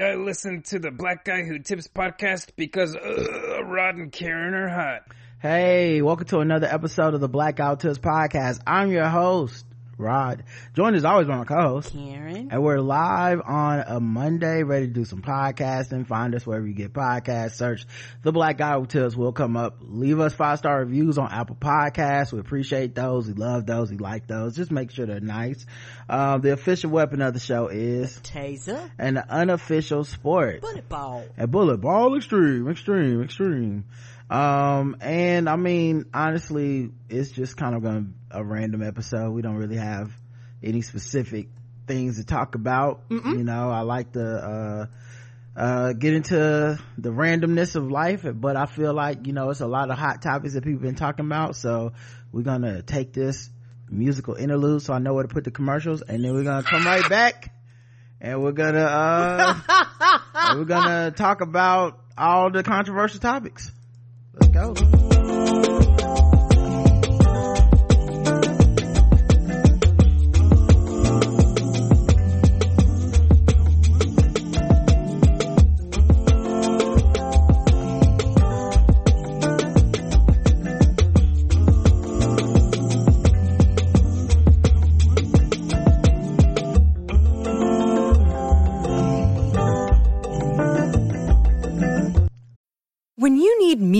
I listen to the Black Guy Who Tips podcast because uh, Rod and Karen are hot. Hey, welcome to another episode of the Black Guy Who Tips podcast. I'm your host, Rod. Joined as always by my co-host, Karen. And we're live on a Monday, ready to do some podcasting. Find us wherever you get podcasts. Search the Black Guy Who Tips will come up. Leave us five star reviews on Apple Podcasts. We appreciate those. We love those. We like those. Just make sure they're nice. Um, the official weapon of the show is Taser. And the unofficial sport. Bullet ball. A bullet ball extreme, extreme, extreme. Um, and I mean, honestly, it's just kind of gonna a random episode. We don't really have any specific things to talk about. Mm-mm. You know, I like to, uh, uh, get into the randomness of life, but I feel like, you know, it's a lot of hot topics that people been talking about. So we're gonna take this musical interlude so I know where to put the commercials and then we're gonna come right back and we're gonna, uh, we're gonna talk about all the controversial topics. Go.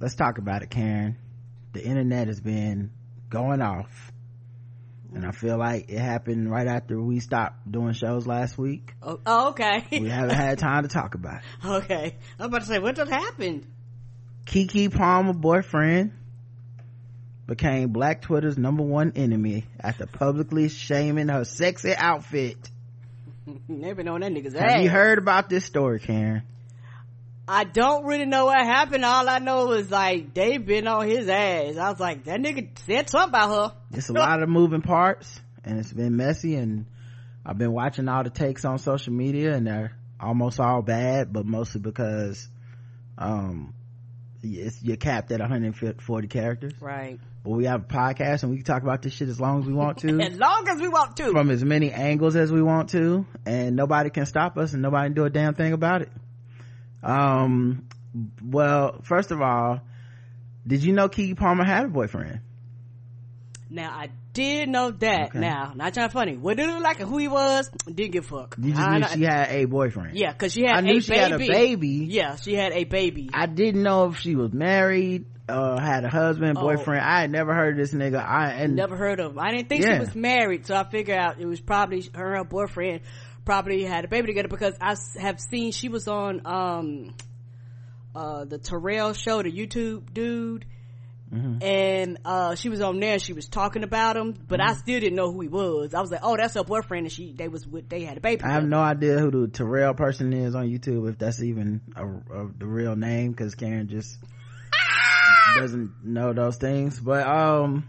Let's talk about it, Karen. The internet has been going off. And I feel like it happened right after we stopped doing shows last week. Oh, oh, okay. We haven't had time to talk about it. okay. I'm about to say, what just happened? Keke Palmer boyfriend became Black Twitter's number one enemy after publicly shaming her sexy outfit. They've been on that nigga's Have you heard about this story, Karen? I don't really know what happened. All I know is like they've been on his ass. I was like, that nigga said something about her. It's a lot of moving parts and it's been messy and I've been watching all the takes on social media and they're almost all bad, but mostly because, um, it's, you're capped at 140 characters. Right. But we have a podcast and we can talk about this shit as long as we want to. as long as we want to. From as many angles as we want to and nobody can stop us and nobody can do a damn thing about it. Um, well, first of all, did you know Keke Palmer had a boyfriend? Now I did know that. Okay. Now, not trying funny. What did it look like and who he was? Didn't give a fuck. You just I knew know- she had a boyfriend. Yeah, cause she had I knew a she baby. had a baby. Yeah, she had a baby. I didn't know if she was married, uh, had a husband, Oh. boyfriend. I had never heard of this nigga. I and Never heard of him. I didn't think Yeah. she was married, so I figured out it was probably her her boyfriend probably had a baby together because I have seen she was on um uh the Terrell show, the YouTube dude. Mm-hmm. And uh she was on there. She was talking about him, but Mm-hmm. I still didn't know who he was. I was like, "Oh, that's her boyfriend." And she, they was with, they had a baby. I have no idea who the Terrell person is on YouTube, if that's even a, a, the real name, because Karen just doesn't know those things. But um,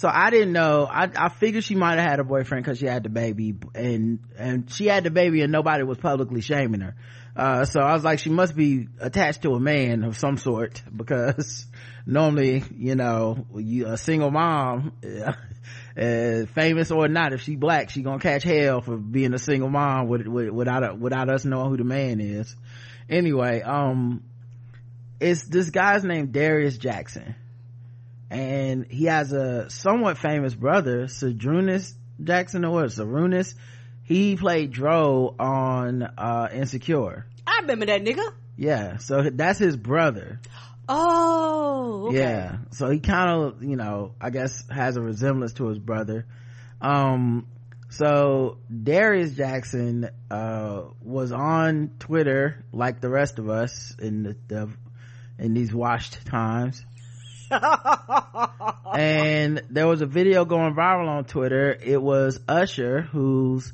so I didn't know. I I figured she might have had a boyfriend because she had the baby, and and she had the baby, and nobody was publicly shaming her. Uh, so I was like, she must be attached to a man of some sort because normally, you know, you a single mom, uh, famous or not, if she black, she gonna catch hell for being a single mom with, with, without a, without us knowing who the man is. Anyway, um, it's this guy's named Darius Jackson, and he has a somewhat famous brother, Sarunas Jackson or what? He played Dro on uh Insecure. I remember that nigga. Yeah, so that's his brother. Oh, okay. Yeah, so he kind of, you know, I guess has a resemblance to his brother. Um, so Darius Jackson, uh, was on Twitter like the rest of us in the, the in these washed times. And there was a video going viral on Twitter. It was Usher who's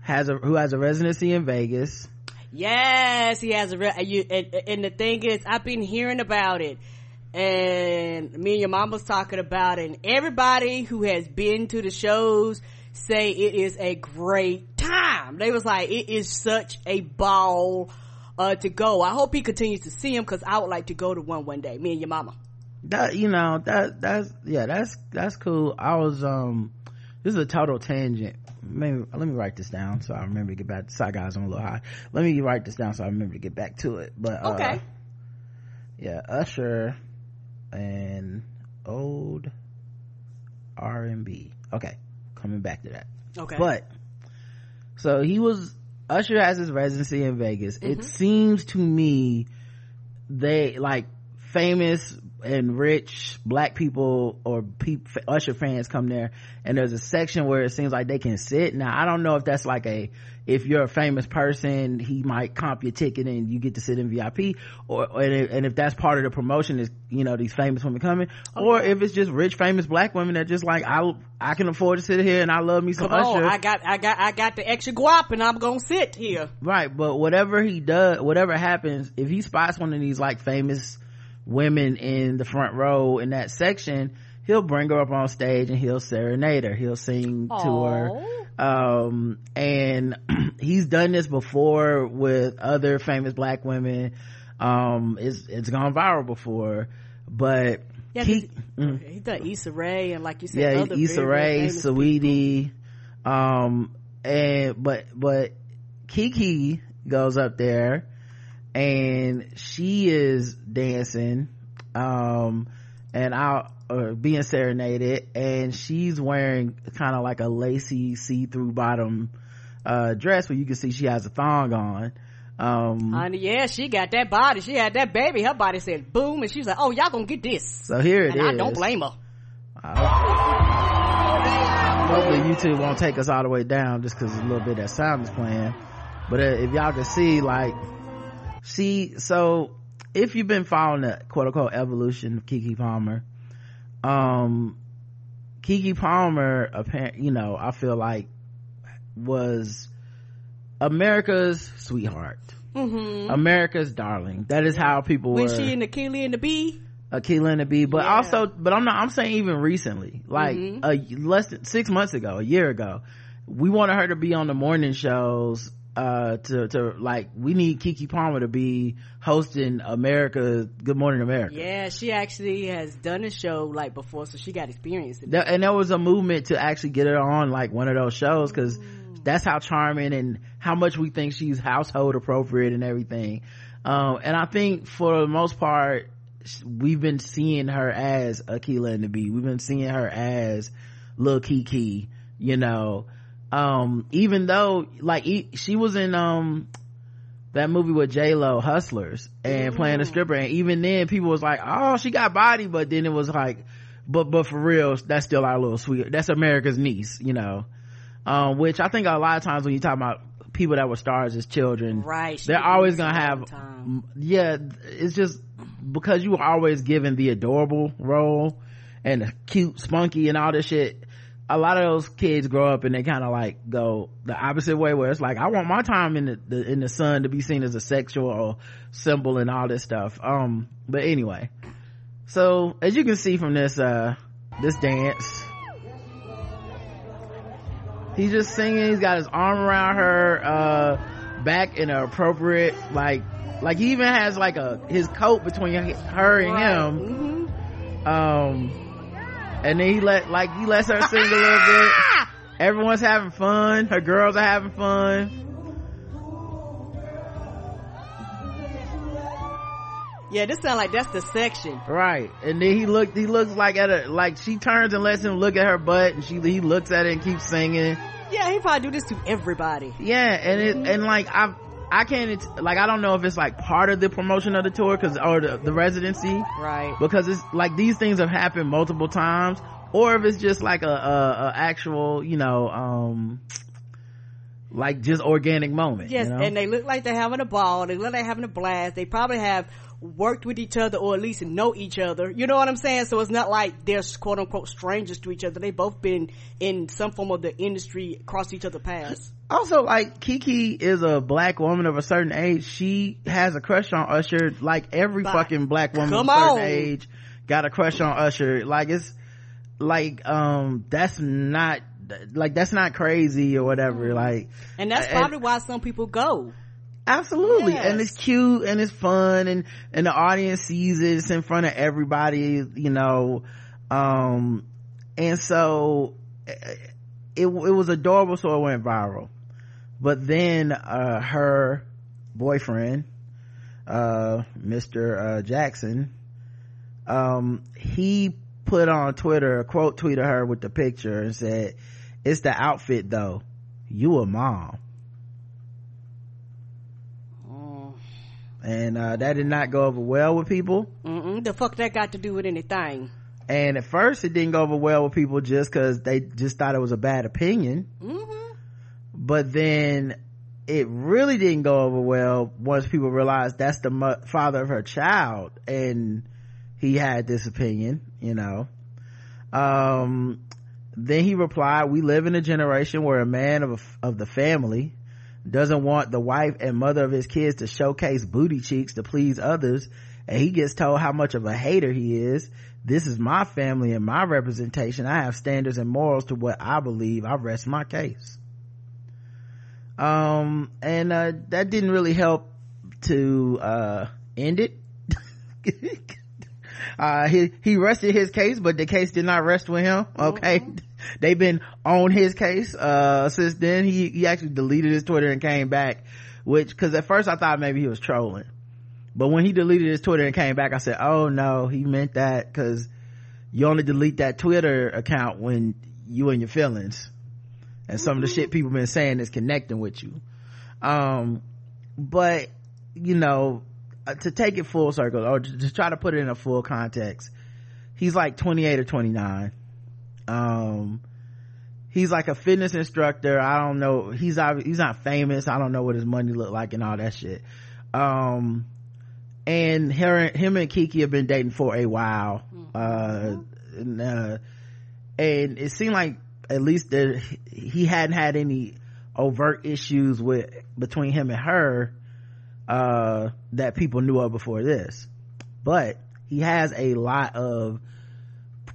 has a who has a residency in Vegas. Yes, he has a re- you, and, and the thing is, I've been hearing about it, and me and your mom was talking about it. And everybody who has been to the shows say it is a great time. They was like, it is such a ball uh, to go. I hope he continues to see him because I would like to go to one one day. Me and your mama. That you know that that's yeah that's that's cool. I was um this is a total tangent. Maybe let me write this down so I remember to get back. Side guys, I'm a little high. Let me write this down so I remember to get back to it. But uh, Okay. yeah, Usher and old R and B. Okay, coming back to that. Okay. But so he was Usher has his residency in Vegas. It seems to me they like famous and rich black people or peop Usher fans come there and there's a section where it seems like they can sit. Now I don't know if that's like a if you're a famous person, he might comp your ticket and you get to sit in VIP or, or and, if, and if that's part of the promotion is, you know, these famous women coming or if it's just rich famous black women that just like I I can afford to sit here and I love me some Come Usher. on, I got, I got, I got the extra guap, and I'm gonna sit here. Right, but whatever he does, whatever happens, if he spots one of these like famous women in the front row in that section, he'll bring her up on stage and he'll serenade her. He'll sing to her. Um, and he's done this before with other famous black women. Um, it's, it's gone viral before, but Yeah, he, 'cause he done Issa Rae and like you said, yeah other Issa Rae, Saweetie, um, and but but Keke goes up there and she is dancing, um, and out uh, being serenaded, and she's wearing kind of like a lacy see-through bottom uh dress where you can see she has a thong on. Um, Honey, yeah, she got that body. She had that baby. Her body said boom, and she's like, "Oh, y'all gonna get this." so here it and is. I don't blame her. hopefully youtube won't take us all the way down just because a little bit of that sound is playing but uh, if y'all can see like see so if you've been following the quote-unquote evolution of keke palmer um keke palmer apparent you know i feel like was america's sweetheart america's darling that is how people When were she and Keely and the Bee, Akeelah and the Bee, but Yeah. also, but I'm not, I'm saying even recently, like, Mm-hmm. uh, less than six months ago, a year ago, we wanted her to be on the morning shows, uh, to, to, like, we need Keke Palmer to be hosting America, Good Morning America. yeah, she actually has done a show like before, so she got experience. In and there was a movement to actually get her on like one of those shows because that's how charming and how much we think she's household appropriate and everything. Um, and I think for the most part, we've been seeing her as Akeelah and the Bee. We've been seeing her as Lil Keke, you know. Um, even though like e- she was in, um, that movie with J Lo, Hustlers, and playing a stripper, and even then people was like, "Oh, she got body," but then it was like, "But but for real, that's still our little sweet. That's America's niece," you know. Um, which I think a lot of times when you talk about people that were stars as children, Right, They're always gonna have, time. yeah. It's just because you were always given the adorable role and the cute, spunky, and all this shit. A lot of those kids grow up and they kind of like go the opposite way, where it's like I want my time in the, the in the sun to be seen as a sexual symbol and all this stuff. Um, but anyway, so as you can see from this uh this dance, he's just singing. He's got his arm around her uh back in an appropriate like like he even has like a his coat between her and him um and then he let like he lets her sing a little bit. Everyone's having fun. Her girls are having fun. Yeah, this sound like that's the section. right. And then he looked he looks like at her like she turns and lets him look at her butt and she he looks at it and keeps singing. Yeah, he probably do this to everybody. yeah and it and like i i can't like i don't know if it's like part of the promotion of the tour because or the, the residency Right. because it's like these things have happened multiple times or if it's just like a, a, a actual you know um like just organic moment. Yes, you know? and they look like they're having a ball. They look like they're having a blast. They probably have worked with each other or at least know each other. You know what I'm saying? So it's not like they're quote unquote strangers to each other. They both been in some form of the industry, crossed each other paths. Also, like Keke is a black woman of a certain age. She has a crush on Usher. Like every But fucking black woman of a certain on. age got a crush on Usher. Like it's like um that's not like that's not crazy or whatever. Like And that's And- probably why some people go. Absolutely. Yes. And it's cute and it's fun and, and the audience sees it. It's in front of everybody, you know. Um, and so eh, it, it was adorable. So it went viral. But then, uh, her boyfriend, uh, Mr. Uh, Jackson, um, he put on Twitter, a quote tweeted her with the picture and said, it's the outfit though. You a mom. And uh, that did not go over well with people Mm-mm. The fuck that got to do with anything? and at first it didn't go over well with people just because they just thought it was a bad opinion Mm-hmm. but then it really didn't go over well once people realized that's the mo- father of her child and he had this opinion you know um then he replied we live in a generation where a man of, a, of the family doesn't want the wife and mother of his kids to showcase booty cheeks to please others. And he gets told how much of a hater he is. This is my family and my representation. I have standards and morals to what i believe. I rest my case. Um and uh that didn't really help to uh end it. Uh he he rested his case but the case did not rest with him. Okay they've been on his case uh since then. He he actually deleted his twitter and came back which because at first i thought maybe he was trolling. But when he deleted his twitter and came back i said oh no he meant that because you only delete that twitter account when you in your feelings and some of the shit people been saying is connecting with you. Um but you know uh, to take it full circle or to, to try to put it in a full context he's like 28 or 29 um he's like a fitness instructor. I don't know. He's he's not famous. I don't know what his money look like and all that shit. Um and her, him and keke have been dating for a while. Uh and, uh and it seemed like at least there he hadn't had any overt issues with between him and her uh that people knew of before this. But he has a lot of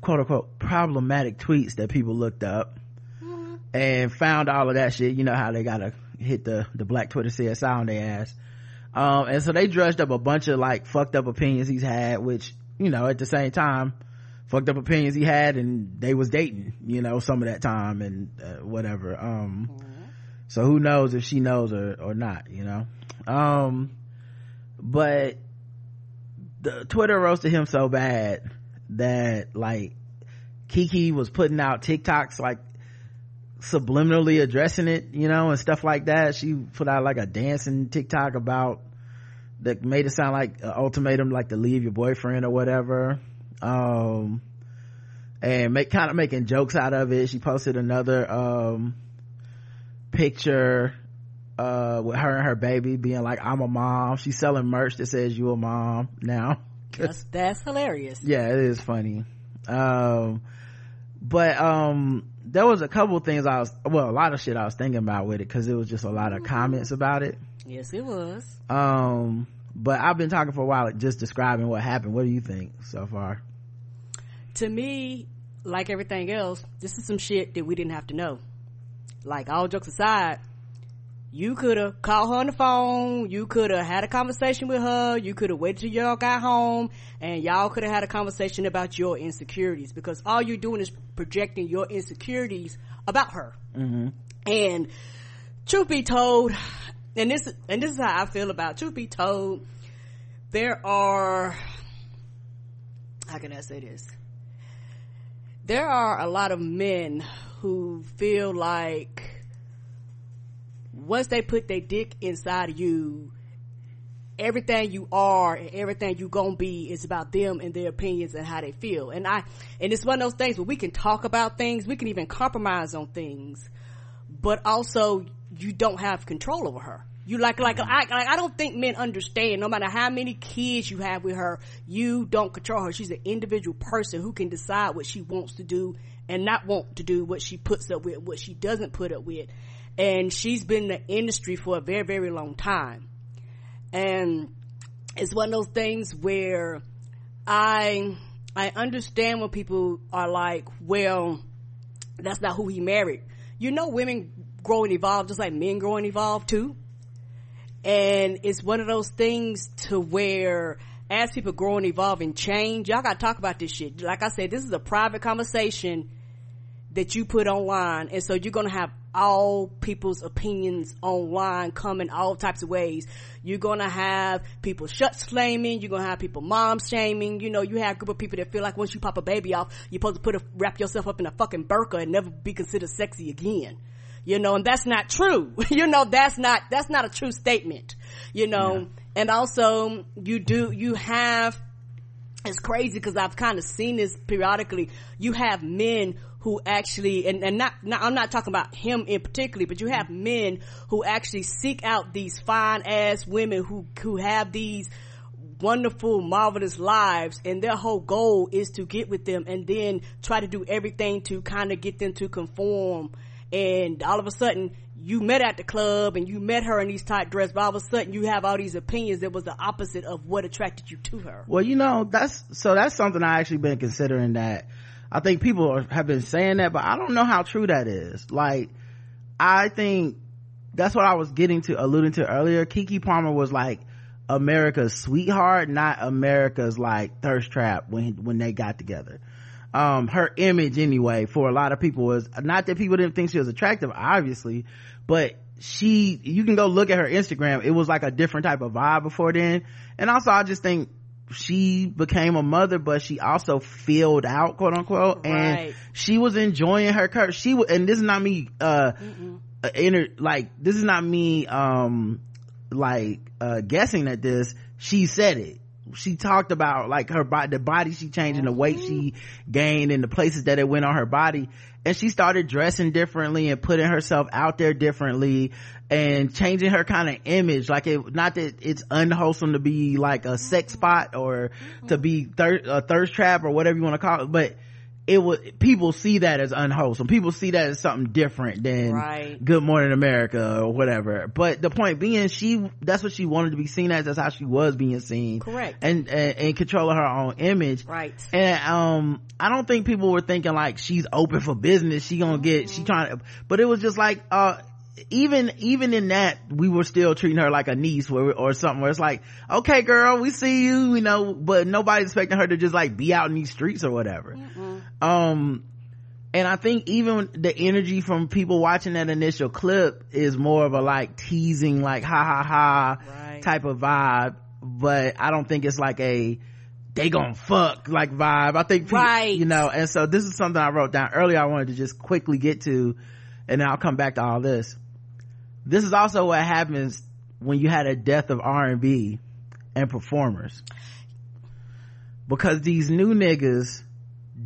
quote unquote problematic tweets that people looked up and found all of that shit. You know how they gotta hit the the black twitter csi on their ass. Um and so they drudged up a bunch of like fucked up opinions he's had which you know at the same time fucked up opinions he had and they was dating you know some of that time and uh, whatever. Um so who knows if she knows or or not you know? Um but the twitter roasted him so bad that like keke was putting out tiktoks like subliminally addressing it you know and stuff like that. She put out like a dancing tiktok about that made it sound like an ultimatum like to leave your boyfriend or whatever. Um and make kind of making jokes out of it. She posted another um picture uh with her and her baby being like i'm a mom. She's selling merch that says you a mom now That's, that's hilarious. yeah it is funny um but um there was a couple things i was well a lot of shit i was thinking about with it because it was just a lot of comments about it Yes, it was. um but i've been talking for a while just describing what happened what do you think so far To me, like everything else, this is some shit that we didn't have to know. Like all jokes aside, you could have called her on the phone. You could have had a conversation with her. You could have waited till y'all got home and y'all could have had a conversation about your insecurities because all you're doing is projecting your insecurities about her. Mm-hmm. And truth be told, and this, and this is how I feel about, truth be told, there are, how can I say this? There are a lot of men who feel like once they put their dick inside of you, everything you are and everything you gonna be is about them and their opinions and how they feel. And I, and it's one of those things where we can talk about things, we can even compromise on things, but also you don't have control over her. You like, like, mm-hmm. I, like, I don't think men understand, no matter how many kids you have with her, you don't control her. She's an individual person who can decide what she wants to do and not want to do what she puts up with, what she doesn't put up with. And she's been in the industry for a very, very long time. And it's one of those things where I, I understand when people are like, well, that's not who he married. You know, women grow and evolve just like men grow and evolve too and it's one of those things to where as people grow and evolve and change, y'all gotta talk about this shit. Like I said, this is a private conversation that you put online. And so you're gonna have all people's opinions online come in all types of ways. You're gonna have people shut shaming. You're gonna have people mom shaming. You know, you have a group of people that feel like once you pop a baby off, you're supposed to put a, wrap yourself up in a fucking burqa and never be considered sexy again you know, and that's not true. you know, that's not, that's not a true statement, you know, yeah. and also you do, you have, it's crazy because I've kind of seen this periodically. You have men who actually, and, and not, not, I'm not talking about him in particular, but you have men who actually seek out these fine ass women who, who have these, wonderful, marvelous lives and their whole goal is to get with them and then try to do everything to kind of get them to conform and all of a sudden you met at the club and you met her in these tight dresses, but all of a sudden you have all these opinions that was the opposite of what attracted you to her. Well, you know, that's, so that's something I actually been considering that I think people are, have been saying that, but I don't know how true that is. Like, I think that's what I was getting to, alluding to earlier. Keke Palmer was like America's sweetheart, not America's like thirst trap when, when they got together um, her image anyway for a lot of people was not that people didn't think she was attractive, obviously, but she, you can go look at her Instagram. It was like a different type of vibe before then. And also I just think she became a mother, but she also filled out, quote unquote, right. and she was enjoying her curve. She was, and this is not me, uh, uh, inner, like, this is not me, um, like, uh, guessing at this. She said it she talked about like her body the body she changed and the weight she mm-hmm. gained and the places that it went on her body and she started dressing differently and putting herself out there differently and changing her kind of image. Like it not that it's unwholesome to be like a sex spot or to be thir- a thirst trap or whatever you want to call it but it would people see that as unwholesome. People see that as something different than right. good morning america or whatever. But the point being she that's what she wanted to be seen as. That's how she was being seen. Correct. And and, and controlling her own image. Right. And um i don't think people were thinking like she's open for business. She gonna get mm-hmm. she trying to but it was just like uh even even in that we were still treating her like a niece or, or something where it's like okay girl we see you you know but nobody's expecting her to just like be out in these streets or whatever. Mm um and i think even the energy from people watching that initial clip is more of a like teasing like ha ha ha right. type of vibe but i don't think it's like a they gonna fuck like vibe. I think people, right. you know and so this is something i wrote down earlier i wanted to just quickly get to and then i'll come back to all this this is also what happens when you had a death of r&b and performers. Because these new niggas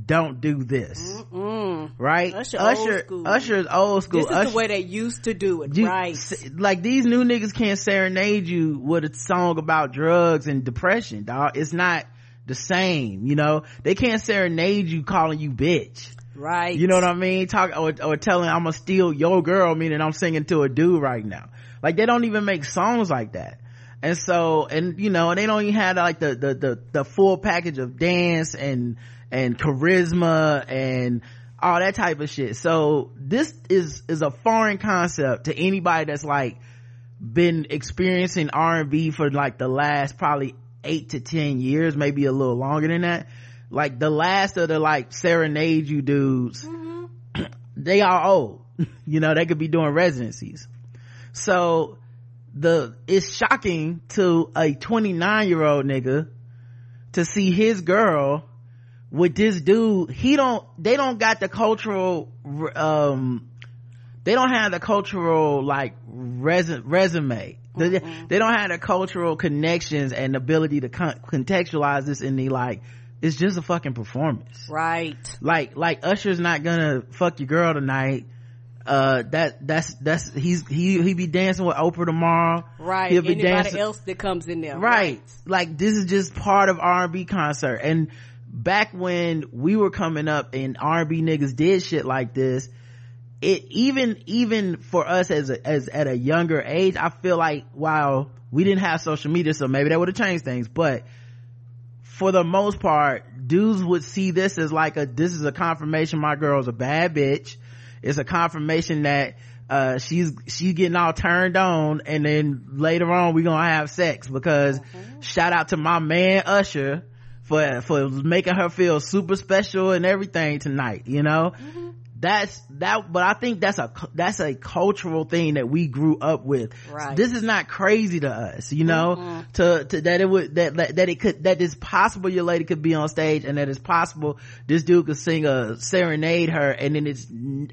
don't do this. Mm-mm. right? Usher usher, usher is old school. This is usher, the way they used to do it you, right. like these new niggas can't serenade you with a song about drugs and depression dog it's not the same you know? They can't serenade you calling you bitch right. You know what i mean? Talk or, or telling i'm gonna steal your girl meaning i'm singing to a dude right now. Like they don't even make songs like that. And so and you know they don't even have like the the the, the full package of dance and and charisma and all that type of shit. So this is is a foreign concept to anybody that's like been experiencing r&b for like the last probably eight to ten years maybe a little longer than that like the last of the like serenade you dudes mm-hmm. they are old. You know they could be doing residencies. So the it's shocking to a 29 year old nigga to see his girl with this dude. He don't they don't got the cultural um they don't have the cultural like res- resume. They, they, don't have the cultural connections and ability to con- contextualize this in the like it's just a fucking performance. Right. Like like usher's not gonna fuck your girl tonight. Uh that that's that's he's he he be dancing with oprah tomorrow. Right. He'll be anybody dancing else that comes in there. Right. like this is just part of r&b concert. And back when we were coming up and r&b niggas did shit like this it even even for us as a, as at a younger age i feel like while we didn't have social media so maybe that would have changed things. But for the most part dudes would see this as like a this is a confirmation my girl's a bad bitch. It's a confirmation that uh she's she's getting all turned on and then later on we gonna have sex because shout out to my man usher for for making her feel super special and everything tonight you know that's that but i think that's a that's a cultural thing that we grew up with. Right. this is not crazy to us you know? Mm-hmm. To, to that it would that, that that it could that it's possible your lady could be on stage and that it's possible this dude could sing a serenade her and then it's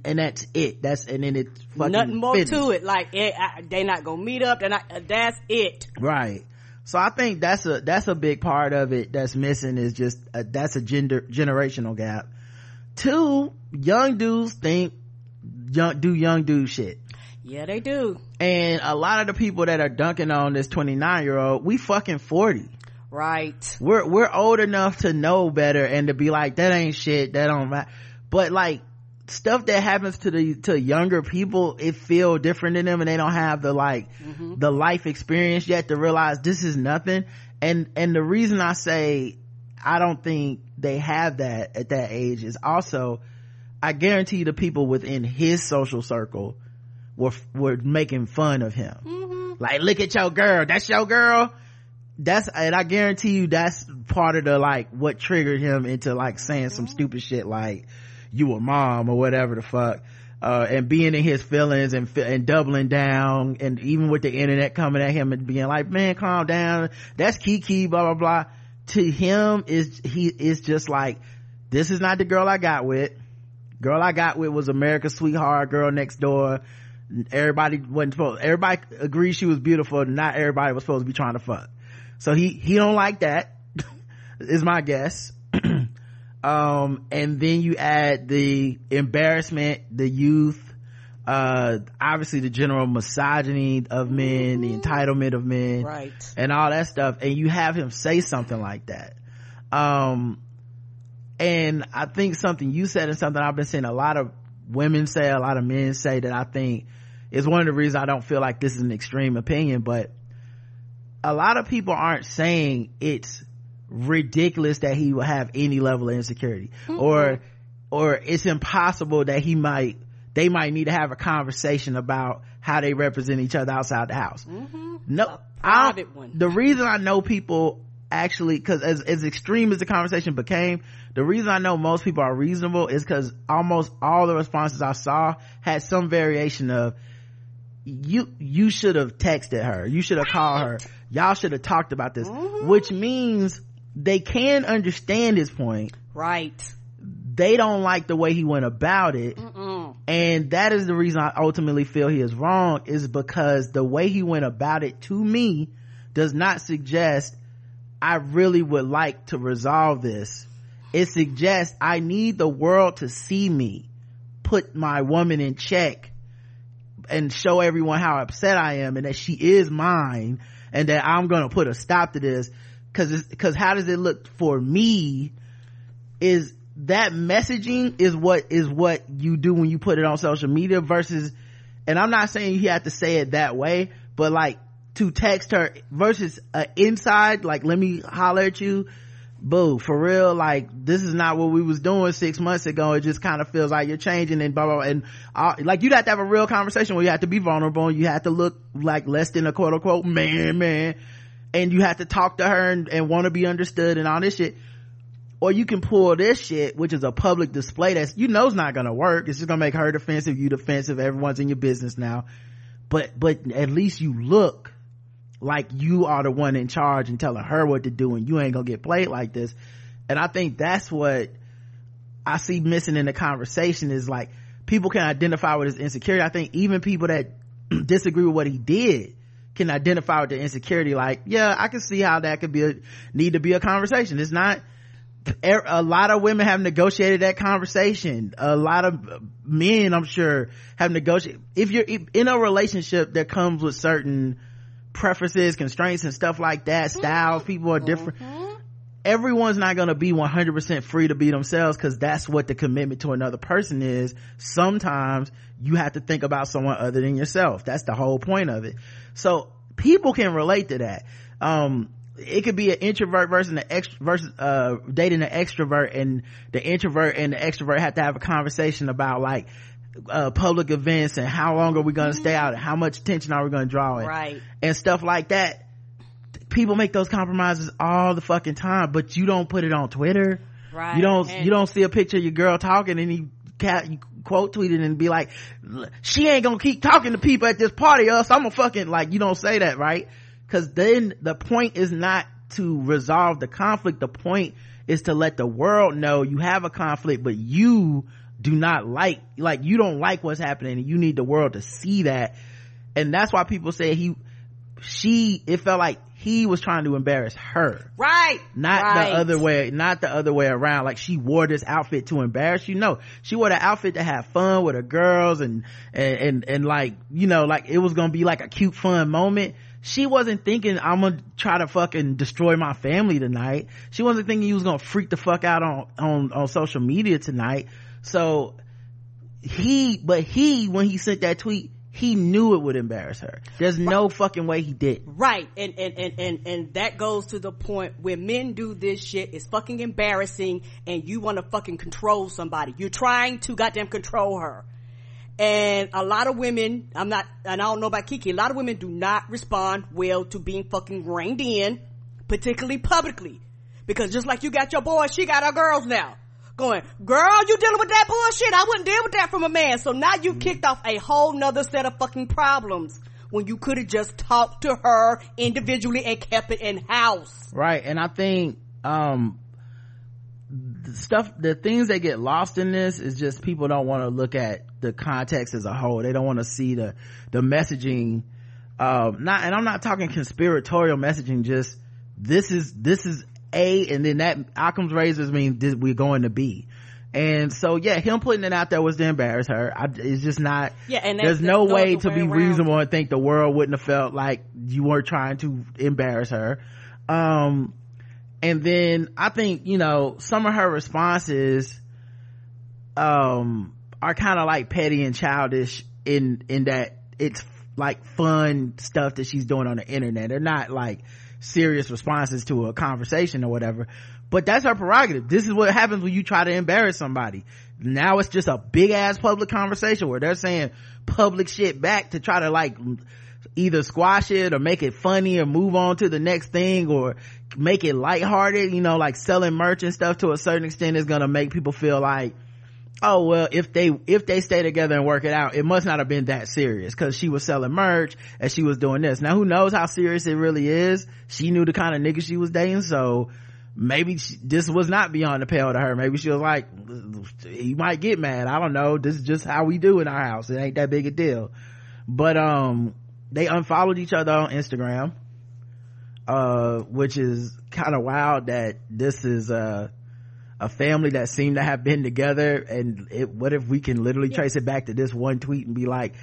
and that's it. That's and then it's fucking nothing more finished. to it. Like it, I, they not gonna meet up. And that's it. Right. So i think that's a that's a big part of it that's missing is just a, that's a gender generational gap two young dudes think young do young dude shit. Yeah they do. And a lot of the people that are dunking on this 29 year old we fucking 40 right. We're we're old enough to know better and to be like that ain't shit that don't matter. But like stuff that happens to the to younger people it feel different in them and they don't have the like mm-hmm. the life experience yet to realize this is nothing. And and the reason i say i don't think they have that at that age. Is also i guarantee the people within his social circle were were making fun of him. Like look at your girl. That's your girl. That's and i guarantee you that's part of the like what triggered him into like saying some stupid shit like you a mom or whatever the fuck. Uh, and being in his feelings and and doubling down and even with the internet coming at him and being like man calm down. That's keke blah blah blah to him is he is just like this is not the girl i got with. Girl i got with was america's sweetheart girl next door. Everybody wasn't supposed everybody agreed she was beautiful not everybody was supposed to be trying to fuck. So he he don't like that is my guess. Um and then you add the embarrassment the youth uh obviously the general misogyny of men the entitlement of men right. and all that stuff. And you have him say something like that. Um and i think something you said and something i've been seeing a lot of women say a lot of men say that i think is one of the reasons i don't feel like this is an extreme opinion but a lot of people aren't saying it's ridiculous that he will have any level of insecurity or or it's impossible that he might they might need to have a conversation about how they represent each other outside the house. Mm-hmm. No I don't- private one. the reason i know people actually because as, as extreme as the conversation became the reason i know most people are reasonable is because almost all the responses i saw had some variation of you you should have texted her. You should have called her. Y'all should have talked about this mm-hmm. which means they can understand his point. Right. They don't like the way he went about it and that is the reason i ultimately feel he is wrong is because the way he went about it to me does not suggest i really would like to resolve this. It suggests i need the world to see me put my woman in check and show everyone how upset I am and that she is mine and that I'm gonna put a stop to this. Cause cause how does it look for me is that messaging is what is what you do when you put it on social media versus and I'm not saying you have to say it that way but like to text her versus uh, inside like let me holler at you. Boo for real like this is not what we was doing six months ago. It just kind of feels like you're changing and blah blah, blah. and uh, like you'd have to have a real conversation where you have to be vulnerable. And you have to look like less than a quote unquote man man. And you have to talk to her and, and want to be understood and all this shit or you can pull this shit which is a public display that's you know not gonna work. It's just gonna make her defensive you defensive everyone's in your business now. But but at least you look like you are the one in charge and telling her what to do and you ain't gonna get played like this. And i think that's what i see missing in the conversation is like people can identify with his insecurity. I think even people that disagree with what he did can identify with the insecurity. Like yeah i can see how that could be a need to be a conversation. It's not a lot of women have negotiated that conversation. A lot of men, I'm sure, have negotiated. If you're in a relationship that comes with certain preferences, constraints, and stuff like that, styles, people are different. Mm-hmm. Everyone's not gonna be 100% free to be themselves because that's what the commitment to another person is. Sometimes you have to think about someone other than yourself. That's the whole point of it. So people can relate to that. Um, it could be an introvert versus an extrovert versus uh dating an extrovert and the introvert and the extrovert have to have a conversation about like uh, public events and how long are we going to stay out and how much attention are we going to draw in right. and stuff like that. People make those compromises all the fucking time but you don't put it on twitter. Right. you don't and you don't see a picture of your girl talking and you, cat, you quote tweeted and be like she ain't gonna keep talking to people at this party else i'm gonna fucking like you don't say that right because then the point is not to resolve the conflict. The point is to let the world know you have a conflict but you do not like like you don't like what's happening. And you need the world to see that. And that's why people say he she it felt like he was trying to embarrass her. Right. Not right. the other way not the other way around. Like she wore this outfit to embarrass you. No she wore the outfit to have fun with her girls and and and, and like you know like it was gonna be like a cute fun moment she wasn't thinking i'm gonna try to fucking destroy my family tonight. She wasn't thinking he was gonna freak the fuck out on on on social media tonight. So he but he when he sent that tweet he knew it would embarrass her. There's right. no fucking way he did right. And, and and and and that goes to the point where men do this shit. It's fucking embarrassing and you want to fucking control somebody. You're trying to goddamn control her and a lot of women, I'm not, and I don't know about Keke, a lot of women do not respond well to being fucking reined in, particularly publicly. Because just like you got your boys, she got her girls now. Going, girl, you dealing with that bullshit. I wouldn't deal with that from a man. So now you've kicked off a whole nother set of fucking problems when you could have just talked to her individually and kept it in house. Right. And I think, um, stuff, the things that get lost in this is just people don't want to look at the context as a whole. They don't want to see the, the messaging, um, not, and I'm not talking conspiratorial messaging, just this is, this is A and then that Occam's razors mean this, we're going to B. And so, yeah, him putting it out there was to embarrass her. I, it's just not, yeah, and there's no way to be around. reasonable and think the world wouldn't have felt like you were trying to embarrass her. Um, and then I think, you know, some of her responses, um, are kind of like petty and childish in, in that it's like fun stuff that she's doing on the internet. They're not like serious responses to a conversation or whatever. But that's her prerogative. This is what happens when you try to embarrass somebody. Now it's just a big ass public conversation where they're saying public shit back to try to like either squash it or make it funny or move on to the next thing or make it lighthearted, you know, like selling merch and stuff to a certain extent is gonna make people feel like, oh well, if they, if they stay together and work it out, it must not have been that serious cause she was selling merch and she was doing this. Now who knows how serious it really is? She knew the kind of nigga she was dating, so maybe she, this was not beyond the pale to her. Maybe she was like, he might get mad. I don't know. This is just how we do in our house. It ain't that big a deal. But, um, they unfollowed each other on Instagram, uh, which is kind of wild that this is, uh, a family that seemed to have been together and it, what if we can literally yeah. trace it back to this one tweet and be like,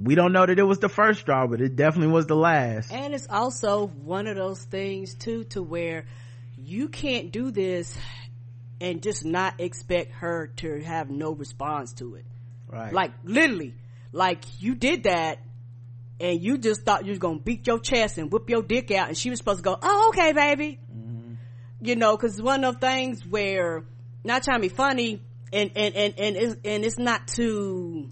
we don't know that it was the first straw, but it definitely was the last. And it's also one of those things too, to where you can't do this and just not expect her to have no response to it. Right. Like literally, like you did that and you just thought you was gonna beat your chest and whip your dick out and she was supposed to go, oh, okay, baby. Mm-hmm. You know, cause one of those things where, not trying to be funny, and, and, and, and, it's, and it's not to,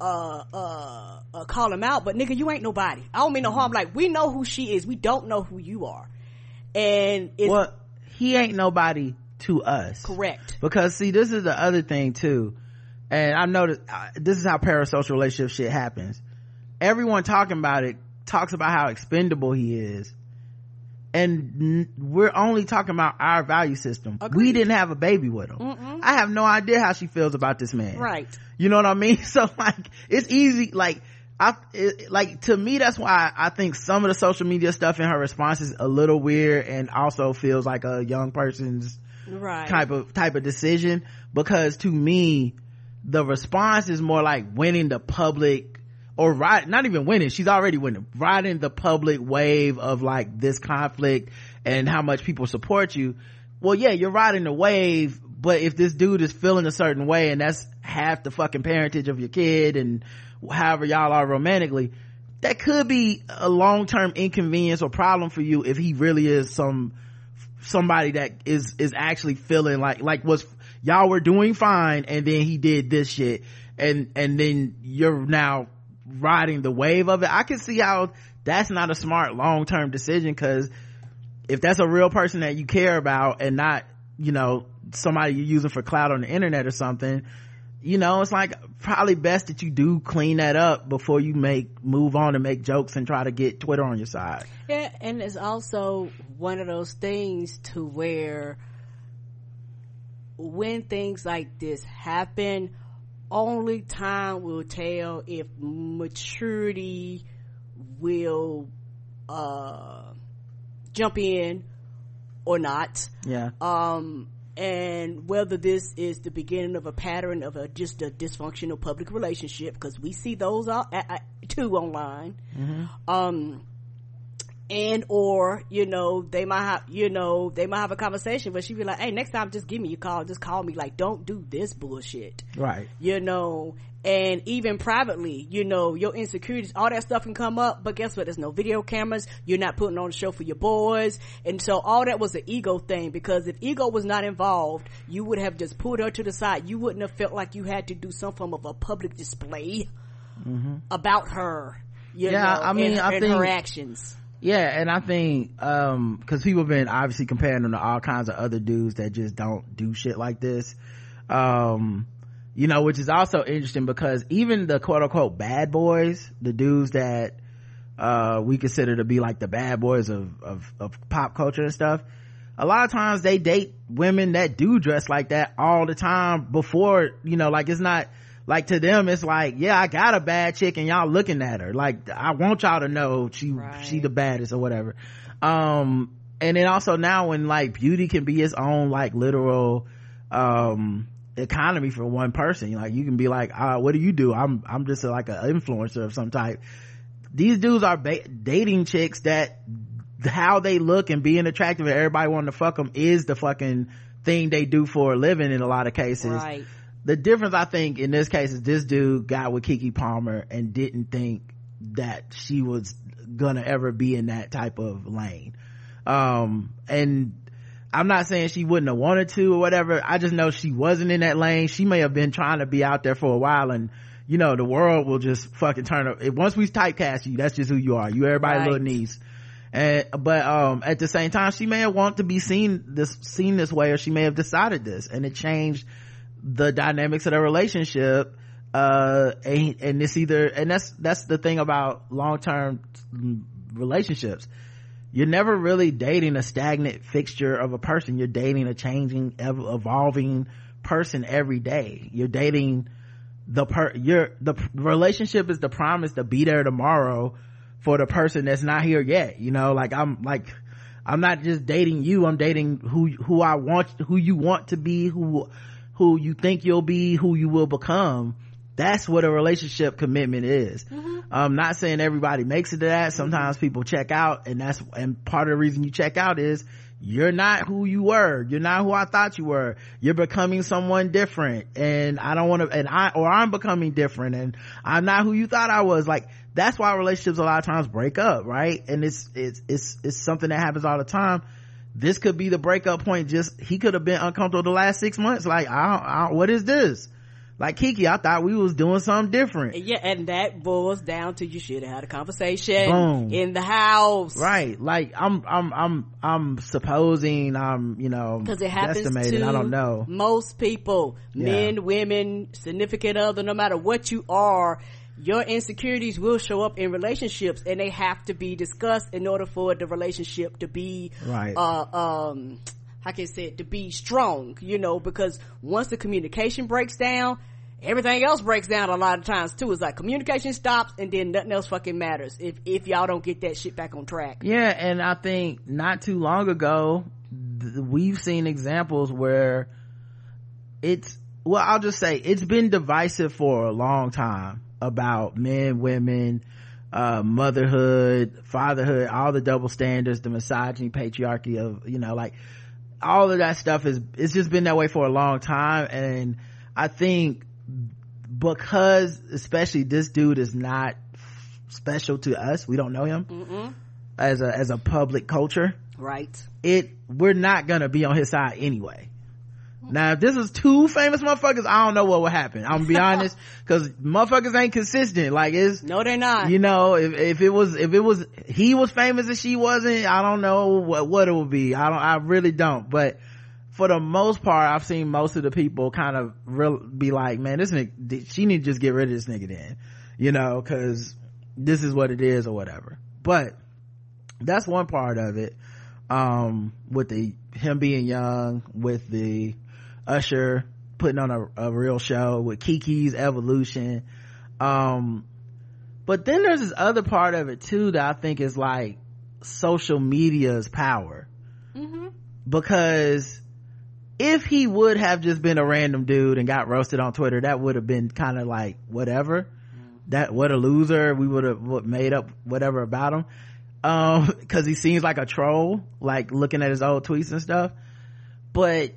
uh, uh, uh, call him out, but nigga, you ain't nobody. I don't mean no harm. Like, we know who she is. We don't know who you are. And it's. Well, he ain't nobody to us. Correct. Because see, this is the other thing too and I that uh, this is how parasocial relationship shit happens. Everyone talking about it talks about how expendable he is. And n- we're only talking about our value system. Agreed. We didn't have a baby with him. Mm-mm. I have no idea how she feels about this man. Right. You know what I mean? So like, it's easy. Like, I it, like to me that's why I think some of the social media stuff in her response is a little weird and also feels like a young person's right type of type of decision because to me the response is more like winning the public or ride not even winning she's already winning riding the public wave of like this conflict and how much people support you. Well yeah you're riding the wave but if this dude is feeling a certain way and that's half the fucking parentage of your kid and however y'all are romantically that could be a long-term inconvenience or problem for you if he really is some somebody that is is actually feeling like like was y'all were doing fine and then he did this shit. And and then you're now riding the wave of it. I can see how that's not a smart long-term decision because if that's a real person that you care about and not you know somebody you're using for cloud on the internet or something you know it's like probably best that you do clean that up before you make move on and make jokes and try to get twitter on your side. Yeah and it's also one of those things to where when things like this happen only time will tell if maturity will uh jump in or not. Yeah. Um and whether this is the beginning of a pattern of a just a dysfunctional public relationship because we see those all, uh, too online. Mm-hmm. um and or you know they might have you know they might have a conversation but she be like hey next time just give me a call. Just call me. Like don't do this bullshit. Right. You know? And even privately you know your insecurities all that stuff can come up but guess what? There's no video cameras. You're not putting on a show for your boys. And so all that was an ego thing because if ego was not involved you would have just pulled her to the side. You wouldn't have felt like you had to do some form of a public display mm-hmm. about her you yeah know, i mean and, i and think her actions yeah and i think um because people have been obviously comparing them to all kinds of other dudes that just don't do shit like this. Um you know which is also interesting because even the quote-unquote bad boys the dudes that uh we consider to be like the bad boys of of, of pop culture and stuff a lot of times they date women that do dress like that all the time before you know like it's not like to them it's like yeah i got a bad chick and y'all looking at her. Like i want y'all to know she right. she the baddest or whatever. Um and then also now when like beauty can be its own like literal um economy for one person. Like you can be like uh, what do you do? I'm i'm just a, like an influencer of some type. These dudes are ba- dating chicks that how they look and being attractive and everybody wanting to fuck them is the fucking thing they do for a living in a lot of cases. Right. The difference i think in this case is this dude got with Keke palmer and didn't think that she was gonna ever be in that type of lane um and I'm not saying she wouldn't have wanted to or whatever. I just know she wasn't in that lane. She may have been trying to be out there for a while and, you know, the world will just fucking turn up. Once we typecast you, that's just who you are. You everybody Right. little niece. And, but, um, at the same time, she may have wanted to be seen this, seen this way or she may have decided this and it changed the dynamics of the relationship. Uh, and, and it's either, and that's, that's the thing about long-term relationships. You're never really dating a stagnant fixture of a person. You're dating a changing evolving person every day. You're dating the per your the relationship is the promise to be there tomorrow for the person that's not here yet you know? Like i'm like i'm not just dating you. I'm dating who who i want who you want to be who who you think you'll be who you will become that's what a relationship commitment is. Mm-hmm. I'm not saying everybody makes it to that. Mm-hmm. Sometimes people check out and that's and part of the reason you check out is you're not who you were. You're not who i thought you were. You're becoming someone different and i don't want to and i or i'm becoming different and i'm not who you thought i was. Like that's why relationships a lot of times break up right? And it's it's it's it's something that happens all the time this could be the breakup point. Just he could have been uncomfortable the last six months. Like I I what is this? Like keke i thought we was doing something different. Yeah and that boils down to you should have had a conversation Boom. in the house. Right. Like i'm i'm i'm i'm supposing i'm you know because it happens to i don't know. most people. Yeah. men women significant other no matter what you are your insecurities will show up in relationships and they have to be discussed in order for the relationship to be Right. uh um how can I say it to be strong you know because once the communication breaks down everything else breaks down a lot of times too. It's like communication stops and then nothing else fucking matters if, if y'all don't get that shit back on track. Yeah, and I think not too long ago, th- we've seen examples where it's, well, I'll just say it's been divisive for a long time about men, women, uh, motherhood, fatherhood, all the double standards, the misogyny, patriarchy of, you know, like all of that stuff is, it's just been that way for a long time. And I think because especially this dude is not special to us, we don't know him Mm-mm. as a, as a public culture. Right. It, we're not gonna be on his side anyway. Now, if this is two famous motherfuckers, I don't know what would happen. I'm gonna be honest, cause motherfuckers ain't consistent. Like it's, No, they're not. you know, if, if it was, if it was, he was famous and she wasn't, I don't know what, what it would be. I don't, I really don't. But for the most part, I've seen most of the people kind of real, be like, man, this nigga, she need to just get rid of this nigga then, you know, cause this is what it is or whatever. But that's one part of it. Um, with the, him being young, with the Usher putting on a, a real show, with Keke's evolution. Um, but then there's this other part of it too that I think is like social media's power. Mm-hmm. Because if he would have just been a random dude and got roasted on Twitter, that would have been kind of like whatever. That what a loser. We would have made up whatever about him. Um, cause he seems like a troll, like looking at his old tweets and stuff. But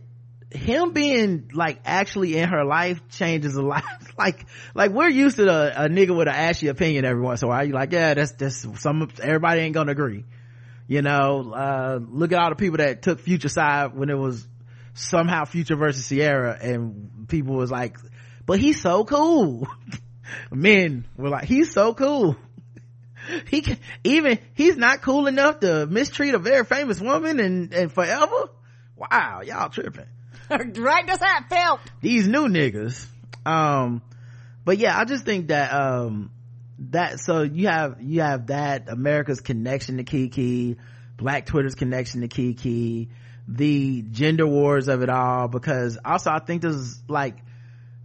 him being like actually in her life changes a lot. like, like we're used to a, a nigga with an ashy opinion every once in a while. You like, yeah, that's, that's some, everybody ain't gonna agree. You know, uh, look at all the people that took future side when it was somehow future versus Ciara and people was like, but he's so cool. Men were like, he's so cool. He can, even, he's not cool enough to mistreat a very famous woman and, and forever. Wow, y'all tripping right? That's how it felt. these new niggas um but yeah i just think that um that so you have you have that america's connection to keke black twitter's connection to keke the gender wars of it all because also i think this is like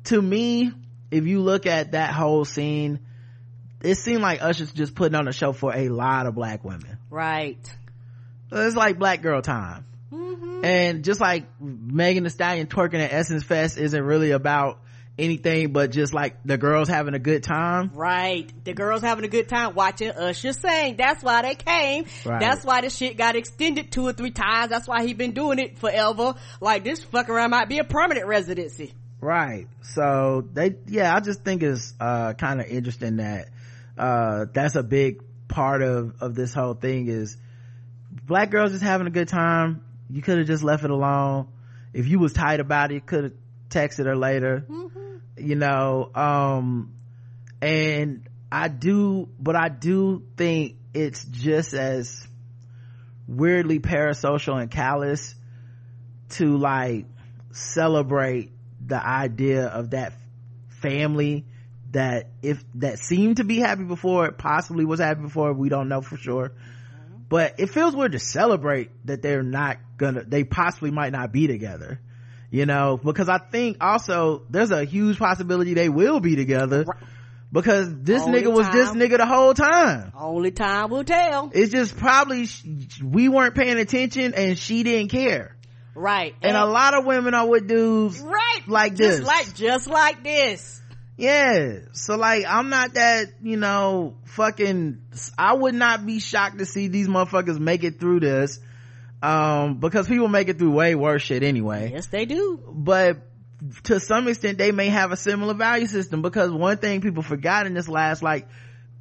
to me if you look at that whole scene it seemed like usher's just putting on a show for a lot of black women Right. it's like black girl time Mm-hmm. and just like Megan Thee Stallion twerking at Essence Fest isn't really about anything but just like the girls having a good time. Right. The girls having a good time watching Usher sing. That's why they came. Right. That's why the shit got extended two or three times. That's why he been doing it forever. Like this fuck around might be a permanent residency. Right. So they, yeah, I just think it's, uh, kind of interesting that, uh, that's a big part of, of this whole thing is black girls just having a good time. You could have just left it alone. If you was tight about it, could have texted her later. You know, um, and I do, but I do think it's just as weirdly parasocial and callous to like celebrate the idea of that family that if that seemed to be happy before it possibly was happy before we don't know for sure but it feels weird to celebrate that they're not gonna they possibly might not be together you know because i think also there's a huge possibility they will be together because this Only nigga was this nigga the whole time Only time will tell. it's just probably sh- we weren't paying attention and she didn't care Right. and a lot of women are with dudes right. like just this. like just like this. Yeah so like i'm not that you know fucking i would not be shocked to see these motherfuckers make it through this um because people make it through way worse shit anyway Yes, they do. but to some extent they may have a similar value system because one thing people forgot in this last like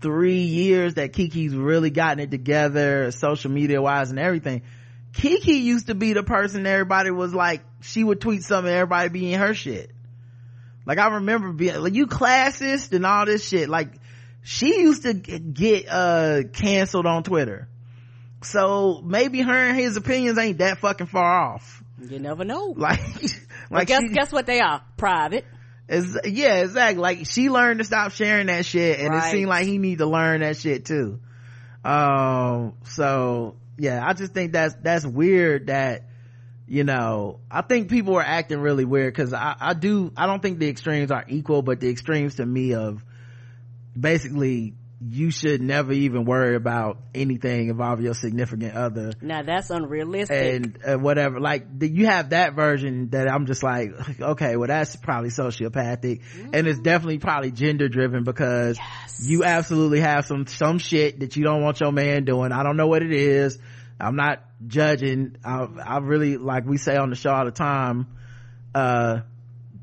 three years that keke's really gotten it together social media wise and everything kiki used to be the person everybody was like she would tweet something everybody be in her shit like i remember being like you classist and all this shit like she used to get uh canceled on twitter so maybe her and his opinions ain't that fucking far off You never know. like like guess she- guess what they are? Private. Is yeah, exactly. Like she learned to stop sharing that shit, and Right. it seemed like he need to learn that shit too. Um, so yeah, I just think that's that's weird that you know i think people are acting really weird because I, I do i don't think the extremes are equal but the extremes to me of basically you should never even worry about anything involving your significant other now that's unrealistic and uh, whatever like the, you have that version that i'm just like okay well that's probably sociopathic mm-hmm. and it's definitely probably gender driven because yes. you absolutely have some some shit that you don't want your man doing i don't know what it is i'm not judging. I, I really like we say on the show all the time uh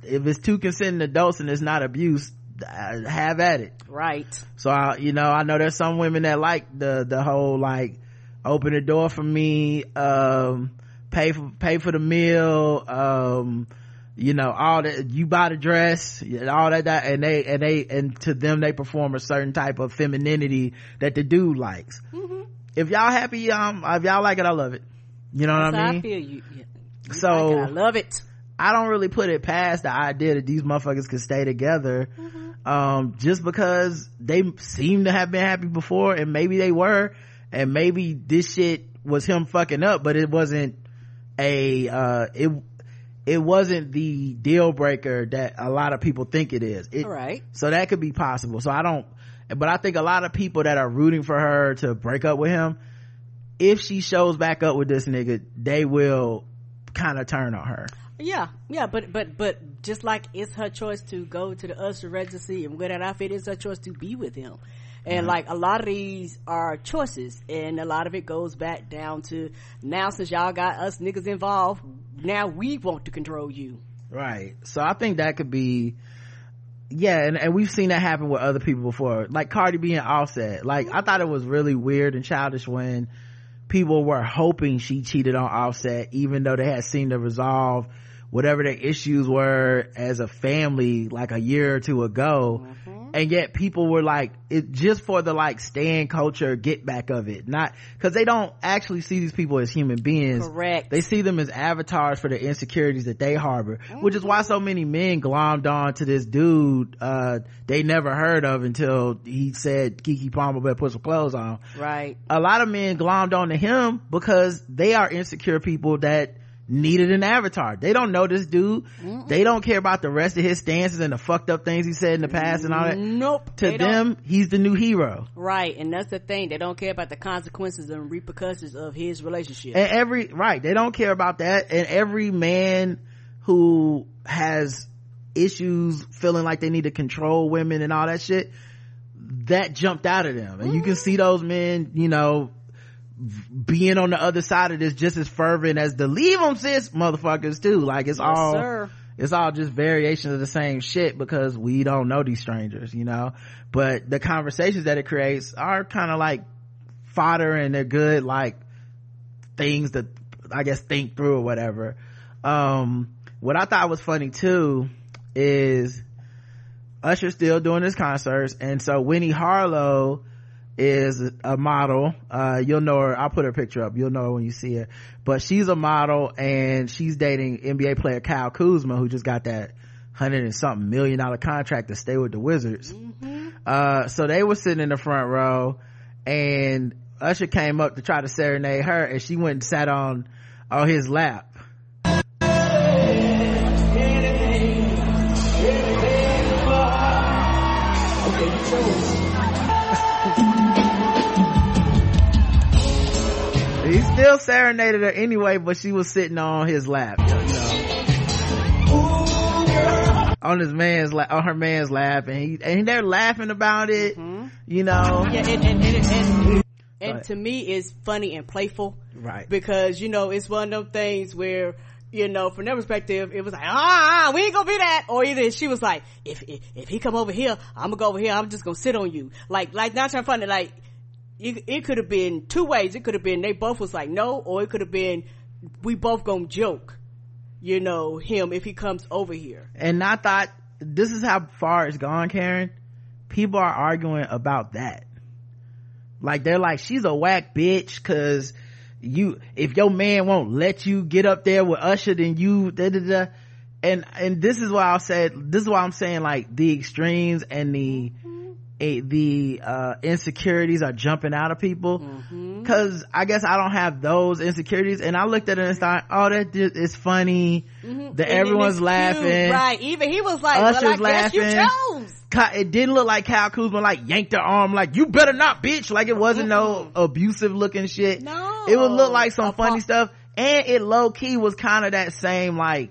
if it's two consenting adults and it's not abuse have at it. Right. So I, you know i know there's some women that like the the whole like open the door for me um pay for pay for the meal um you know all that you buy the dress all that, that and they and they and to them they perform a certain type of femininity that the dude likes. Mm-hmm. If y'all happy um if y'all like it i love it you know That's what i mean i feel you, you so like i love it I don't really put it past the idea that these motherfuckers could stay together, mm-hmm. um, just because they seem to have been happy before and maybe they were, and maybe this shit was him fucking up, but it wasn't a, uh, it, it wasn't the deal breaker that a lot of people think it is. It, right. So that could be possible. So I don't, but I think a lot of people that are rooting for her to break up with him, if she shows back up with this nigga, they will kind of turn on her. Yeah, yeah, but but but just like it's her choice to go to the Usher residency and wear that outfit, it's her choice to be with him. And mm-hmm. like a lot of these are choices, and a lot of it goes back down to now since y'all got us niggas involved, now we want to control you. Right. So I think that could be yeah, and, and we've seen that happen with other people before. Like Cardi being Offset. Like I thought it was really weird and childish when people were hoping she cheated on Offset, even though they had seen the resolve whatever their issues were as a family like a year or two ago mm-hmm. And yet people were like it just for the like stand culture get back of it. Not because they don't actually see these people as human beings. Correct. They see them as avatars for the insecurities that they harbor mm-hmm. which is why so many men glommed on to this dude uh, they never heard of until he said keke palmer better put some clothes on. Right. A lot of men glommed on to him because they are insecure people that needed an avatar. They don't know this dude. Mm-mm. They don't care about the rest of his stances and the fucked up things he said in the past and all that. Nope. To them, he's the new hero. Right. And that's the thing. They don't care about the consequences and repercussions of his relationship. And every, right. They don't care about that. And every man who has issues feeling like they need to control women and all that shit, that jumped out of them. And mm-hmm. you can see those men, you know, being on the other side of this just as fervent as the leave them sis motherfuckers too. Like it's yes, all sir. it's all just variations of the same shit because we don't know these strangers you know? But the conversations that it creates are kind of like fodder and they're good like things that i guess think through or whatever. Um what i thought was funny too is usher still doing his concerts and so winnie harlow is a model. Uh, you'll know her. I'll put her picture up. You'll know her when you see her. But she's a model and she's dating nba player kyle kuzma who just got that hundred and something million dollar contract to stay with the wizards. Mm-hmm. uh, so they were sitting in the front row and usher came up to try to serenade her and she went and sat on on his lap still serenaded her anyway, but she was sitting on his lap, you know. on his man's lap, on her man's lap, and he and they're laughing about it, mm-hmm. you know. Yeah, and and, and, and, and to me, it's funny and playful, right? Because you know, it's one of those things where you know, from their perspective, it was like, ah, we ain't gonna be that. Or either she was like, if, if, if he come over here, I'm gonna go over here, I'm just gonna sit on you. Like, like, not trying to find it, like, it, it could have been two ways. It could have been they both was like no, or it could have been we both gonna joke, you know, him if he comes over here. And I thought this is how far it's gone, Karen. People are arguing about that. Like they're like, she's a whack bitch cause you, if your man won't let you get up there with Usher, then you, da da da. And, and this is why I said, this is why I'm saying like the extremes and the, it, the uh, insecurities are jumping out of people. Because Mm-hmm. i guess i don't have those insecurities. And i looked at it and thought oh that is it's funny. That Mm-hmm. And everyone's it's cute, laughing right. Even he was like Usher's well i guess you chose. It didn't look like Kyle Kuzma like yanked her arm like you better not bitch. Like it wasn't no abusive looking shit. No. it would look like some funny stuff. And it low key was kind of that same like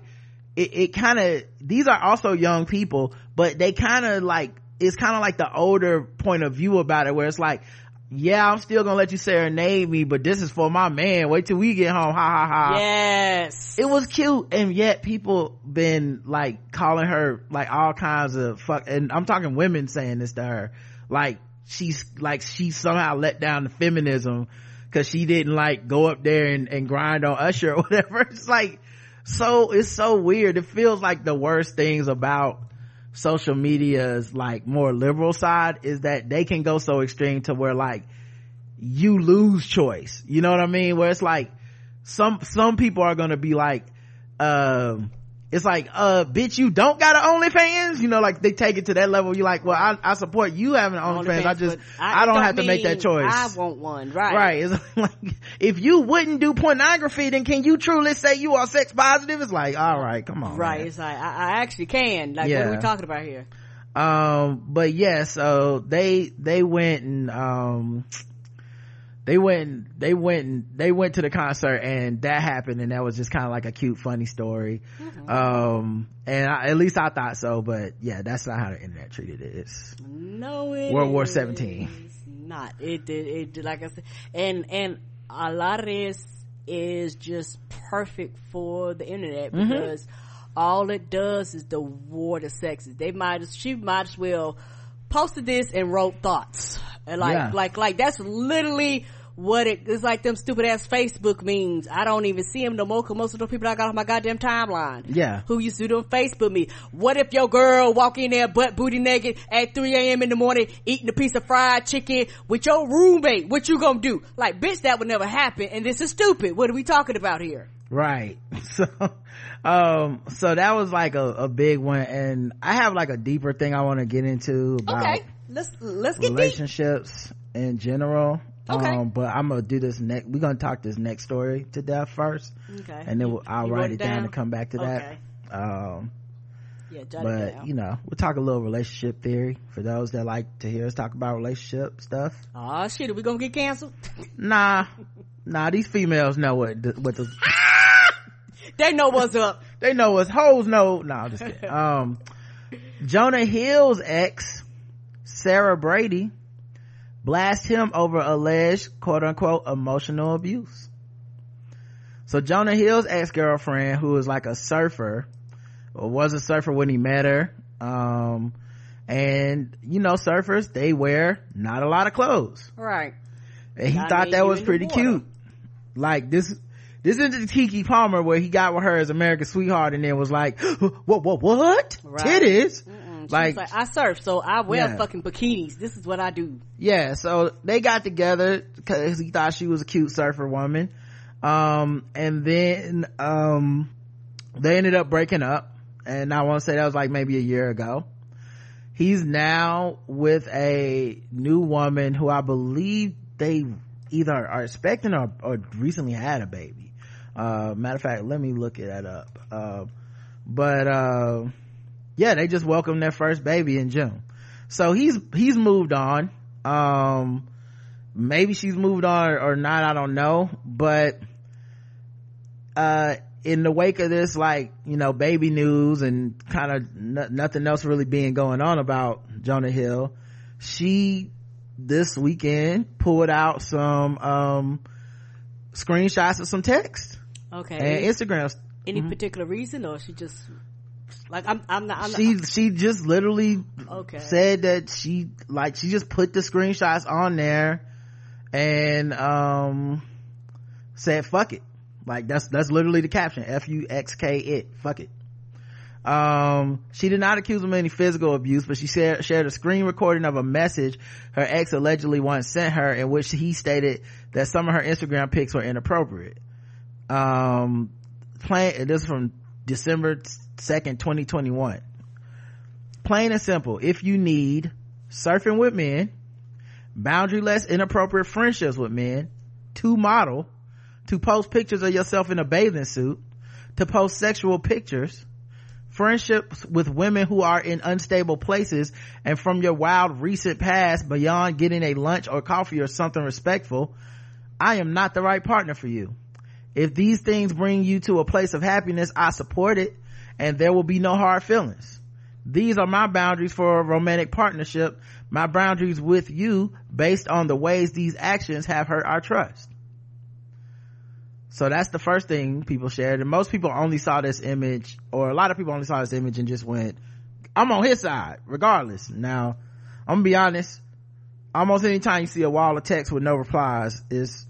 it, it kind of these are also young people but they kind of like it's kind of like the older point of view about it where it's like yeah i'm still gonna let you serenade me but this is for my man. Wait till we get home. Ha ha ha. Yes. It was cute and yet people been like calling her like all kinds of fuck and i'm talking women saying this to her. Like she's like she somehow let down the feminism because she didn't like go up there and, and grind on usher or whatever. It's like so it's so weird. It feels like the worst things about social media's like more liberal side is that they can go so extreme to where like you lose choice. You know what i mean? Where it's like some some people are gonna be like um it's like uh bitch you don't got an OnlyFans? You know like they take it to that level. You're like well I, I support you having an OnlyFans. I just but I, don't have to make that choice i want one right. Right. It's like if you wouldn't do pornography then can you truly say you are sex positive? It's like all right come on right. man. it's like I, I actually can. Like what are we talking about here? Um but yeah so they they went and um they went they went they went to the concert and that happened and that was just kind of like a cute funny story um and I, at least i thought so but yeah that's not how the internet treated it it's No, it World War 17. Not it did it, did like I said, and and a lot of this is just perfect for the internet Mm-hmm. because all it does is the war to sexes. They might as she might as well posted this and wrote thoughts and like Yeah. like like that's literally what it is like them stupid ass Facebook memes. I don't even see them no more because most of the people I got on my goddamn timeline Yeah. who used to do them Facebook me. What if your girl walk in there butt booty naked at 3 a.m. in the morning eating a piece of fried chicken with your roommate? What you gonna do? Like, bitch, that would never happen and this is stupid. What are we talking about here? right so um so that was like a, a big one and i have like a deeper thing i want to get into about Okay, let's, let's get deep. relationships in general Okay. um but i'm gonna do this next we're gonna talk this next story to death first Okay. and then we'll, i'll You write it down? down? and come back to Okay. that um Yeah, but you know we'll talk a little relationship theory for those that like to hear us talk about relationship stuff Oh shit, are we gonna get canceled? nah nah these females know what the, what the they know what's up. they know what hoes know no i'm just kidding um jonah hill's ex sarah brady blast him over alleged quote-unquote emotional abuse so jonah hill's ex-girlfriend who was like a surfer or was a surfer when he met her um and you know surfers they wear not a lot of clothes Right. and he Gotta thought that was pretty cute like this this isn't the Keke Palmer where he got with her as America's sweetheart and then was like, what, what, what? Right. Titties? She Like, like, I surf, so I wear Yeah. fucking bikinis. This is what I do. yeah, so they got together because he thought she was a cute surfer woman. Um, and then, um, they ended up breaking up. And I want to say that was like maybe a year ago. He's now with a new woman who I believe they either are expecting or, or recently had a baby. Uh, matter of fact, let me look that up. Uh, but, uh, yeah, they just welcomed their first baby in June. So he's, he's moved on. Um, maybe she's moved on or, or not, I don't know. But, uh, in the wake of this, like, you know, baby news and kind of n- nothing else really being going on about Jonah Hill, she this weekend pulled out some, um, screenshots of some text Okay. and Instagram. Any particular reason, or she just like I'm? I'm not. I'm She, not, she just literally okay. said that she like she just put the screenshots on there and um said fuck it like that's that's literally the caption f-u-x-k it fuck it um she did not accuse him of any physical abuse but she shared, shared a screen recording of a message her ex allegedly once sent her in which he stated that some of her instagram pics were inappropriate um plain this is from december 2nd 2021 plain and simple if you need surfing with men, boundaryless inappropriate friendships with men, to model, to post pictures of yourself in a bathing suit, to post sexual pictures, friendships with women who are in unstable places and from your wild recent past beyond getting a lunch or coffee or something respectful, I am not the right partner for you. If these things bring you to a place of happiness, I support it and there will be no hard feelings. These are my boundaries for a romantic partnership, my boundaries with you based on the ways these actions have hurt our trust. So that's the first thing people shared. And most people only saw this image, or a lot of people only saw this image and just went, I'm on his side, regardless. Now, I'm gonna be honest. Almost anytime you see a wall of text with no replies, is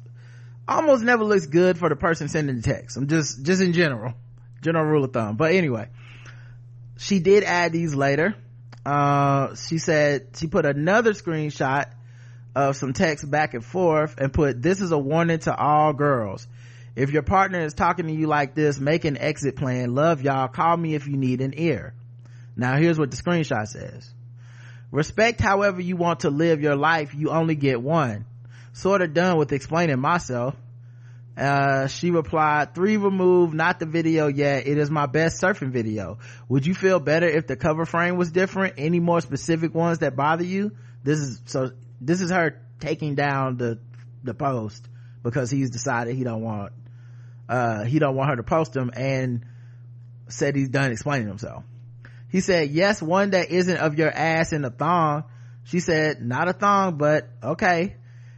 almost never looks good for the person sending the text. I'm just, just in general, general rule of thumb. But anyway, she did add these later. Uh, she said she put another screenshot of some text back and forth and put, this is a warning to all girls. If your partner is talking to you like this, make an exit plan. Love y'all. Call me if you need an ear. Now here's what the screenshot says. Respect however you want to live your life. You only get one. Sort of done with explaining myself. Uh, she replied, three removed, not the video yet. It is my best surfing video. Would you feel better if the cover frame was different? Any more specific ones that bother you? This is, so, this is her taking down the, the post because he's decided he don't want, uh, he don't want her to post them and said he's done explaining himself. He said, yes, one that isn't of your ass in a thong. She said, not a thong, but okay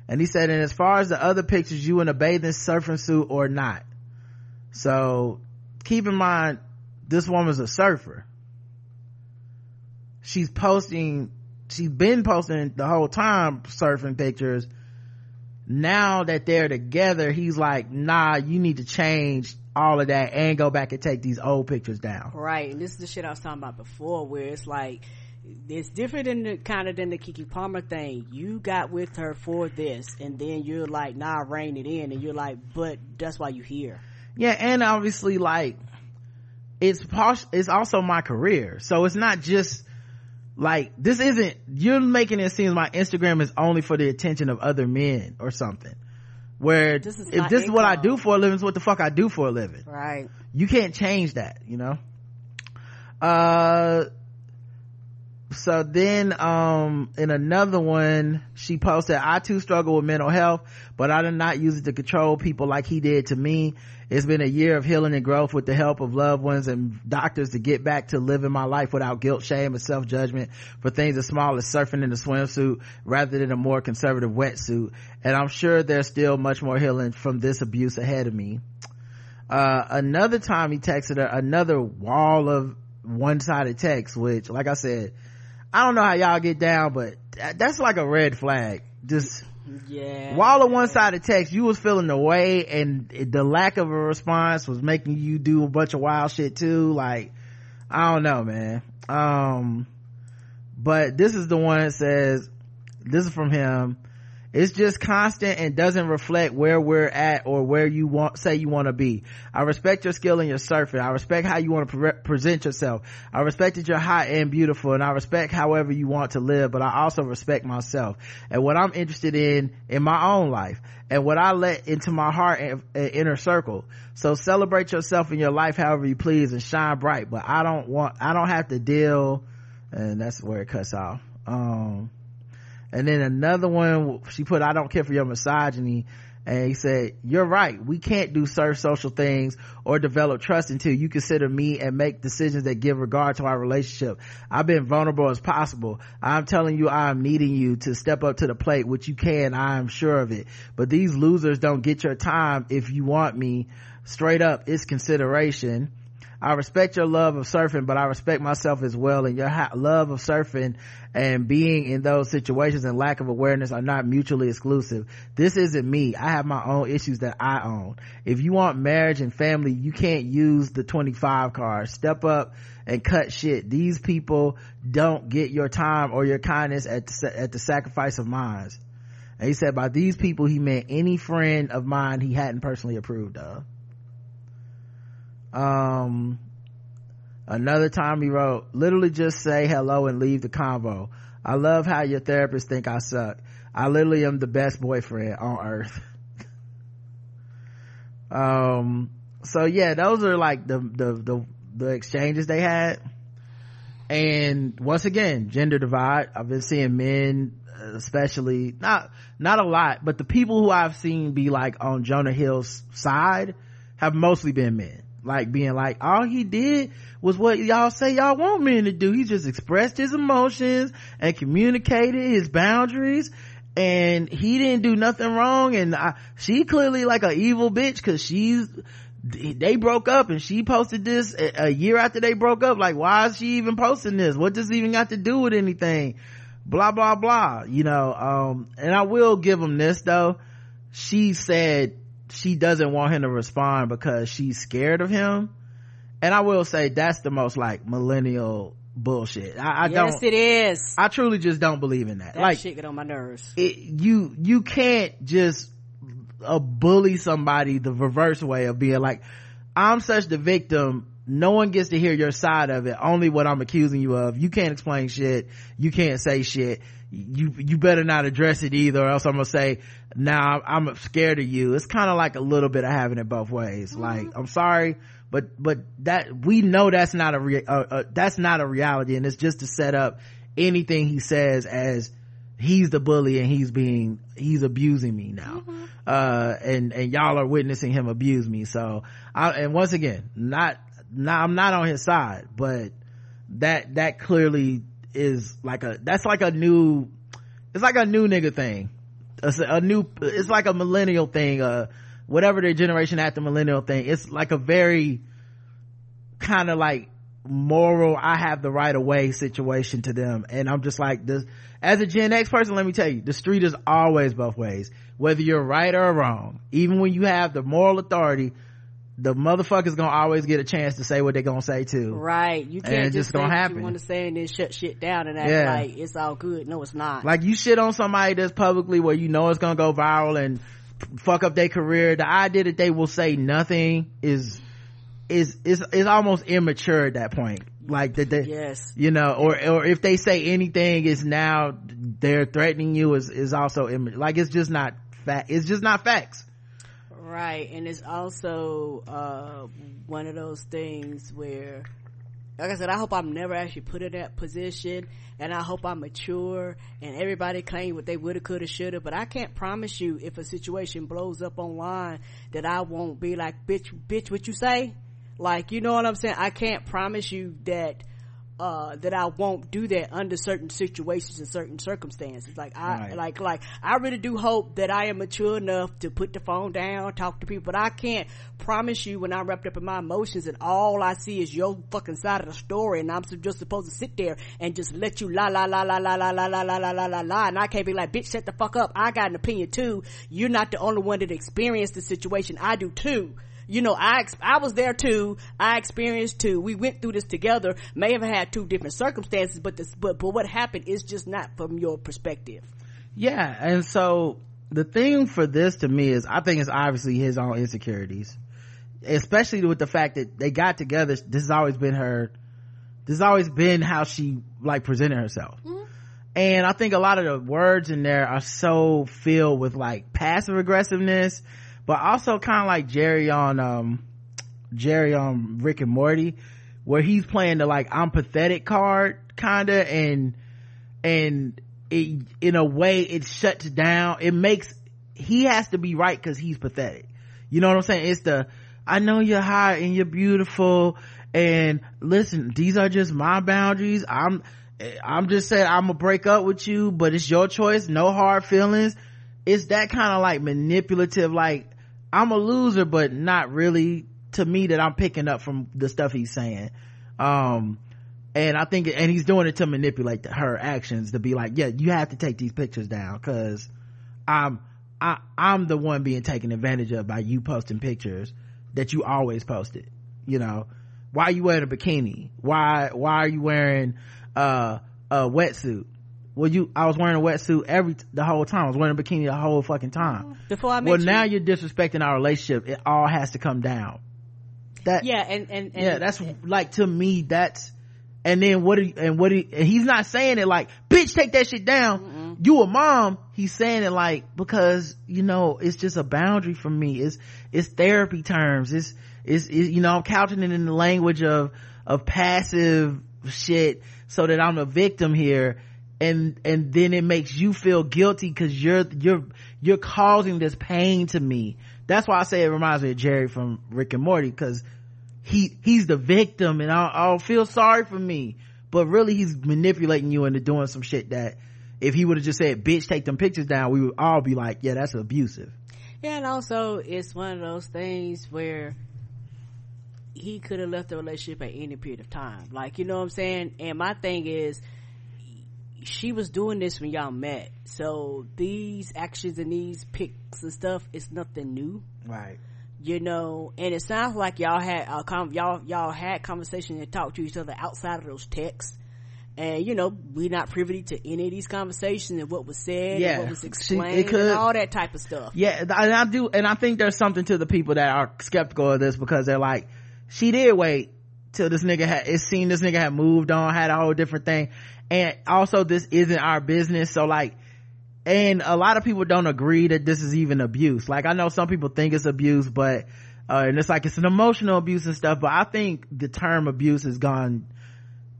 and he said and as far as the other pictures you in a bathing surfing suit or not? So keep in mind this woman's a surfer. She's posting she's been posting the whole time surfing pictures. Now that they're together he's like nah you need to change all of that and go back and take these old pictures down. Right and this is the shit i was talking about before where it's like it's different than the kind of than the Keke Palmer thing. You got with her for this, and then you're like, "Nah, rein it in," and you're like, "But that's why you here." Yeah, and obviously, like, it's it's also my career, so it's not just like this isn't you're making it seem like my Instagram is only for the attention of other men or something. Where this is if this income. is what I do for a living, it's what the fuck I do for a living. Right. You can't change that, you know. Uh so then um in another one she posted i too struggle with mental health but i did not use it to control people like he did to me. It's been a year of healing and growth with the help of loved ones and doctors to get back to living my life without guilt shame and self-judgment for things as small as surfing in a swimsuit rather than a more conservative wetsuit. And i'm sure there's still much more healing from this abuse ahead of me. Uh, another time he texted her another wall of one-sided text which like i said I don't know how y'all get down, but that's like a red flag. Just yeah. While on one side of text, you was feeling the way, and the lack of a response was making you do a bunch of wild shit too. Like, I don't know, man. Um, but this is the one that says, this is from him it's just constant and doesn't reflect where we're at or where you want say you want to be. I respect your skill in your surfing i respect how you want to pre- present yourself. I respect that you're hot and beautiful and i respect however you want to live but i also respect myself. And what i'm interested in in my own life and what i let into my heart and, and inner circle. So celebrate yourself in your life however you please and shine bright but i don't want i don't have to deal and that's where it cuts off. Um and then another one she put i don't care for your misogyny. And he said you're right. We can't do surf social things or develop trust until you consider me and make decisions that give regard to our relationship. I've been vulnerable as possible. I'm telling you i'm needing you to step up to the plate which you can i'm sure of it. But these losers don't get your time if you want me. Straight up it's consideration I respect your love of surfing, but I respect myself as well. And your ha- love of surfing and being in those situations and lack of awareness are not mutually exclusive. This isn't me. I have my own issues that I own. If you want marriage and family, you can't use the 25 card. Step up and cut shit. These people don't get your time or your kindness at the, at the sacrifice of mine. And he said by these people, he meant any friend of mine he hadn't personally approved of um another time he wrote literally just say hello and leave the convo I love how your therapist think I suck. I literally am the best boyfriend on earth. um, so yeah, those are like the, the, the, the exchanges they had. And once again, gender divide. I've been seeing men, especially not, not a lot, but the people who I've seen be like on Jonah Hill's side have mostly been men like being like all he did was what y'all say y'all want men to do. He just expressed his emotions and communicated his boundaries and he didn't do nothing wrong. And I, she clearly like a evil bitch because she's they broke up and she posted this a, year after they broke up. Like why is she even posting this? What does even got to do with anything? Blah blah blah you know um and i will give him this though. She said she doesn't want him to respond because she's scared of him. And i will say that's the most like millennial bullshit. I, I yes, don't it is. i truly just don't believe in that, that like shit get on my nerves. it, you you can't just uh, bully somebody the reverse way of being like i'm such the victim. No one gets to hear your side of it. Only what i'm accusing you of. You can't explain shit. You can't say shit you you better not address it either or else i'm gonna say now i'm scared of you. It's kind of like a little bit of having it both ways. Like i'm sorry but but that we know that's not a rea- uh, uh, that's not a reality and it's just to set up anything he says as he's the bully and he's being he's abusing me now. Uh and and y'all are witnessing him abuse me so i and once again not not i'm not on his side but that that clearly is like a that's like a new it's like a new nigga thing. It's a, new it's like a millennial thing uh whatever the generation after millennial thing. It's like a very kind of like moral i have the right of way situation to them. And i'm just like this as a gen x person let me tell you the street is always both ways. Whether you're right or wrong even when you have the moral authority the motherfuckers gonna always get a chance to say what they're gonna say too Right. You can't it's just just gonna happen. you want to say and then shut shit down and act Yeah. like it's all good. No, it's not. like you shit on somebody that's publicly where you know it's gonna go viral and fuck up their career the idea that they will say nothing is is is is almost immature at that point like that they yes. you know or or if they say anything is now they're threatening you is is also Im- like it's just not fact it's just not facts Right. And it's also uh one of those things where like I said, I hope I'm never actually put in that position and I hope I'm mature and everybody claim what they woulda, coulda, shoulda, but I can't promise you if a situation blows up online that I won't be like, bitch, bitch, what you say? Like, you know what I'm saying? I can't promise you that uh that I won't do that under certain situations and certain circumstances. Like I Right. like like I really do hope that I am mature enough to put the phone down, talk to people, but I can't promise you when I'm wrapped up in my emotions and all I see is your fucking side of the story and I'm just supposed to sit there and just let you la la la la la la la la la la la la la and I can't be like, bitch, shut the fuck up. I got an opinion too. You're not the only one that experienced the situation. I do too you know, I, I was there too. I experienced too. We went through this together. May have had two different circumstances, but this, but, but what happened is just not from your perspective. yeah and so the thing for this to me is i think it's obviously his own insecurities especially with the fact that they got together this has always been her this has always been how she like presented herself mm-hmm. and i think a lot of the words in there are so filled with like passive aggressiveness but also kind of like jerry on um jerry on rick and morty where he's playing the like i'm pathetic card kind of and and it, in a way it shuts down. It makes he has to be right because he's pathetic. You know what i'm saying? It's the i know you're hot and you're beautiful and listen these are just my boundaries. I'm i'm just saying i'm gonna break up with you but it's your choice. No hard feelings. It's that kind of like manipulative like i'm a loser but not really to me that i'm picking up from the stuff he's saying um and I think, and he's doing it to manipulate the, her actions to be like, yeah, you have to take these pictures down because I'm, I, I'm the one being taken advantage of by you posting pictures that you always posted. You know, why are you wearing a bikini? Why, why are you wearing, uh, a wetsuit? Well, you, I was wearing a wetsuit every, the whole time. I was wearing a bikini the whole fucking time. Mm-hmm. Before I met Well, you. now you're disrespecting our relationship. It all has to come down. That, yeah, and, and, and yeah that's like to me that's and then what he, and what he, and he's not saying it like, bitch, take that shit down. Mm-mm. You a mom. He's saying it like, because, you know, it's just a boundary for me. It's, it's therapy terms. It's, it's, it's, you know, I'm couching it in the language of, of passive shit so that I'm a victim here. And, and then it makes you feel guilty because you're, you're, you're causing this pain to me. That's why I say it reminds me of Jerry from Rick and Morty because he he's the victim and I'll, I'll feel sorry for me. But really he's manipulating you into doing some shit that if he would have just said bitch take them pictures down we would all be like yeah that's abusive. Yeah and also it's one of those things where he could have left the relationship at any period of time. Like you know what i'm saying? And my thing is she was doing this when y'all met. So these actions and these pics and stuff is nothing new. Right. You know and it sounds like y'all had a com- y'all y'all had conversation and talked to each other outside of those texts. And you know we're not privy to any of these conversations and what was said yeah what was explained could, and all that type of stuff. Yeah and i do and i think there's something to the people that are skeptical of this because they're like she did wait till this nigga had it seemed this nigga had moved on had a whole different thing and also this isn't our business. So like and a lot of people don't agree that this is even abuse. Like i know some people think it's abuse but uh, and it's like it's an emotional abuse and stuff but i think the term abuse has gone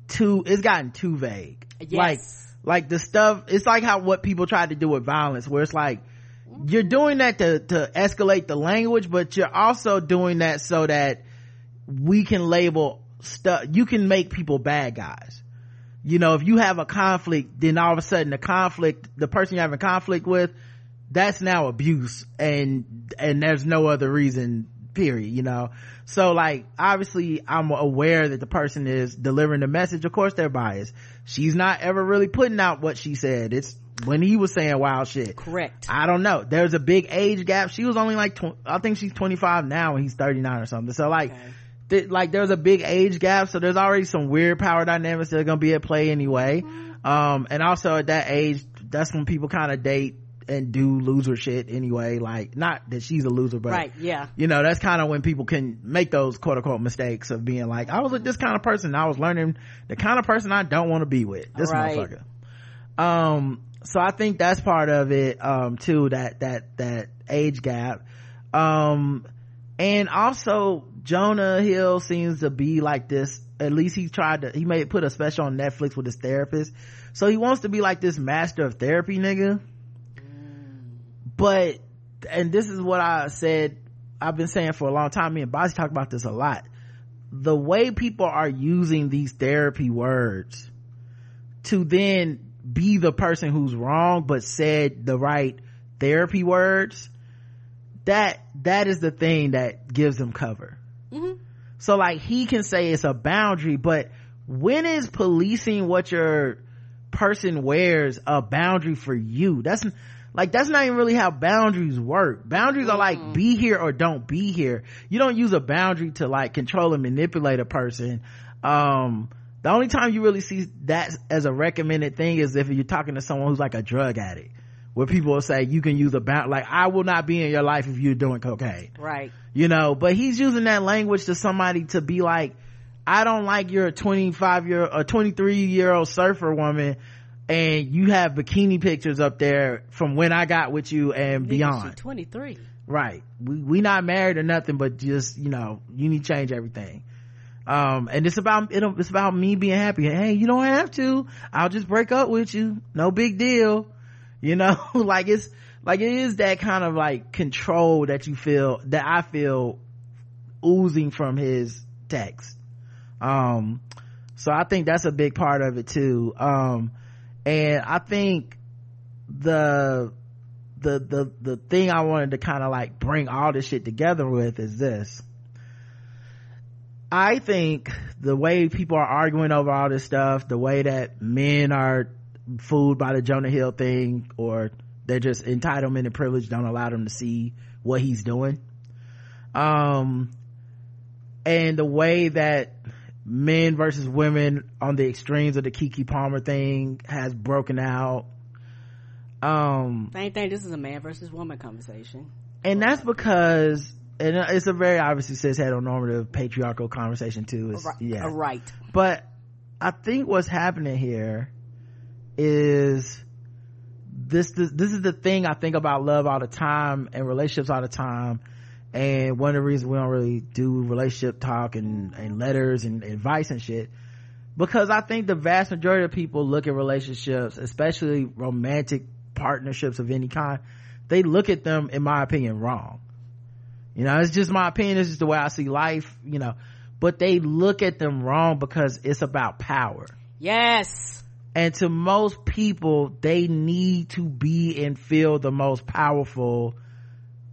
too it's gotten too vague. Yes. like like the stuff it's like how what people try to do with violence where it's like you're doing that to to escalate the language but you're also doing that so that we can label stuff you can make people bad guys you know if you have a conflict then all of a sudden the conflict the person you're having conflict with that's now abuse and and there's no other reason period you know? So like obviously i'm aware that the person is delivering the message. Of course they're biased. She's not ever really putting out what she said. It's when he was saying wild shit. Correct. I don't know. There's a big age gap. She was only like tw- i think she's 25 now and he's 39 or something. So like okay th- like there's a big age gap so there's already some weird power dynamics that are gonna be at play anyway. Um and also at that age that's when people kind of date and do loser shit anyway like not that she's a loser but right yeah. you know that's kind of when people can make those quote unquote mistakes of being like i was with this kind of person i was learning the kind of person i don't want to be with this right. motherfucker. Um so i think that's part of it um too that that that age gap. Um and also jonah hill seems to be like this. At least he tried to he made put a special on netflix with his therapist. So he wants to be like this master of therapy nigga. But and this is what i said i've been saying for a long time me and Bossy talk about this a lot. The way people are using these therapy words to then be the person who's wrong but said the right therapy words that that is the thing that gives them cover mm-hmm. so like he can say it's a boundary but when is policing what your person wears a boundary for you? That's like that's not even really how boundaries work. Boundaries mm-hmm. are like be here or don't be here. You don't use a boundary to like control and manipulate a person. Um the only time you really see that as a recommended thing is if you're talking to someone who's like a drug addict where people will say you can use a bound like i will not be in your life if you're doing cocaine. Right you know but he's using that language to somebody to be like i don't like your 25 year a 23 year old surfer woman and you have bikini pictures up there from when i got with you and beyond. 23 right. We we not married or nothing but just you know you need to change everything. Um and it's about it, it's about me being happy. Hey you don't have to. I'll just break up with you. No big deal. You know like it's like it is that kind of like control that you feel that i feel oozing from his text. Um so i think that's a big part of it too. Um and i think the the the the thing i wanted to kind of like bring all this shit together with is this. I think the way people are arguing over all this stuff the way that men are fooled by the Jonah Hill thing or they're just entitlement and privilege don't allow them to see what he's doing. Um, and the way that men versus women on the extremes of the Keke Palmer thing has broken out. Um, I think this is a man versus woman conversation. And that's because, and it's a very obviously cis heteronormative patriarchal conversation too. It's, right, yeah. Right. But I think what's happening here is this, this this is the thing I think about love all the time and relationships all the time. And one of the reasons we don't really do relationship talk and, and letters and advice and shit. Because I think the vast majority of people look at relationships, especially romantic partnerships of any kind, they look at them, in my opinion, wrong. You know, it's just my opinion. It's just the way I see life, you know, but they look at them wrong because it's about power. Yes. And to most people, they need to be and feel the most powerful.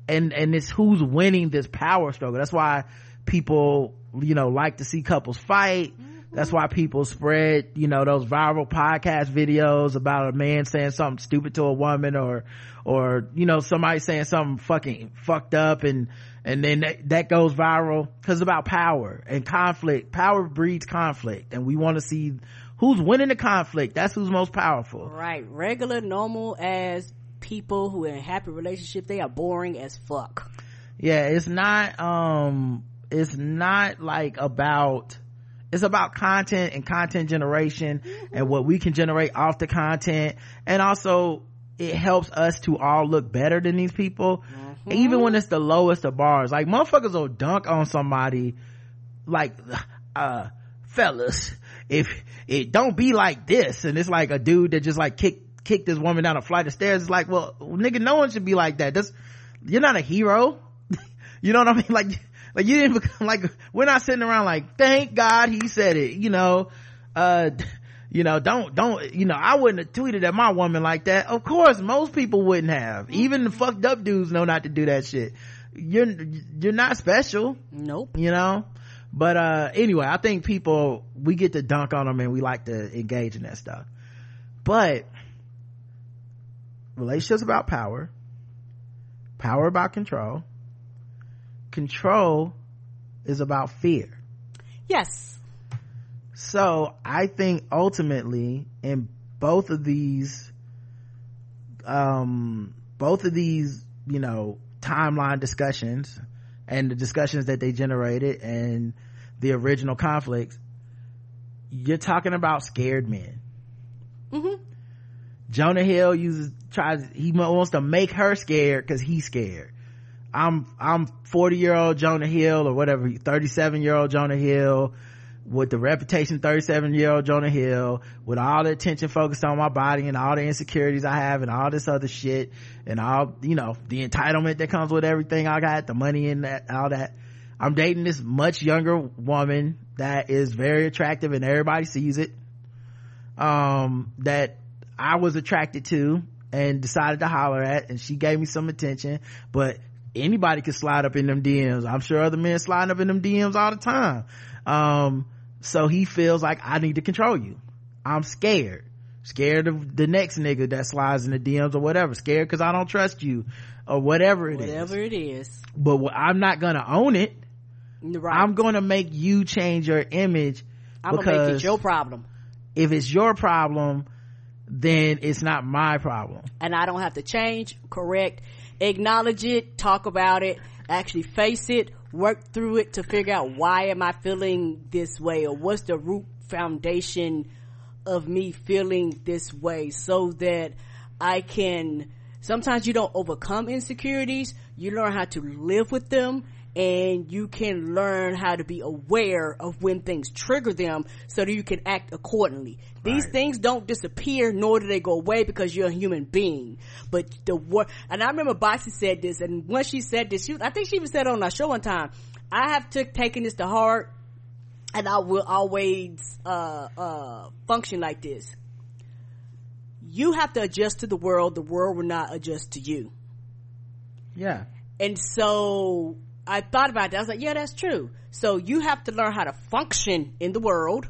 And, and it's who's winning this power struggle. That's why people, you know, like to see couples fight. That's mm-hmm. why people spread, you know, those viral podcast videos about a man saying something stupid to a woman or, or, you know, somebody saying something fucking fucked up and, and then that, that goes viral because it's about power and conflict. Power breeds conflict and we want to see who's winning the conflict. That's who's most powerful. Right. Regular, normal as people who are in happy relationships, they are boring as fuck. Yeah, it's not, um, it's not like about, it's about content and content generation mm-hmm. and what we can generate off the content. And also it helps us to all look better than these people. Mm-hmm. Even when it's the lowest of bars. Like motherfuckers will dunk on somebody like, uh, fellas, if it don't be like this. And it's like a dude that just like kicked, kicked this woman down a flight of stairs. It's like, well, nigga, no one should be like that. That's, you're not a hero. you know what I mean? Like, like you didn't become like, we're not sitting around like, thank God he said it, you know, uh, you know, don't, don't, you know, I wouldn't have tweeted at my woman like that. Of course, most people wouldn't have. Even the fucked up dudes know not to do that shit. You're, you're not special. Nope. You know? But, uh, anyway, I think people, we get to dunk on them and we like to engage in that stuff. But, relationships about power, power about control, control is about fear. Yes. So I think ultimately in both of these, um, both of these, you know, timeline discussions and the discussions that they generated and the original conflicts, you're talking about scared men. Mm-hmm. Jonah Hill uses, tries, he wants to make her scared because he's scared. I'm, I'm 40 year old Jonah Hill or whatever, 37 year old Jonah Hill with the reputation 37 year old Jonah Hill, with all the attention focused on my body and all the insecurities I have and all this other shit and all, you know, the entitlement that comes with everything I got, the money and that, all that. I'm dating this much younger woman that is very attractive and everybody sees it. Um, that I was attracted to and decided to holler at and she gave me some attention, but anybody could slide up in them DMs. I'm sure other men slide up in them DMs all the time. Um, so he feels like I need to control you. I'm scared. Scared of the next nigga that slides in the DMs or whatever. Scared because I don't trust you or whatever it whatever is. it is. But I'm not gonna own it. Right. I'm gonna make you change your image. I'm gonna make it your problem. If it's your problem, then it's not my problem. And I don't have to change, correct, acknowledge it, talk about it, actually face it, work through it to figure out why am I feeling this way or what's the root foundation of me feeling this way so that I can sometimes you don't overcome insecurities you learn how to live with them and you can learn how to be aware of when things trigger them so that you can act accordingly. These right. things don't disappear nor do they go away because you're a human being. But the word, and I remember Bossy said this and when she said this, she, I think she even said on our show one time, I have took, taken this to heart and I will always, uh, uh, function like this. You have to adjust to the world. The world will not adjust to you. Yeah. And so I thought about that. I was like, yeah, that's true. So you have to learn how to function in the world.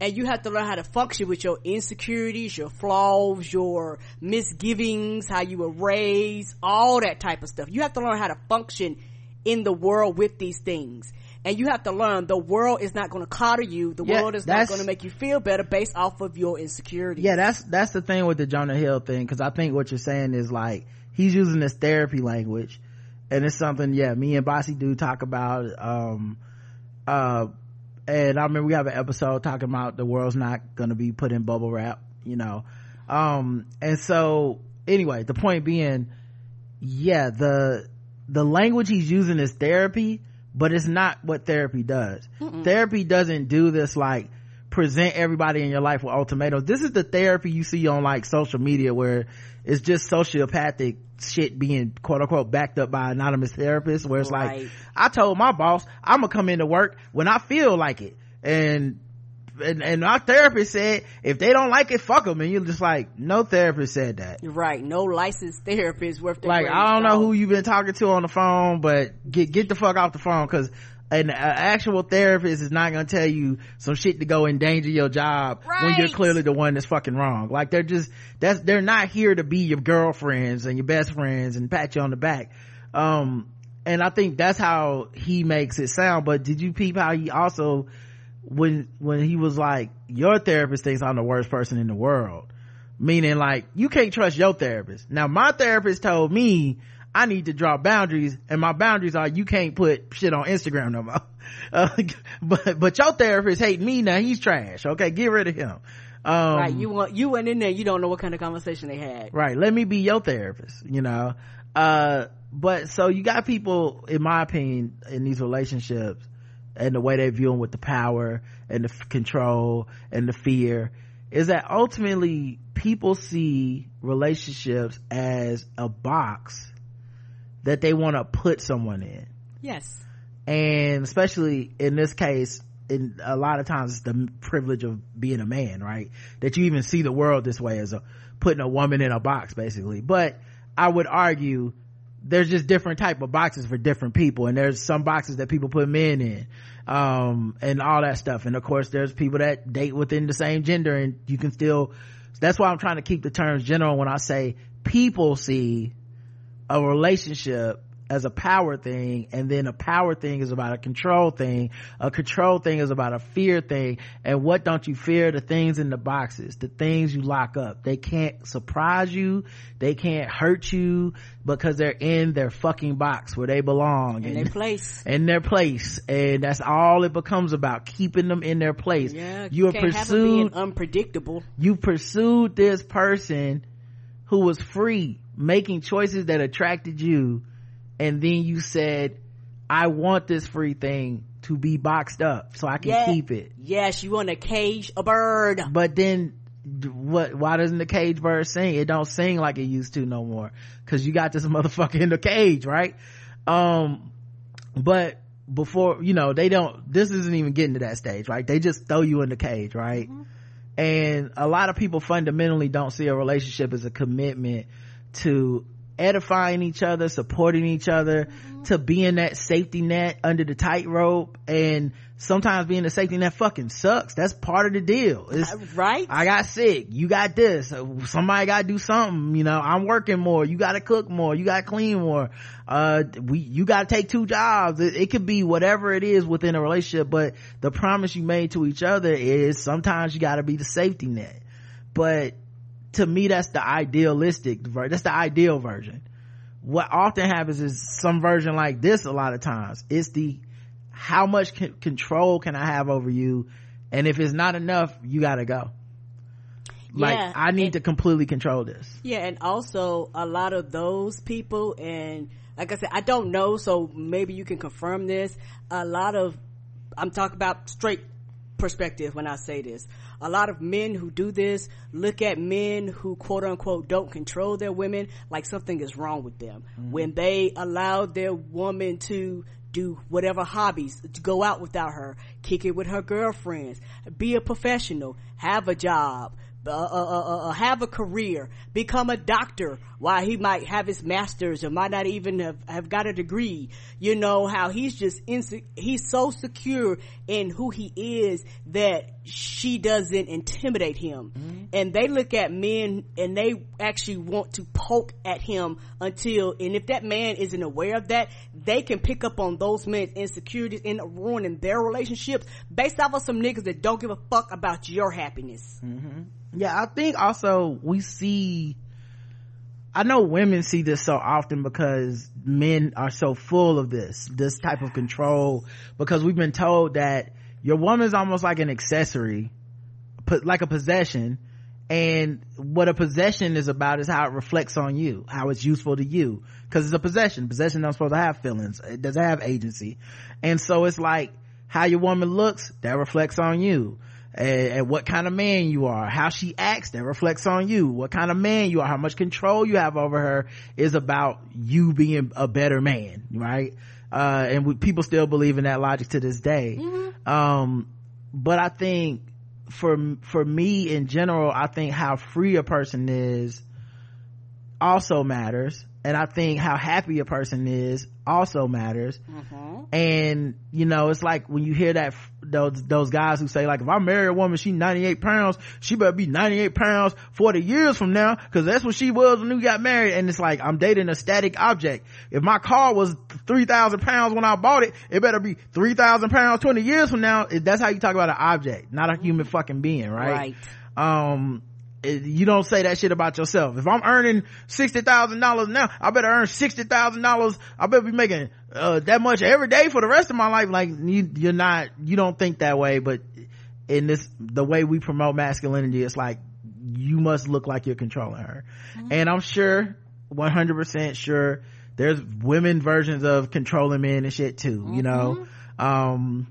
And you have to learn how to function with your insecurities, your flaws, your misgivings, how you were raised, all that type of stuff. You have to learn how to function in the world with these things. And you have to learn the world is not going to coddle you. The yeah, world is not going to make you feel better based off of your insecurities. Yeah, that's, that's the thing with the Jonah Hill thing. Cause I think what you're saying is like, he's using this therapy language and it's something yeah me and bossy do talk about um uh and I remember we have an episode talking about the world's not gonna be put in bubble wrap, you know. Um, and so anyway, the point being, yeah, the, the language he's using is therapy, but it's not what therapy does. Mm-mm. Therapy doesn't do this like, present everybody in your life with ultimatums. This is the therapy you see on like social media where it's just sociopathic shit being quote unquote backed up by anonymous therapists where it's right. like, I told my boss I'm gonna come into work when I feel like it. And and, and our therapist said if they don't like it fuck them and you're just like no therapist said that right no licensed therapist worth like i don't know who you've been talking to on the phone but get get the fuck off the phone because an actual therapist is not going to tell you some shit to go endanger your job right. when you're clearly the one that's fucking wrong. Like they're just, that's, they're not here to be your girlfriends and your best friends and pat you on the back. Um, and I think that's how he makes it sound. But did you peep how he also, when, when he was like, your therapist thinks I'm the worst person in the world. Meaning like, you can't trust your therapist. Now my therapist told me I need to draw boundaries and my boundaries are you can't put shit on Instagram no more. Uh, but, but your therapist hate me now. He's trash. Okay. Get rid of him. Um, right. You want, you went in there. You don't know what kind of conversation they had. Right. Let me be your therapist, you know? Uh, but so you got people, in my opinion, in these relationships and the way they view them with the power and the f- control and the fear is that ultimately people see relationships as a box that they want to put someone in. Yes. And especially in this case, in a lot of times it's the privilege of being a man, right? That you even see the world this way as a putting a woman in a box, basically. But I would argue there's just different type of boxes for different people, and there's some boxes that people put men in, um, and all that stuff. And of course, there's people that date within the same gender, and you can still. That's why I'm trying to keep the terms general when I say people see a relationship as a power thing and then a power thing is about a control thing. A control thing is about a fear thing. And what don't you fear? The things in the boxes the things you lock up. They can't surprise you. They can't hurt you because they're in their fucking box where they belong in their place. in their place. And that's all it becomes about keeping them in their place. Yeah you, you have pursued unpredictable. you pursued this person who was free making choices that attracted you and then you said i want this free thing to be boxed up so i can yeah. keep it. Yes you want to cage a bird. But then what why doesn't the cage bird sing? It don't sing like it used to no more because you got this motherfucker in the cage right? Um but before you know they don't this isn't even getting to that stage right? They just throw you in the cage right? Mm-hmm. and a lot of people fundamentally don't see a relationship as a commitment to edifying each other, supporting each other, mm-hmm. to being that safety net under the tightrope. And sometimes being the safety net fucking sucks. That's part of the deal. It's, uh, right? I got sick. You got this. Somebody got to do something. You know, I'm working more. You got to cook more. You got to clean more. Uh, we, you got to take two jobs. It, it could be whatever it is within a relationship, but the promise you made to each other is sometimes you got to be the safety net. But to me that's the idealistic version that's the ideal version. What often happens is some version like this a lot of times. It's the how much c- control can i have over you? And if it's not enough you gotta go. Like yeah, i need and, to completely control this. Yeah and also a lot of those people and like i said i don't know so maybe you can confirm this. A lot of i'm talking about straight perspective when i say this a lot of men who do this look at men who quote unquote don't control their women like something is wrong with them. Mm-hmm. When they allow their woman to do whatever hobbies, to go out without her, kick it with her girlfriends, be a professional, have a job, uh, uh, uh, uh, have a career, become a doctor while he might have his master's or might not even have, have got a degree. You know, how he's just, inse- he's so secure in who he is that she doesn't intimidate him. Mm-hmm. And they look at men and they actually want to poke at him until, and if that man isn't aware of that, they can pick up on those men's insecurities and ruining their relationships based off of some niggas that don't give a fuck about your happiness. Mm-hmm yeah i think also we see i know women see this so often because men are so full of this this type of control because we've been told that your woman's almost like an accessory like a possession and what a possession is about is how it reflects on you how it's useful to you because it's a possession. Possession not supposed to have feelings. It doesn't have agency. And so it's like how your woman looks that reflects on you and, and, what kind of man you are. How she acts that reflects on you. What kind of man you are. How much control you have over her is about you being a better man right? Uh, and we, people still believe in that logic to this day. Mm-hmm. um, but i think for for me in general i think how free a person is also matters and i think how happy a person is also matters. Mm-hmm. and you know it's like when you hear that those those guys who say like if i marry a woman she's 98 pounds she better be 98 pounds 40 years from now because that's what she was when we got married. And it's like i'm dating a static object. If my car was 3000 pounds when i bought it it better be 3000 pounds 20 years from now. That's how you talk about an object not a human fucking being right, right. um you don't say that shit about yourself. If I'm earning $60,000 now, I better earn $60,000. I better be making, uh, that much every day for the rest of my life. Like, you, you're not, you don't think that way, but in this, the way we promote masculinity, it's like, you must look like you're controlling her. Mm-hmm. And I'm sure, 100% sure, there's women versions of controlling men and shit too, mm-hmm. you know? Mm-hmm. Um,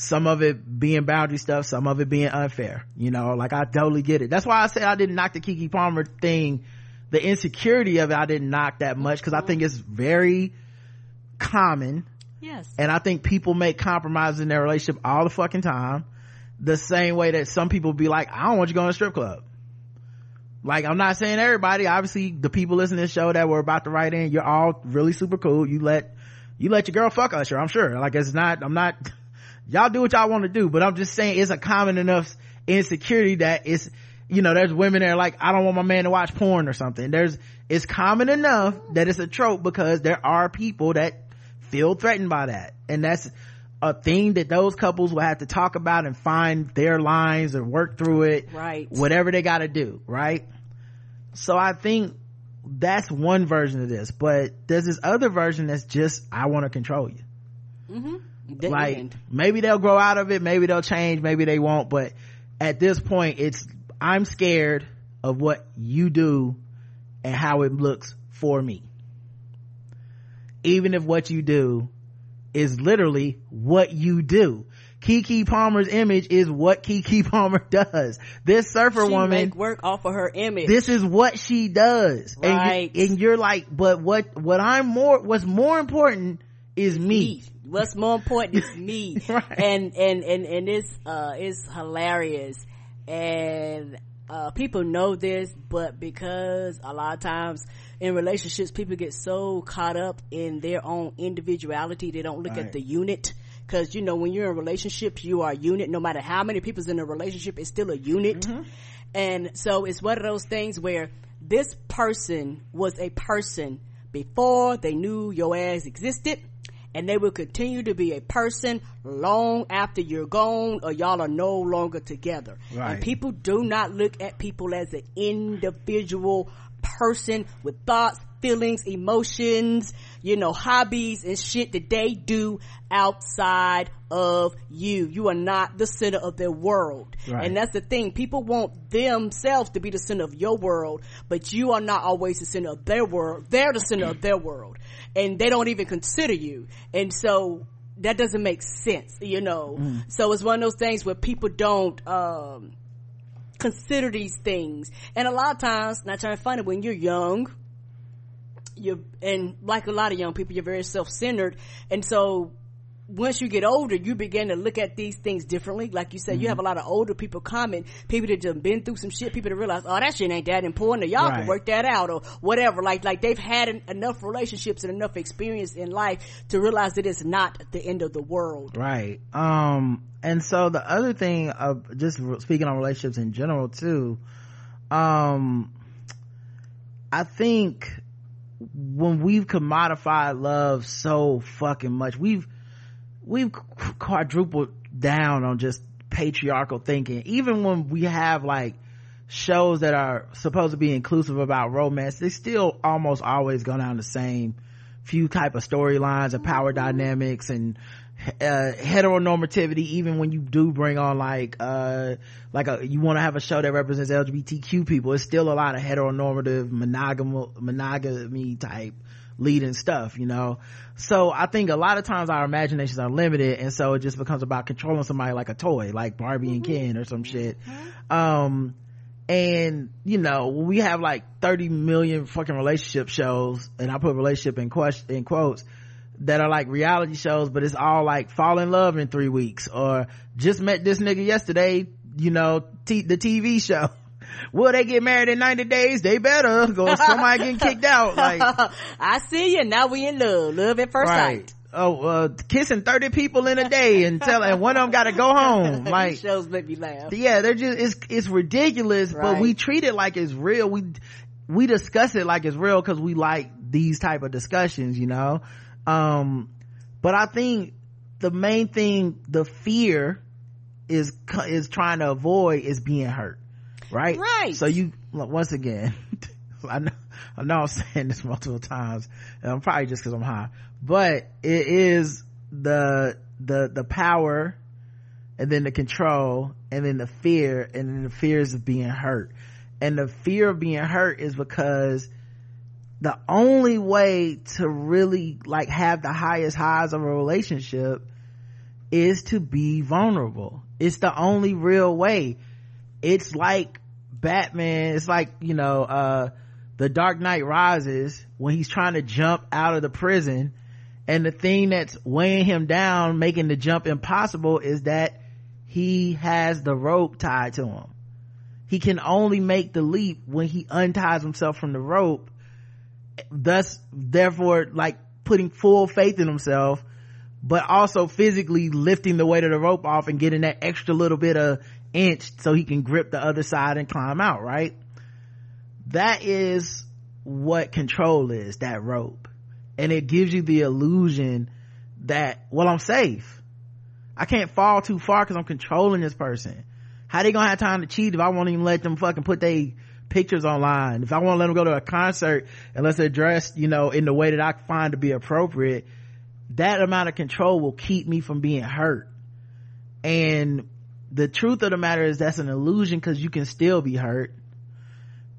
some of it being boundary stuff some of it being unfair you know like i totally get it. That's why i said i didn't knock the Keke palmer thing the insecurity of it i didn't knock that much because i think it's very common. Yes. And i think people make compromises in their relationship all the fucking time the same way that some people be like i don't want you going to a strip club. Like i'm not saying everybody obviously the people listening to the show that were about to write in you're all really super cool. You let you let your girl fuck usher i'm sure. Like it's not i'm not y'all do what y'all want to do but i'm just saying it's a common enough insecurity that it's you know there's women that are like i don't want my man to watch porn or something. There's it's common enough that it's a trope because there are people that feel threatened by that. And that's a thing that those couples will have to talk about and find their lines or work through it. Right. Whatever they got to do right? So i think that's one version of this but there's this other version that's just i want to control you. Mm-hmm like end. maybe they'll grow out of it maybe they'll change maybe they won't but at this point it's i'm scared of what you do and how it looks for me even if what you do is literally what you do Keke Palmer's image is what Keke Palmer does. This surfer she woman make work off of her image. This is what she does. Right. And, you, and you're like, but what, what I'm more, what's more important is me. me what's more important is me right. and and and and it's uh it's hilarious and uh people know this but because a lot of times in relationships people get so caught up in their own individuality they don't look right. at the unit because you know when you're in relationships you are a unit no matter how many people's in a relationship it's still a unit mm-hmm. and so it's one of those things where this person was a person before they knew your ass existed and they will continue to be a person long after you're gone or y'all are no longer together. Right. And people do not look at people as an individual person with thoughts, feelings, emotions, you know, hobbies and shit that they do outside of you. You are not the center of their world. Right. And that's the thing. People want themselves to be the center of your world, but you are not always the center of their world. They're the center of their world and they don't even consider you. And so that doesn't make sense, you know. Mm. So it's one of those things where people don't um, consider these things. And a lot of times, not trying to find it when you're young, you and like a lot of young people, you're very self-centered. And so once you get older, you begin to look at these things differently. Like you said, mm-hmm. you have a lot of older people comment, people that just been through some shit, people that realize, oh, that shit ain't that important, or y'all right. can work that out, or whatever. Like, like they've had an, enough relationships and enough experience in life to realize that it's not the end of the world. Right. Um, and so the other thing of just speaking on relationships in general too, um, I think when we've commodified love so fucking much, we've, we've quadrupled down on just patriarchal thinking. Even when we have like shows that are supposed to be inclusive about romance they still almost always go down the same few type of storylines and power dynamics and uh, heteronormativity even when you do bring on like uh like a you want to have a show that represents lgbtq people it's still a lot of heteronormative monogamy monogamy type leading stuff you know? So i think a lot of times our imaginations are limited and so it just becomes about controlling somebody like a toy like barbie and ken or some shit. Um and you know we have like 30 million fucking relationship shows and i put relationship in question in quotes that are like reality shows but it's all like fall in love in three weeks or just met this nigga yesterday you know t- the tv show will they get married in 90 days they better go somebody getting kicked out like I see you. Now we in love. Love at first right sight. oh uh kissing 30 people in a day and tell and one of them gotta go home like These shows make me laugh. yeah they're just it's it's ridiculous but we treat it like it's real we we discuss it like it's real because we like these type of discussions you know um but i think the main thing the fear is is trying to avoid is being hurt right Right. so you once again i know i know i'm saying this multiple times and i'm probably just because i'm high but it is the the the power and then the control and then the fear and then the fears of being hurt and the fear of being hurt is because the only way to really like have the highest highs of a relationship is to be vulnerable. It's the only real way. It's like batman it's like you know uh the dark knight rises when he's trying to jump out of the prison and the thing that's weighing him down making the jump impossible is that he has the rope tied to him. He can only make the leap when he unties himself from the rope thus therefore like putting full faith in himself but also physically lifting the weight of the rope off and getting that extra little bit of inch so he can grip the other side and climb out right? That is what control is that rope. And it gives you the illusion that well i'm safe. I can't fall too far because i'm controlling this person. How they gonna have time to cheat if i won't even let them fucking put their pictures online. If i want to let them go to a concert unless they're dressed you know in the way that i find to be appropriate that amount of control will keep me from being hurt. And the truth of the matter is that's an illusion because you can still be hurt.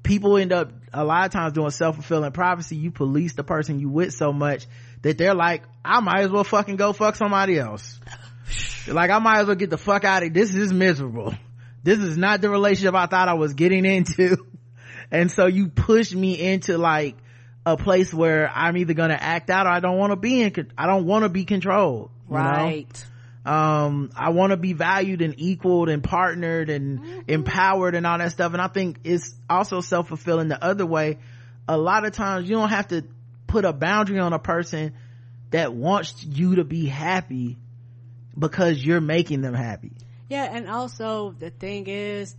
People end up a lot of times doing self-fulfilling prophecy you police the person you with so much that they're like i might as well fucking go fuck somebody else. Like i might as well get the fuck out of this is miserable. This is not the relationship i thought i was getting into and so you push me into like a place where i'm either gonna act out or i don't want to be in i don't want to be controlled you know? Right. um i want to be valued and equaled and partnered and empowered and all that stuff and i think it's also self-fulfilling the other way a lot of times you don't have to put a boundary on a person that wants you to be happy because you're making them happy Yeah, and also the thing is,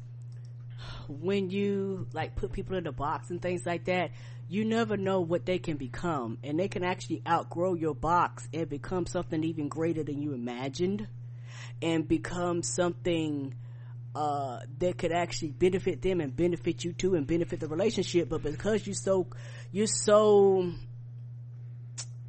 when you like put people in a box and things like that, you never know what they can become, and they can actually outgrow your box and become something even greater than you imagined, and become something uh, that could actually benefit them and benefit you too, and benefit the relationship. But because you're so, you're so,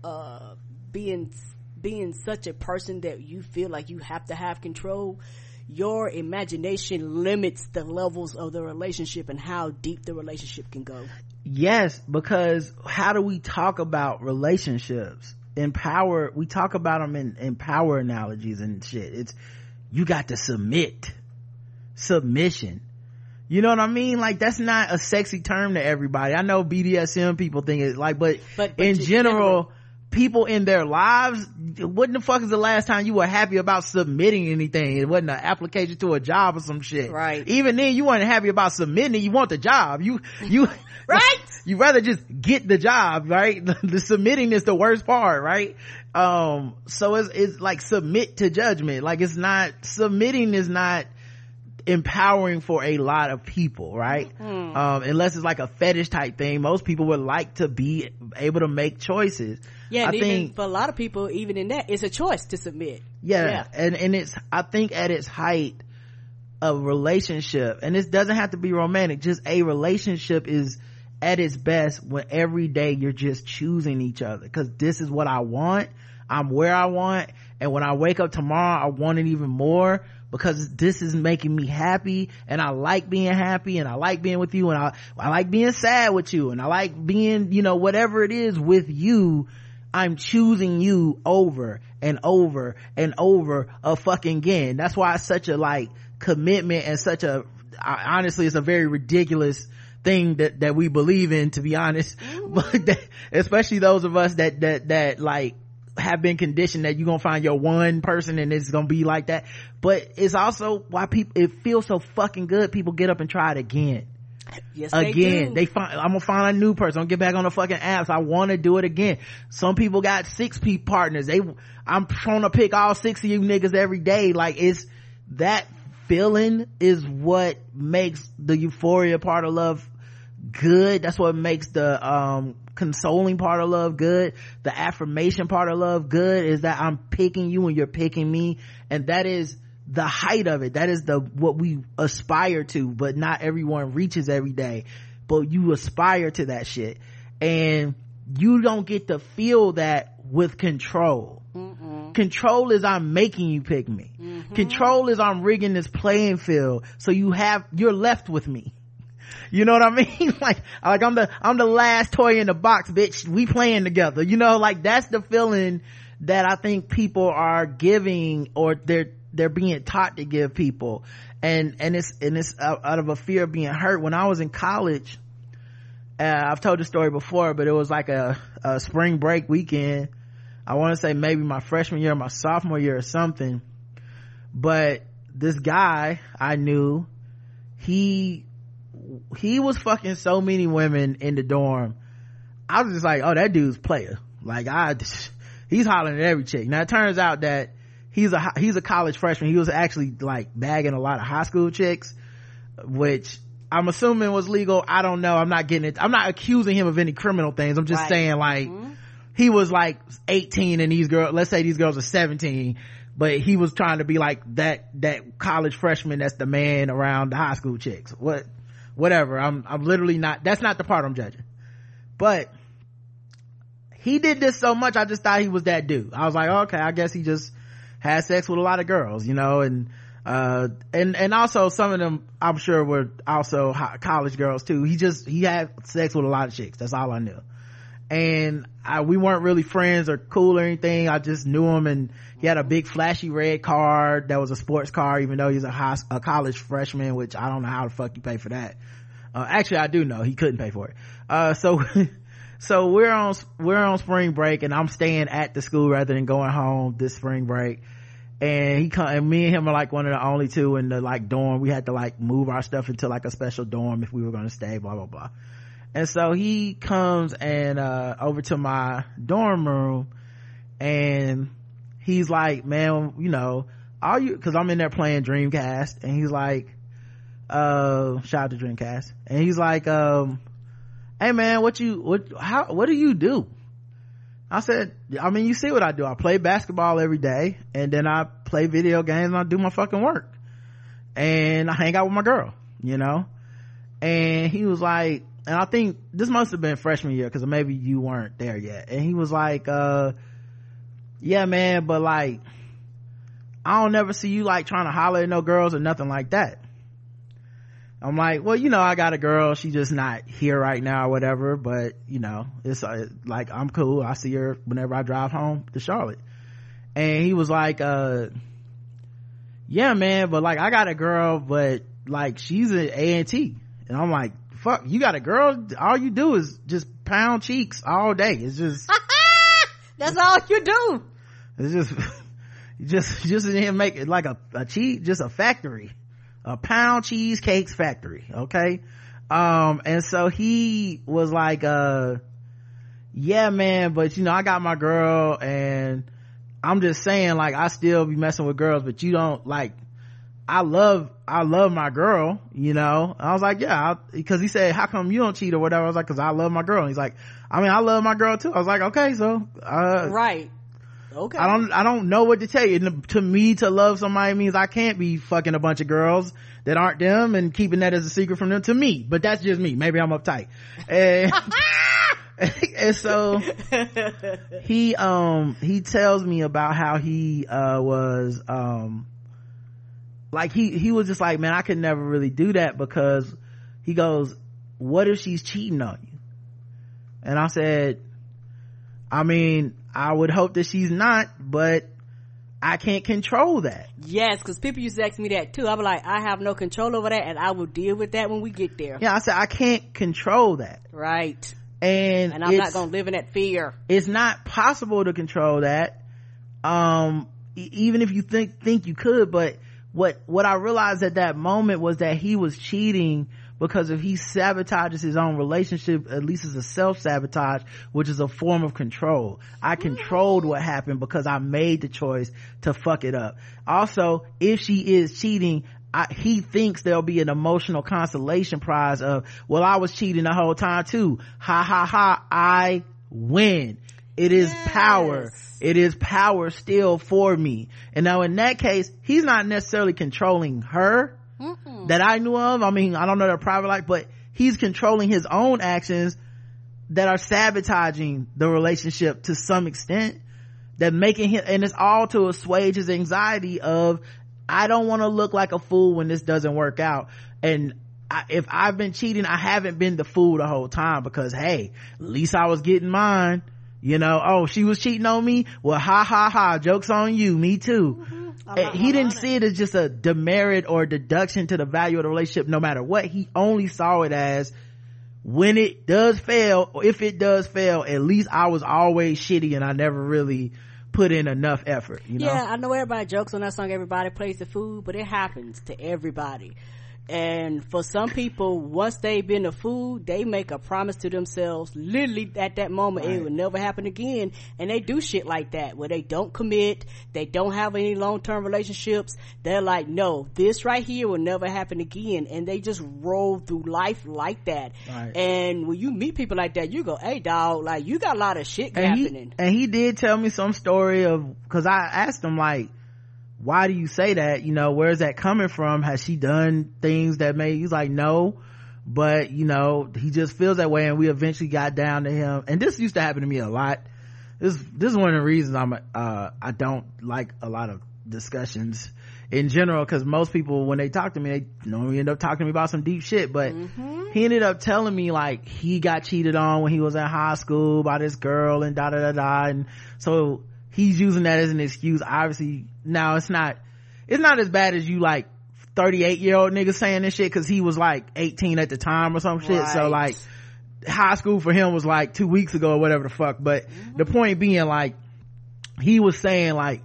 uh, being being such a person that you feel like you have to have control your imagination limits the levels of the relationship and how deep the relationship can go. Yes because how do we talk about relationships? In power we talk about them in, in power analogies and shit. It's you got to submit. Submission. You know what i mean? Like that's not a sexy term to everybody. I know bdsm people think it's like but, But- but in general, general- people in their lives when the fuck is the last time you were happy about submitting anything? It wasn't an application to a job or some shit. Right. even then you weren't happy about submitting. You want the job. You you Right? you rather just get the job right? The, the submitting is the worst part right? Um so it's it's like submit to judgment. Like it's not submitting is not empowering for a lot of people right Hmm. um unless it's like a fetish type thing most people would like to be able to make choices yeah i think for a lot of people even in that it's a choice to submit yeah, Yeah. and and it's i think at its height a relationship and this doesn't have to be romantic just a relationship is at its best when every day you're just choosing each other because this is what I want. I'm where I want. And when I wake up tomorrow, I want it even more because this is making me happy and I like being happy and I like being with you and I, I like being sad with you and I like being, you know, whatever it is with you. I'm choosing you over and over and over a fucking again. That's why it's such a like commitment and such a, honestly, it's a very ridiculous thing that, that we believe in, to be honest. But that, especially those of us that, that, that like, have been conditioned that you're gonna find your one person and it's gonna be like that. But it's also why people, it feels so fucking good. People get up and try it again. Yes, again. They, They find, I'm gonna find a new person. I'm gonna get back on the fucking apps. I want to do it again. Some people got six P partners. They, I'm trying to pick all six of you niggas every day. Like it's that feeling is what makes the euphoria part of love good. That's what makes the, um, consoling part of love good. The affirmation part of love good is that I'm picking you and you're picking me. And that is the height of it. That is the, what we aspire to, but not everyone reaches every day. But you aspire to that shit. And you don't get to feel that with control. Mm-mm. Control is I'm making you pick me. Mm-hmm. Control is I'm rigging this playing field so you have, you're left with me. You know what I mean? like, like I'm the, I'm the last toy in the box, bitch. We playing together. You know, like that's the feeling that I think people are giving or they're, they're being taught to give people. And, and it's, and it's out of a fear of being hurt. When I was in college, uh, I've told the story before, but it was like a, a spring break weekend. I want to say maybe my freshman year, my sophomore year or something. But this guy I knew, he he was fucking so many women in the dorm. I was just like, oh, that dude's player. Like I, he's hollering at every chick. Now it turns out that he's a, he's a college freshman. He was actually like bagging a lot of high school chicks, which I'm assuming was legal. I don't know. I'm not getting it. I'm not accusing him of any criminal things. I'm just right. saying like, mm-hmm. he was like 18 and these girls, let's say these girls are 17 but he was trying to be like that that college freshman that's the man around the high school chicks what whatever. I'm i'm literally not that's not the part i'm judging. But he did this so much i just thought he was that dude. I was like okay i guess he just had sex with a lot of girls you know and uh and and also some of them i'm sure were also college girls too. He just he had sex with a lot of chicks. That's all i knew. And I, we weren't really friends or cool or anything. I just knew him and he had a big flashy red car that was a sports car even though he's a high, a college freshman which i don't know how the fuck you pay for that. Uh, actually i do know. He couldn't pay for it. Uh, so so we're on we're on spring break and i'm staying at the school rather than going home this spring break. And he come and me and him are like one of the only two in the like dorm. We had to like move our stuff into like a special dorm if we were going to stay blah blah blah. And so he comes and uh over to my dorm room and he's like, man, you know, all you, cause I'm in there playing Dreamcast and he's like, uh, shout out to Dreamcast. And he's like, um, hey man, what you, what, how, what do you do? I said, I mean, you see what I do. I play basketball every day and then I play video games and I do my fucking work and I hang out with my girl, you know? And he was like, and I think this must have been freshman year because maybe you weren't there yet. And he was like, uh, yeah man but like i don't never see you like trying to holler at no girls or nothing like that. I'm like well you know i got a girl. She just not here right now or whatever but you know it's uh, like i'm cool. I see her whenever i drive home to charlotte. And he was like uh yeah man but like i got a girl but like she's an a&t and i'm like fuck you got a girl? All you do is just pound cheeks all day. It's just that's all you do it's just, just, just in here make it like a, a cheese, just a factory, a pound cheesecakes factory. Okay. Um, and so he was like, uh, yeah, man, but you know, I got my girl and I'm just saying, like, I still be messing with girls, but you don't like, I love, I love my girl, you know. I was like, yeah, because he said, how come you don't cheat or whatever? I was like, cause I love my girl. And he's like, I mean, I love my girl too. I was like, okay, so, uh, right Okay. I don't, I don't know what to tell you. And To me, to love somebody means I can't be fucking a bunch of girls that aren't them and keeping that as a secret from them to me. But that's just me. Maybe I'm uptight. And, and so he, um, he tells me about how he, uh, was, um, like he, he was just like, man, I could never really do that because he goes, what if she's cheating on you? And I said, I mean, I would hope that she's not, but I can't control that. Yes, because people used to ask me that too. I'm like, I have no control over that, and I will deal with that when we get there. Yeah, I said I can't control that. Right. And And I'm not gonna live in that fear. it's not possible to control that um even if you think think you could but what what i realized at that moment was that he was cheating because if he sabotages his own relationship at least it's a self-sabotage which is a form of control i mm-hmm. controlled what happened because i made the choice to fuck it up also if she is cheating I, he thinks there'll be an emotional consolation prize of, well, I was cheating the whole time too. Ha ha ha, I win. It is power. It is power still for me. And now in that case, he's not necessarily controlling her that I knew of. I mean, I don't know their private life, but he's controlling his own actions that are sabotaging the relationship to some extent that making him and it's all to assuage his anxiety of i don't want to look like a fool when this doesn't work out and I, if i've been cheating i haven't been the fool the whole time because hey at least i was getting mine you know oh she was cheating on me? Well ha ha ha jokes on you. Me too. Mm-hmm. Eh, and he didn't see it as just a demerit or deduction to the value of the relationship no matter what. He only saw it as when it does fail or if it does fail at least i was always shitty and i never really put in enough effort you know? Yeah, I know everybody jokes on that song. Everybody plays the fool, but it happens to everybody. And for some people, once they've been a fool, they make a promise to themselves, literally at that moment, it will never happen again. And they do shit like that, where they don't commit, they don't have any long-term relationships. They're like, no, this right here will never happen again. And they just roll through life like that. Right. And when you meet people like that, you go, hey dog, like you got a lot of shit and happening. he and he did tell me some story of because I asked him like, why do you say that? You know, where's that coming from? Has she done things that made? He's like, no, but you know, he just feels that way. And we eventually got down to him. And this used to happen to me a lot. This this is one of the reasons I'm uh I don't like a lot of discussions in general because most people when they talk to me they normally end up talking to me about some deep shit but he ended up telling me like he got cheated on when he was in high school by this girl and da da da da and so he's using that as an excuse. Obviously now it's not it's not as bad as you like 38 year old nigga saying this shit because he was like 18 at the time or some shit. So like high school for him was like two weeks ago or whatever the fuck. But mm-hmm. the point being like he was saying like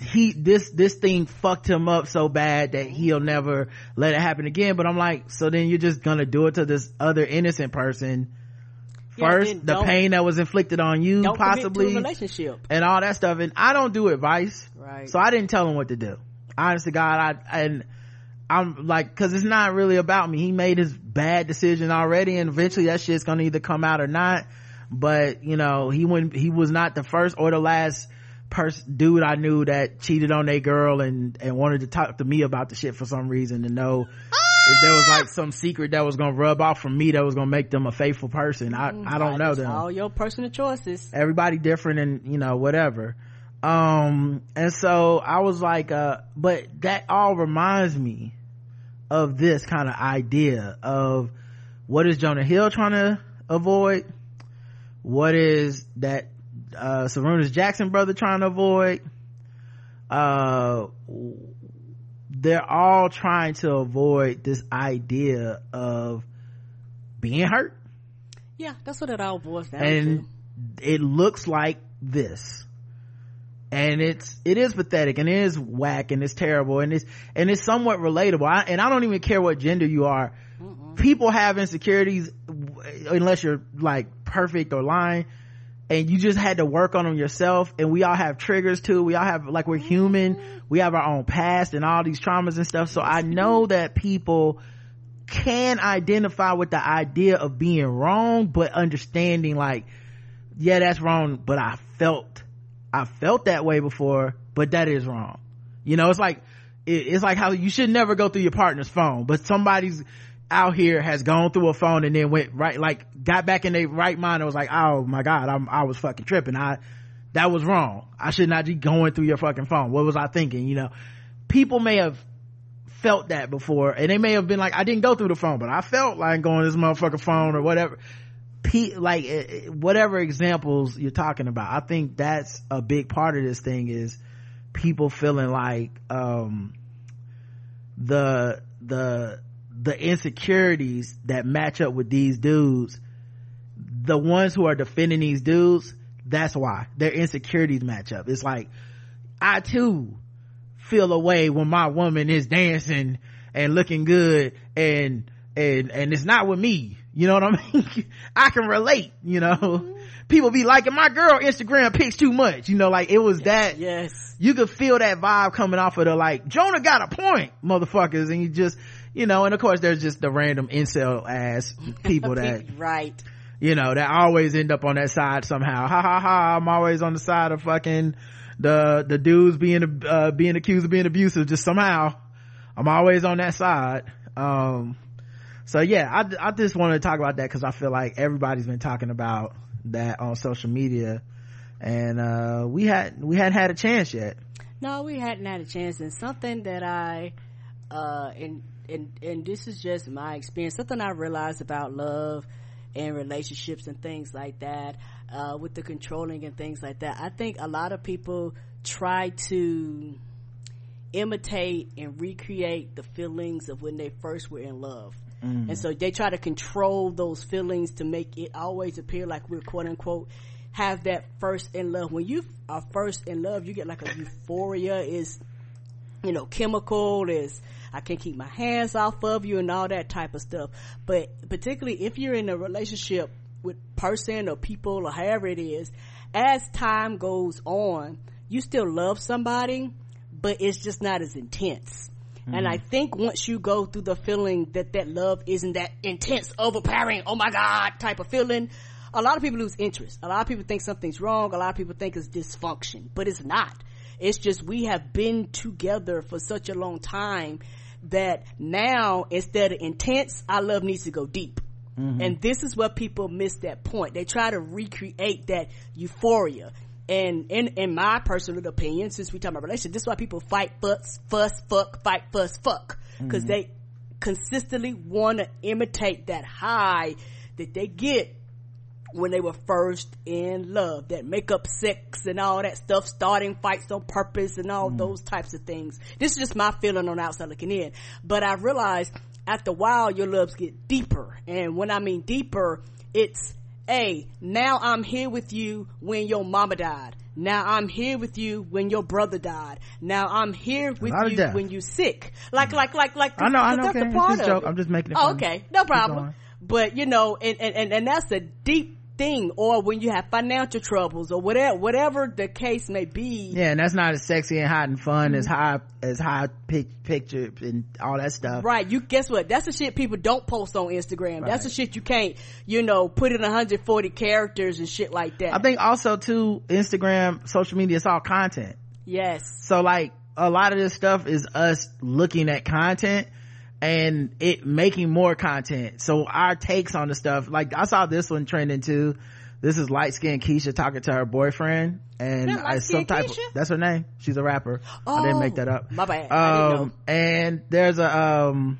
he this this thing fucked him up so bad that mm-hmm. he'll never let it happen again. But i'm like so then you're just gonna do it to this other innocent person Yeah, first the pain that was inflicted on you Don't commit to a possibly relationship. and all that stuff and i don't do advice. Right. so i didn't tell him what to do. Honest to god i and i'm like because it's not really about me. He made his bad decision already and eventually that shit's gonna either come out or not. But you know he went he was not the first or the last person dude i knew that cheated on a girl and and wanted to talk to me about the shit for some reason to know ah! If there was like some secret that was gonna rub off from me that was gonna make them a faithful person i i don't know them. All your personal choices. everybody different and you know whatever. Um and so i was like uh but that all reminds me of this kind of idea of what is jonah hill trying to avoid? What is that uh Sarunas jackson brother trying to avoid? Uh they're all trying to avoid this idea of being hurt. Yeah, that's what it all boils down and it looks like this. And it's it is pathetic and it is whack and it's terrible and it's and it's somewhat relatable. I, and i don't even care what gender you are. People have insecurities unless you're like perfect or lying and you just had to work on them yourself and we all have triggers too. We all have like we're human. We have our own past and all these traumas and stuff. So i know that people can identify with the idea of being wrong but understanding like yeah that's wrong but i felt I felt that way before, but that is wrong. You know, it's like, it's like how you should never go through your partner's phone, but somebody's out here has gone through a phone and then went right, like got back in their right mind and was like, oh my God, I'm, I was fucking tripping. I, that was wrong. I should not be going through your fucking phone. What was I thinking? You know, people may have felt that before and they may have been like, I didn't go through the phone, but I felt like going this motherfucking phone or whatever. P, like eh, eh, whatever examples you're talking about. I think that's a big part of this thing is people feeling like, um, the, the, the insecurities that match up with these dudes, the ones who are defending these dudes, that's why their insecurities match up. It's like, I too feel a way when my woman is dancing and looking good and, and, and it's not with me. You know what I mean? I can relate, you know? Mm-hmm. People be liking my girl Instagram pics too much, you know, like it was that. Yes. You could feel that vibe coming off of the like, Jonah got a point, motherfuckers. And you just, you know, and of course there's just the random incel ass people that, right. You know, that always end up on that side somehow. Ha ha ha, I'm always on the side of fucking the, the dudes being, uh, being accused of being abusive just somehow. I'm always on that side. Um, so yeah, I, I just wanted to talk about that because I feel like everybody's been talking about that on social media and, uh, we had, we hadn't had a chance yet. No, we hadn't had a chance and something that I, uh, and and and this is just my experience. Something i realized about love and relationships and things like that uh, with the controlling and things like that. I think a lot of people try to imitate and recreate the feelings of when they first were in love. Mm. and so they try to control those feelings to make it always appear like we're quote unquote have that first in love. When you are first in love you get like a euphoria. Is you know chemical is I can't keep my hands off of you and all that type of stuff. But particularly if you're in a relationship with person or people or however it is, as time goes on, you still love somebody, but it's just not as intense. Mm-hmm. And I think once you go through the feeling that that love isn't that intense, overpowering, oh my God type of feeling, a lot of people lose interest. A lot of people think something's wrong. A lot of people think it's dysfunction, but it's not. It's just we have been together for such a long time that now instead of intense, our love needs to go deep. Mm-hmm. And this is where people miss that point. They try to recreate that euphoria. And in, in my personal opinion, since we talk about relationship, this is why people fight, fuss, fuss, fuck, fight, fuss, fuck. Cause mm-hmm. they consistently want to imitate that high that they get when they were first in love that make up sex and all that stuff starting fights on purpose and all mm. those types of things this is just my feeling on outside looking in but i realized after a while your loves get deeper and when i mean deeper it's hey now i'm here with you when your mama died now I'm here with you when your brother died. Now I'm here with you when you sick. Like, like, like, like. I know, I know. That's okay. part of I'm just making it. Oh, okay, no problem. But you know, and, and and that's a deep thing or when you have financial troubles or whatever whatever the case may be. Yeah and that's not as sexy and hot and fun mm-hmm. as high as high pic, picture and all that stuff. Right you guess what? That's the shit people don't post on instagram. Right. that's the shit you can't you know put in 140 characters and shit like that. I think also too instagram social media it's all content. Yes. So like a lot of this stuff is us looking at content and it making more content. So our takes on the stuff, like I saw this one trending too. This is light skinned Keisha talking to her boyfriend and I, some type Keisha? of, that's her name. She's a rapper. Oh, I didn't make that up. My bad. Um, and there's a, um,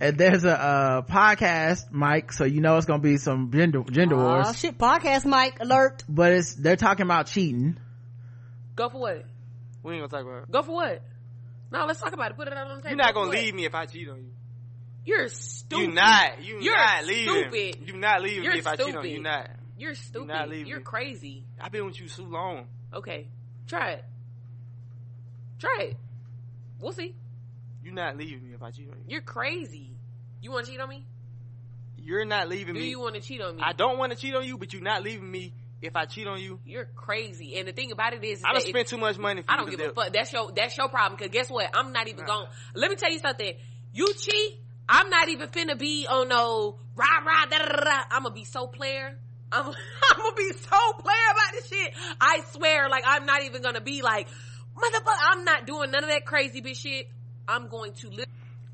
and there's a uh, podcast mike so you know it's gonna be some gender gender oh, wars shit podcast mike alert but it's they're talking about cheating go for what we ain't gonna talk about it. go for what no, let's talk about it. Put it out on the table. You're not gonna leave me if I cheat on you. You're stupid. You're not. You're, You're not leaving. Stupid. You're not leaving You're me if stupid. I cheat on you. You're not. You're stupid. You're, not leaving You're crazy. I've been with you so long. Okay, try it. Try it. We'll see. You're not leaving me if I cheat on you. You're crazy. You want to cheat on me? You're not leaving Do me. Do you want to cheat on me? I don't want to cheat on you, but you're not leaving me if I cheat on you, you're crazy. And the thing about it is, I don't spend too much money. I don't give a fuck. That's your that's your problem. Because guess what? I'm not even going. Let me tell you something. You cheat. I'm not even finna be on no rah rah da da da. I'm gonna be so player. I'm, I'm gonna be so player about this shit. I swear, like I'm not even gonna be like, motherfucker. I'm not doing none of that crazy bitch shit. I'm going to live.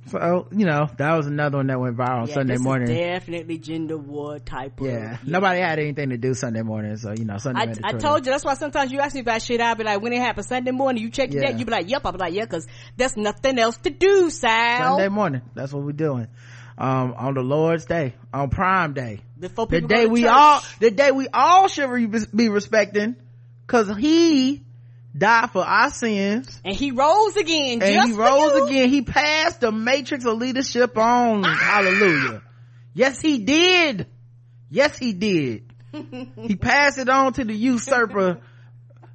So you know that was another one that went viral on Yeah, Sunday morning. definitely gender war type of. yeah. nobody had anything to do Sunday morning, so you know Sunday. I, I told you that's why sometimes you ask me about shit. I'll be like, when it happens Sunday morning, you check Yeah. that. You be like, yep. I'll be like, yeah, because there's nothing else to do, Sal. Sunday morning. That's what we're doing. Um, on the Lord's Day, on Prime Day, Before the day we church. all, the day we all should re- be respecting, cause He died for our sins. and he rose again. and he rose again. He passed the matrix of leadership on. Hallelujah. Yes, he did. Yes, he did. he passed it on to the usurper,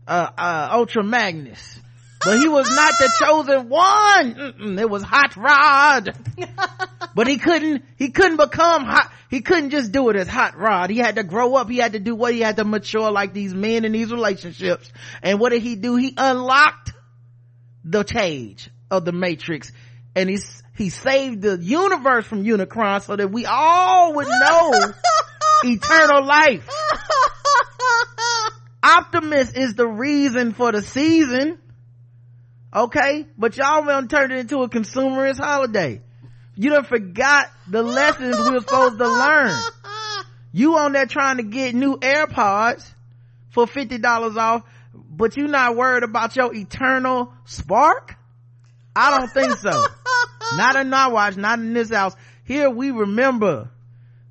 uh, uh, Ultra Magnus. But he was not the chosen one. Mm-mm, it was Hot Rod. but he couldn't, he couldn't become hot. He couldn't just do it as Hot Rod. He had to grow up. He had to do what he had to mature like these men in these relationships. And what did he do? He unlocked the cage of the matrix and he's he saved the universe from unicron so that we all would know eternal life optimus is the reason for the season okay? But y'all want to turn it into a consumerist holiday. You done forgot the lessons we were supposed to learn. You on there trying to get new airpods for $50 off but you not worried about your eternal spark? I don't think so. Not in our watch not in this house. Here we remember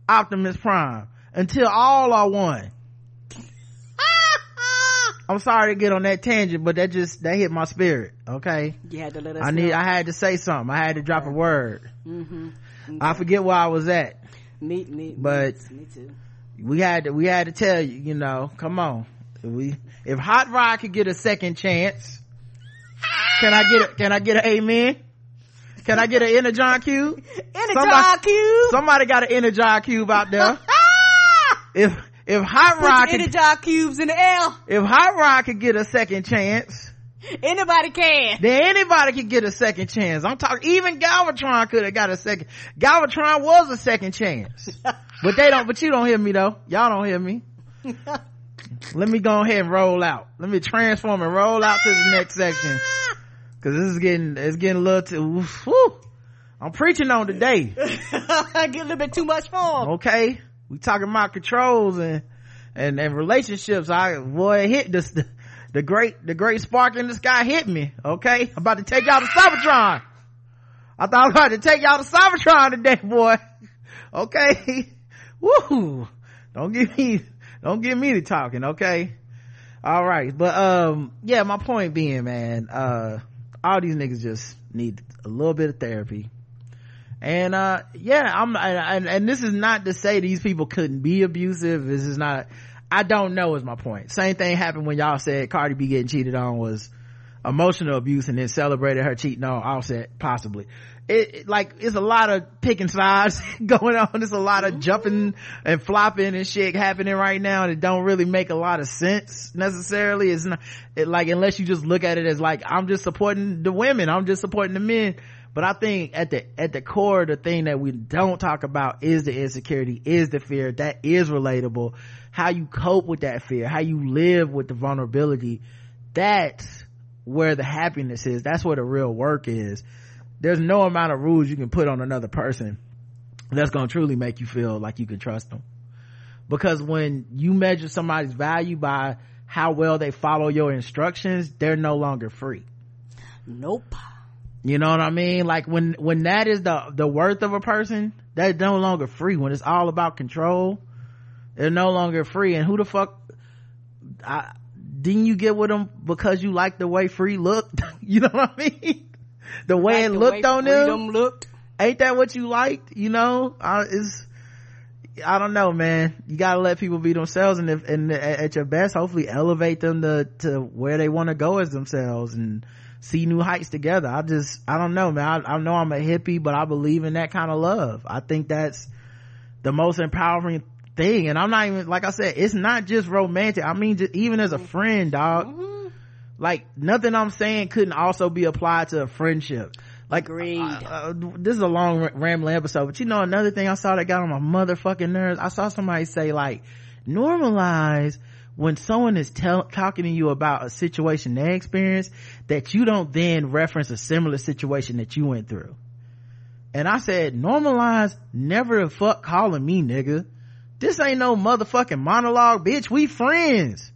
optimus prime until all are one i'm sorry to get on that tangent but that just that hit my spirit okay? You had to let us i need know. i had to say something. I had to drop a word. Mm-hmm. i forget where i was at. Me, me, But- me, too. we had to we had to tell you you know come on. If we if hot rod could get a second chance can i get a can i get an amen? Can i get an Energon cube Somebody- cube. somebody got an Energon cube out there. If if hot rod could, dog cubes in the air. if hot rod could get a second chance Anybody can. then anybody could get a second chance. I'm talking even galvatron could have got a second galvatron was a second chance. But they don't but you don't hear me though. Y'all don't hear me. Let me go ahead and roll out. Let me transform and roll out to the next section. Because this is getting it's getting a little too whew. i'm preaching on today. I get a little bit too much for okay we talking about controls and and and relationships. I boy it hit this the, the great the great spark in the sky hit me okay? I'm about to take y'all to cybertron. I thought i was about to take y'all to cybertron today boy. Okay? Woo! Don't give me don't give me the talking okay? All right but um yeah my point being man uh all these niggas just need a little bit of therapy and uh yeah i'm and, and this is not to say these people couldn't be abusive. This is not i don't know is my point. Same thing happened when y'all said cardi b getting cheated on was emotional abuse and then celebrated her cheating on offset possibly. It, it- like it's a lot of picking sides going on. There's a lot of jumping and flopping and shit happening right now and it don't really make a lot of sense necessarily. It's not it, like unless you just look at it as like i'm just supporting the women. I'm just supporting the men but i think at the at the core the thing that we don't talk about is the insecurity is the fear. That is relatable. How you cope with that fear how you live with the vulnerability that's where the happiness is. That's where the real work is. There's no amount of rules you can put on another person that's going to truly make you feel like you can trust them. Because when you measure somebody's value by how well they follow your instructions they're no longer free. Nope. You know what i mean? Like when when that is the the worth of a person they're no longer free. When it's all about control they're no longer free. And who the fuck I, didn't you get with them because you like the way free looked? You know what i mean? The way Like it the looked way on them? looked. ain't that what you liked? You know? Uh, it's i don't know man. You gotta let people be themselves and if and at your best hopefully elevate them to to where they want to go as themselves and see new heights together. I just i don't know man. I, I know i'm a hippie but i believe in that kind of love. I think that's the most empowering thing. And i'm not even like i said it's not just romantic. I mean just even as a friend dog like nothing i'm saying couldn't also be applied to a friendship. Like Agreed. uh, uh, this is a long rambling episode but you know another thing i saw that got on my motherfucking nerves i saw somebody say like normalize when someone is tell, talking to you about a situation they experienced that you don't then reference a similar situation that you went through. And I said, normalize never the fuck calling me nigga. This ain't no motherfucking monologue, bitch. We friends.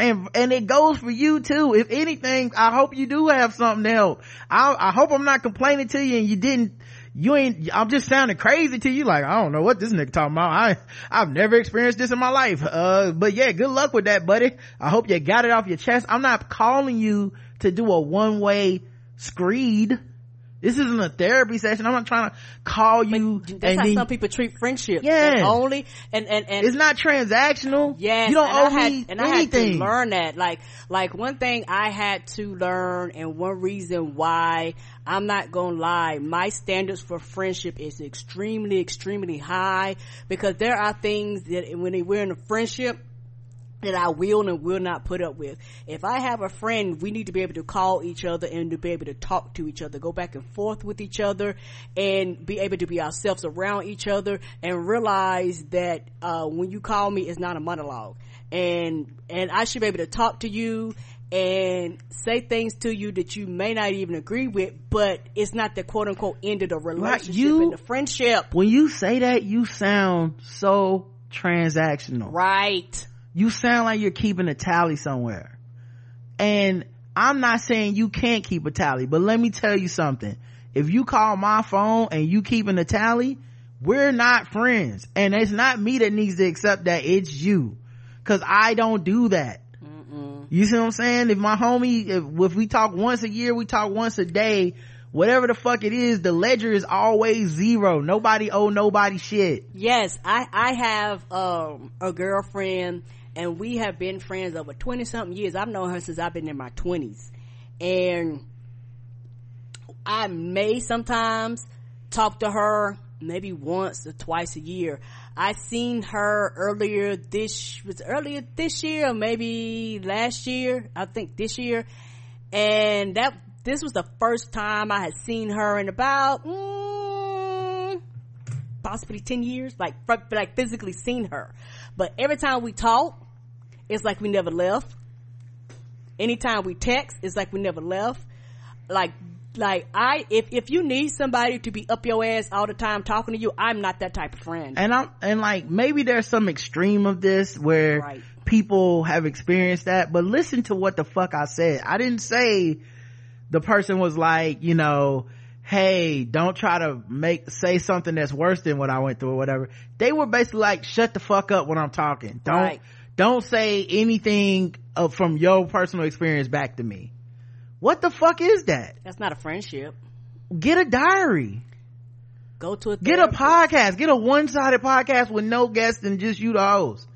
And, and it goes for you too. If anything, I hope you do have something to help. I, I hope I'm not complaining to you and you didn't you ain't i'm just sounding crazy to you. Like i don't know what this nigga talking about. I i've never experienced this in my life. Uh but yeah good luck with that buddy. I hope you got it off your chest. I'm not calling you to do a one-way screed this isn't a therapy session. I'm not trying to call you. But that's how then, some people treat friendship. Yeah. And only and and and it's not transactional. Yes, you don't and owe I had, me and I had to learn that. Like, like one thing I had to learn, and one reason why I'm not gonna lie, my standards for friendship is extremely, extremely high because there are things that when we're in a friendship that I will and will not put up with. If I have a friend, we need to be able to call each other and to be able to talk to each other, go back and forth with each other and be able to be ourselves around each other and realize that, uh, when you call me, it's not a monologue. And, and I should be able to talk to you and say things to you that you may not even agree with, but it's not the quote unquote end of the relationship you- and the friendship. when you say that, you sound so transactional. Right. You sound like you're keeping a tally somewhere. And I'm not saying you can't keep a tally, but let me tell you something. If you call my phone and you keeping a tally, we're not friends. And it's not me that needs to accept that, it's you. Cause I don't do that. You see what I'm saying? If my homie, if, if we talk once a year, we talk once a day, whatever the fuck it is, the ledger is always zero. Nobody owe nobody shit. Yes, I I have um a girlfriend and we have been friends over 20 something years. I've known her since I've been in my 20s. And I may sometimes talk to her maybe once or twice a year. I seen her earlier this was earlier this year maybe last year. I think this year. And that this was the first time I had seen her in about mm, possibly 10 years like like physically seen her but every time we talk it's like we never left. Anytime we text it's like we never left. Like like i if if you need somebody to be up your ass all the time talking to you i'm not that type of friend. And i'm and like maybe there's some extreme of this where Right. people have experienced that but listen to what the fuck i said. I didn't say the person was like you know hey don't try to make say something that's worse than what i went through or whatever. They were basically like shut the fuck up when i'm talking. Don't Right. don't say anything uh, from your personal experience back to me. What the fuck is that? That's not a friendship. Get a diary. Go to a Get a podcast. Get a one-sided podcast with no guests and just you the host.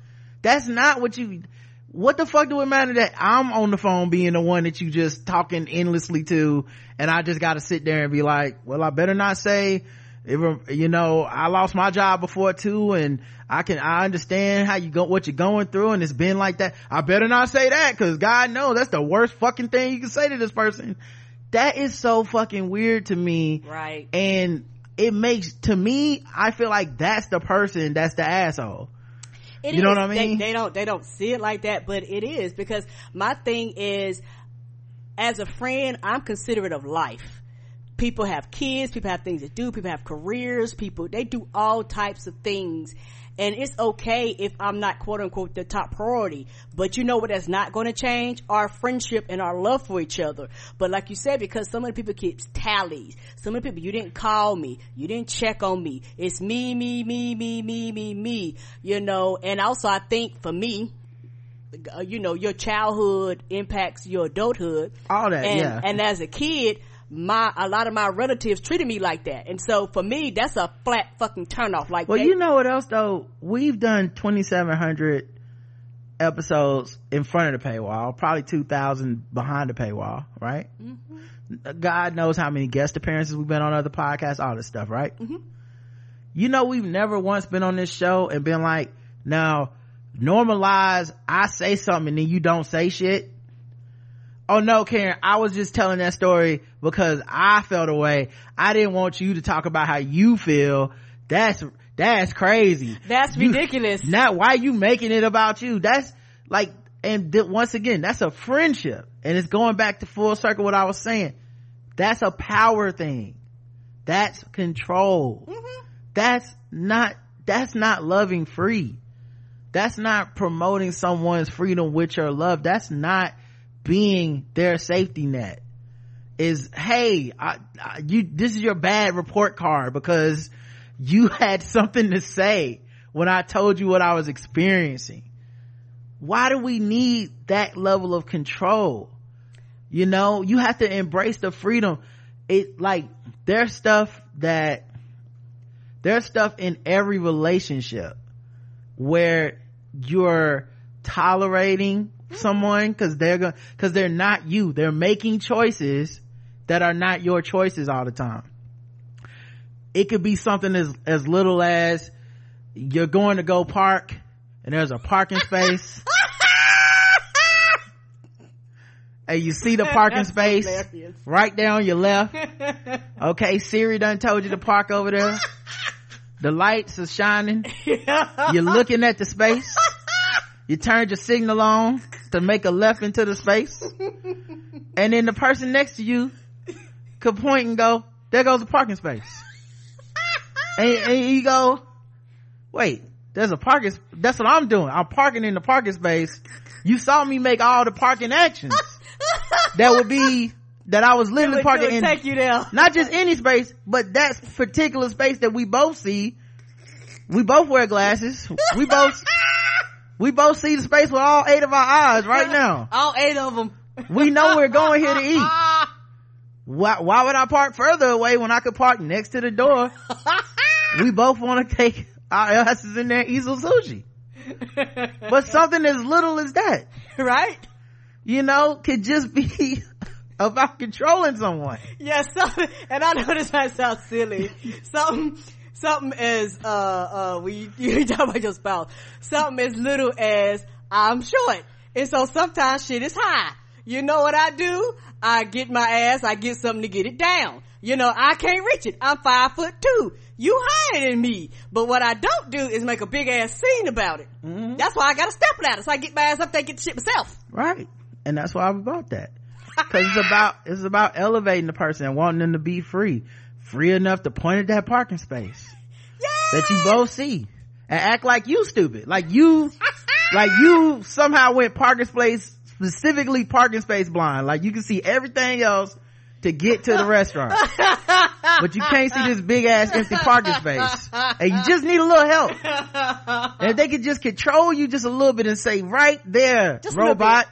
That's not what you, what the fuck do it matter that I'm on the phone being the one that you just talking endlessly to and I just gotta sit there and be like, well, I better not say, you know, I lost my job before too and I can, I understand how you go, what you're going through and it's been like that. I better not say that cause God knows that's the worst fucking thing you can say to this person. That is so fucking weird to me right and it makes to me i feel like that's the person that's the asshole It You know what I mean? They, they don't they don't see it like that, but it is because my thing is, as a friend, I'm considerate of life. People have kids, people have things to do, people have careers, people they do all types of things. And it's okay if I'm not quote unquote the top priority. But you know what that's not gonna change? Our friendship and our love for each other. But like you said, because some of the people keeps tallies. Some of the people, you didn't call me. You didn't check on me. It's me, me, me, me, me, me, me. You know, and also I think for me, uh, you know, your childhood impacts your adulthood. All that, and, yeah. And as a kid, my, a lot of my relatives treated me like that. And so for me, that's a flat fucking turnoff. Like, well they- you know what else though we've done 2700 episodes in front of the paywall probably 2000 behind the paywall right Mm-hmm. god knows how many guest appearances we've been on other podcasts all this stuff right Mm-hmm. you know we've never once been on this show and been like now normalize i say something and then you don't say shit oh no karen i was just telling that story because i felt away i didn't want you to talk about how you feel. That's that's crazy. That's You- ridiculous. not why you making it about you? That's like and th- once again that's a friendship. And it's going back to full circle what i was saying. That's a power thing. That's control. Mm-hmm. That's not that's not loving free. That's not promoting someone's freedom with your love. That's not being their safety net is hey I, I, you this is your bad report card because you had something to say when i told you what i was experiencing. Why do we need that level of control? You know you have to embrace the freedom. It like there's stuff that there's stuff in every relationship where you're tolerating someone because they're going because they're not you. They're making choices that are not your choices all the time. It could be something as as little as you're going to go park and there's a parking space. And you see the parking space hilarious. right there on your left. Okay siri done told you to park over there. The lights are shining. You're looking at the space. You turned your signal on to make a left into the space. And then the person next to you could point and go there goes a parking space. And, and you go wait there's a parking sp- that's what i'm doing. I'm parking in the parking space. You saw me make all the parking actions that would be that i was literally parking in take you there. not just any space but that particular space that we both see. We both wear glasses. We both we both see the space with all eight of our eyes right now All eight of them. we know we're going here to eat why, why would i park further away when i could park next to the door we both want to take our asses in there and eat some sushi but something as little as that right? you know could just be about controlling someone Yeah, something, and I know this might sound silly. Something, something as, uh, uh, when you, you talk about your spouse, something as little as, I'm short. And so sometimes shit is high. You know what I do? I get my ass, I get something to get it down. You know, I can't reach it. I'm five foot two. You higher than me. But what I don't do is make a big ass scene about it. That's why I got a step ladder. So I get my ass up there and get the shit myself. right and that's why i'm about that because it's about it's about elevating the person and wanting them to be free free enough to point at that parking space that you both see and act like you stupid. Like you like you somehow went parking space specifically parking space blind. Like you can see everything else to get to the restaurant. But you can't see this big ass empty parking space. And you just need a little help. And if they could just control you just a little bit and say right there Just robot.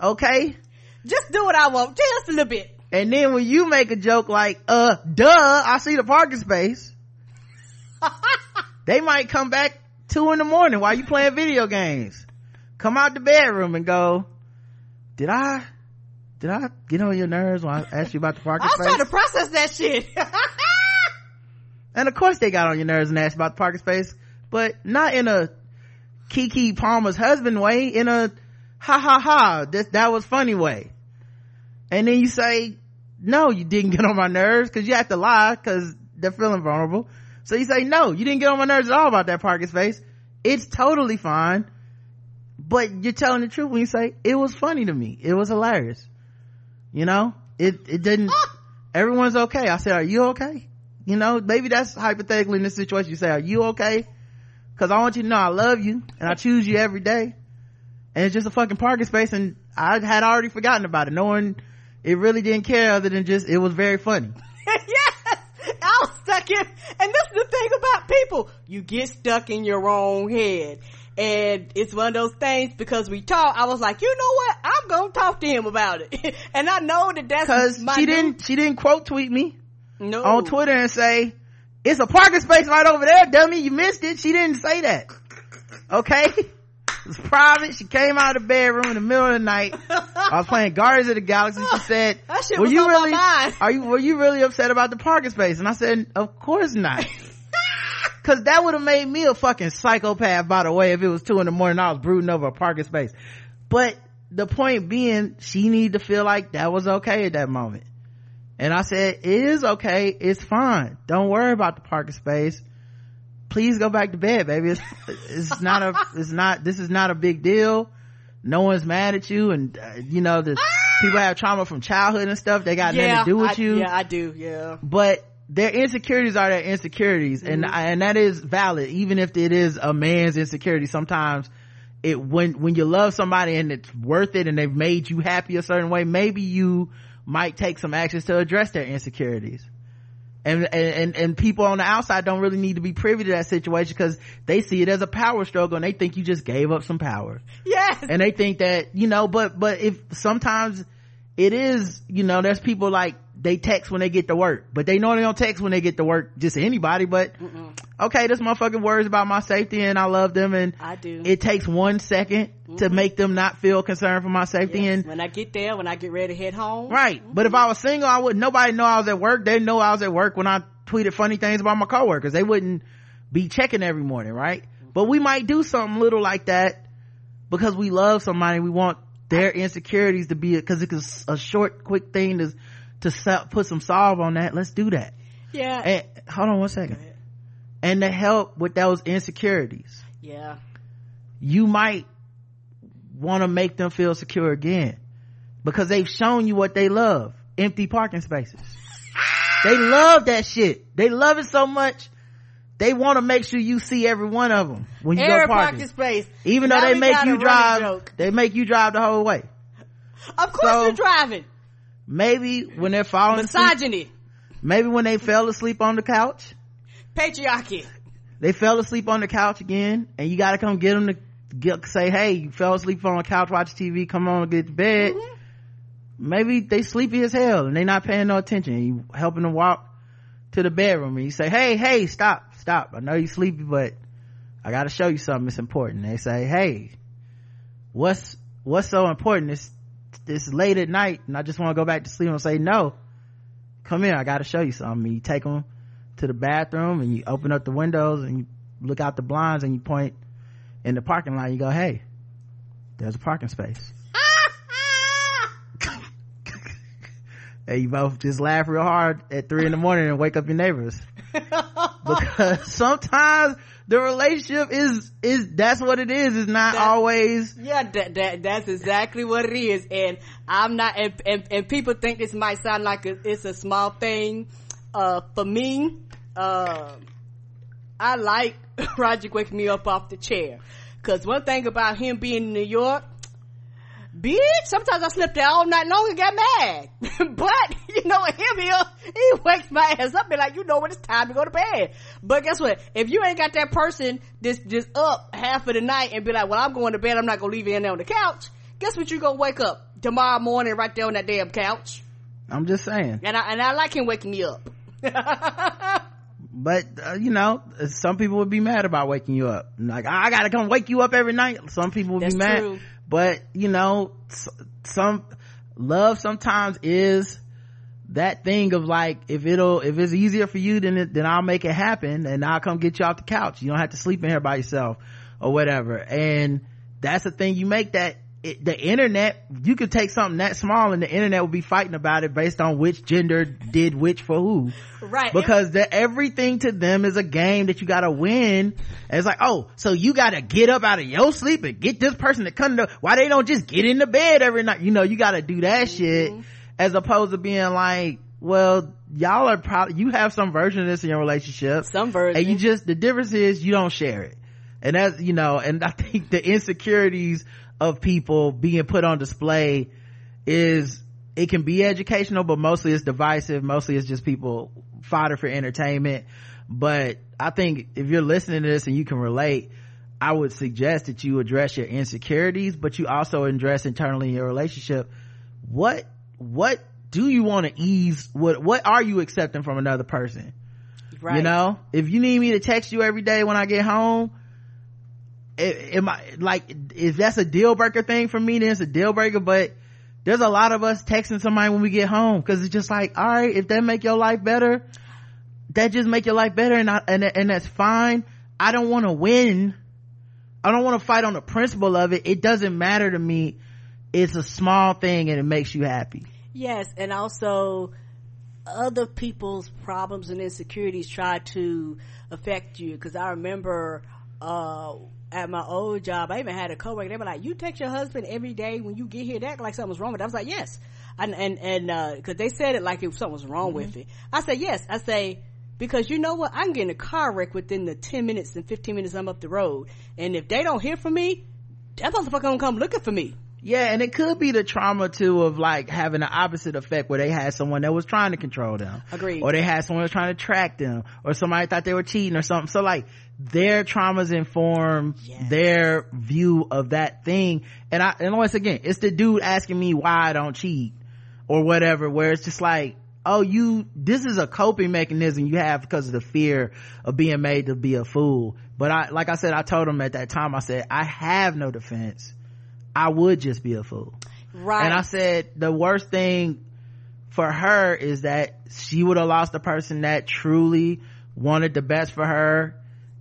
okay? Just do what I want. Just a little bit. And then when you make a joke like uh duh i see the parking space they might come back two in the morning while you playing video games come out the bedroom and go did i did i get on your nerves when i asked you about the parking space? I was trying to process that shit. and of course they got on your nerves and asked about the parking space but not in a keke palmer's husband way in a ha ha ha that, that was funny way and then you say no you didn't get on my nerves because you have to lie because they're feeling vulnerable. So you say no you didn't get on my nerves at all about that parking space. It's totally fine but you're telling the truth when you say it was funny to me. It was hilarious. You know? It it didn't everyone's okay. I said are you okay? You know maybe that's hypothetically in this situation. You say are you okay? Because i want you to know i love you and i choose you every day. And it's just a fucking parking space and i had already forgotten about it. No one it really didn't care other than just it was very funny yes! I was stuck in, and this is the thing about people. You get stuck in your own head. And it's one of those things because we talk, I was like, you know what? I'm gonna talk to him about it. and I know that that's because she new- didn't she didn't quote tweet me no. on twitter and say it's a parking space right over there dummy you missed it she didn't say that okay it was private she came out of the bedroom in the middle of the night i was playing guardians of the galaxy she said were you really mind." are you were you really upset about the parking space and i said of course not Cause that would have made me a fucking psychopath, by the way, if it was two in the morning I was brooding over a parking space. But the point being, she needed to feel like that was okay at that moment. And I said, it is okay. It's fine. Don't worry about the parking space. Please go back to bed baby. It's, it's not a it's not this is not a big deal. No one's mad at you and uh, you know the people have trauma from childhood and stuff. They got nothing to do with I, you. yeah i do yeah. But their insecurities are their insecurities and Mm-hmm. and that is valid even if it is a man's insecurity. Sometimes it when when you love somebody and it's worth it and they've made you happy a certain way maybe you might take some actions to address their insecurities and and and people on the outside don't really need to be privy to that situation because they see it as a power struggle and they think you just gave up some power. Yes. And they think that you know but but if sometimes it is you know there's people like they text when they get to work. But they know they don't text when they get to work just anybody but okay this motherfucking worries about my safety and i love them and I do. it takes one second to make them not feel concerned for my safety Yes. and when i get there when i get ready to head home. Right. But if i was single i would nobody know i was at work. They know i was at work when i tweeted funny things about my coworkers. They wouldn't be checking every morning right? But we might do something little like that because we love somebody we want their insecurities to be because it's a short quick thing to to se- put some solve on that let's do that. Yeah. And hold on one second. And to help with those insecurities. Yeah. You might want to make them feel secure again. Because they've shown you what they love. Empty parking spaces. They love that shit. They love it so much they want to make sure you see every one of them when you Every go parking. parking space. Even though they make you drive they make you drive the whole way. Of course So- you're driving maybe when they're falling asleep. Misogyny. Maybe when they fell asleep on the couch. Patriarchy. They fell asleep on the couch again and you gotta come get them to get, say hey you fell asleep on the couch watch tv come on get to bed. Mm-hmm. maybe they sleepy as hell and they not paying no attention you helping them walk to the bedroom and you say hey hey stop stop. I know you sleepy but i gotta show you something it's important. They say hey what's what's so important it's it's late at night and i just want to go back to sleep and say no come here i gotta show you something. You take them to the bathroom and you open up the windows and you look out the blinds and you point in the parking lot you go hey there's a parking space. And you both just laugh real hard at three in the morning and wake up your neighbors. Because sometimes the relationship is is that's what it is it's not That- always Yeah, that, that that's exactly what it is, and I'm not. And, and, and people think this might sound like a, it's a small thing. Uh, for me, uh, I like Roger waking me up off the chair, cause one thing about him being in New York, bitch, sometimes I slept there all night long and got mad. but you know, him here, he wakes my ass up, and be like, you know when it's time to go to bed. But guess what? If you ain't got that person just just up half of the night and be like, well, I'm going to bed, I'm not gonna leave you in there on the couch. Guess what? You gonna wake up tomorrow morning right there on that damn couch. i'm just saying And I and I like him waking me up. but uh, you know some people would be mad about waking you up like i gotta come wake you up every night some people would That's be mad true. But you know some love sometimes is that thing of like if it'll if it's easier for you then it, then i'll make it happen and i'll come get you off the couch. You don't have to sleep in here by yourself or whatever. And that's the thing you make that it, the internet you could take something that small and the internet will be fighting about it based on which gender did which for who. Right. because the, everything to them is a game that you gotta win. And it's like oh so you gotta get up out of your sleep and get this person to come to why they don't just get in the bed every night? You know you gotta do that mm-hmm. shit. As opposed to being like well y'all are probably you have some version of this in your relationship Some version. and you just the difference is you don't share it. And that's you know and i think the insecurities of people being put on display is it can be educational but mostly it's divisive. Mostly it's just people fodder for entertainment. But i think if you're listening to this and you can relate i would suggest that you address your insecurities but you also address internally in your relationship. What what do you want to ease what what are you accepting from another person? Right. you know if you need me to text you every day when i get home am I like if that's a deal breaker thing for me then it's a deal breaker but there's a lot of us texting somebody when we get home because it's just like all right if that make your life better that just make your life better and I, and, and that's fine. I don't want to win. I don't want to fight on the principle of it. It doesn't matter to me. It's a small thing and it makes you happy. Yes, and also other people's problems and insecurities try to affect you. Cause I remember, uh, at my old job, I even had a coworker. They were like, "You text your husband every day when you get here. That like something was wrong with." It. I was like, "Yes," and and and uh, because they said it like if something was wrong mm-hmm. with it. I said, "Yes." I say because you know what? I'm getting a car wreck within the ten minutes and fifteen minutes I'm up the road, and if they don't hear from me, that motherfucker gonna come looking for me. Yeah, and it could be the trauma too of like having the opposite effect where they had someone that was trying to control them. Agreed. Or they had someone that was trying to track them, or somebody thought they were cheating or something. So like their traumas inform yes. their view of that thing. And I, and once again, it's the dude asking me why I don't cheat or whatever, where it's just like, oh, you, this is a coping mechanism you have because of the fear of being made to be a fool. But I, like I said, I told him at that time, I said, I have no defense I would just be a fool. Right. And I said the worst thing for her is that she would have lost a person that truly wanted the best for her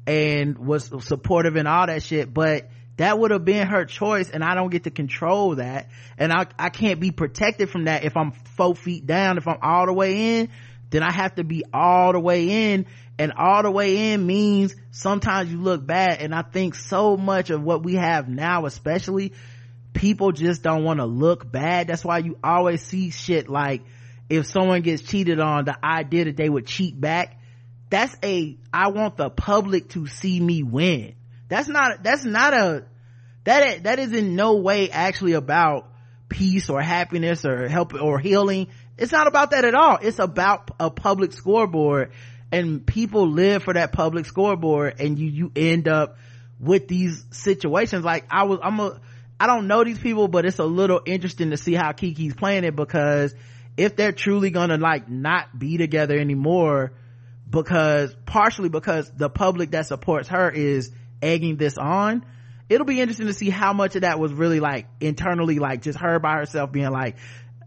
and was supportive and all that shit, but that would have been her choice and I don't get to control that. And I, I can't be protected from that if I'm four feet down. If I'm all the way in, then I have to be all the way in and all the way in means sometimes you look bad. And I think so much of what we have now, especially people just don't want to look bad. That's why you always see shit like if someone gets cheated on, the idea that they would cheat back. That's a, I want the public to see me win. That's not, that's not a, that, that is in no way actually about peace or happiness or help or healing. It's not about that at all. It's about a public scoreboard and people live for that public scoreboard and you, you end up with these situations. Like I was, I'm a, I don't know these people, but it's a little interesting to see how Keke's playing it because if they're truly gonna like not be together anymore, because partially because the public that supports her is egging this on, it'll be interesting to see how much of that was really like internally like just her by herself being like,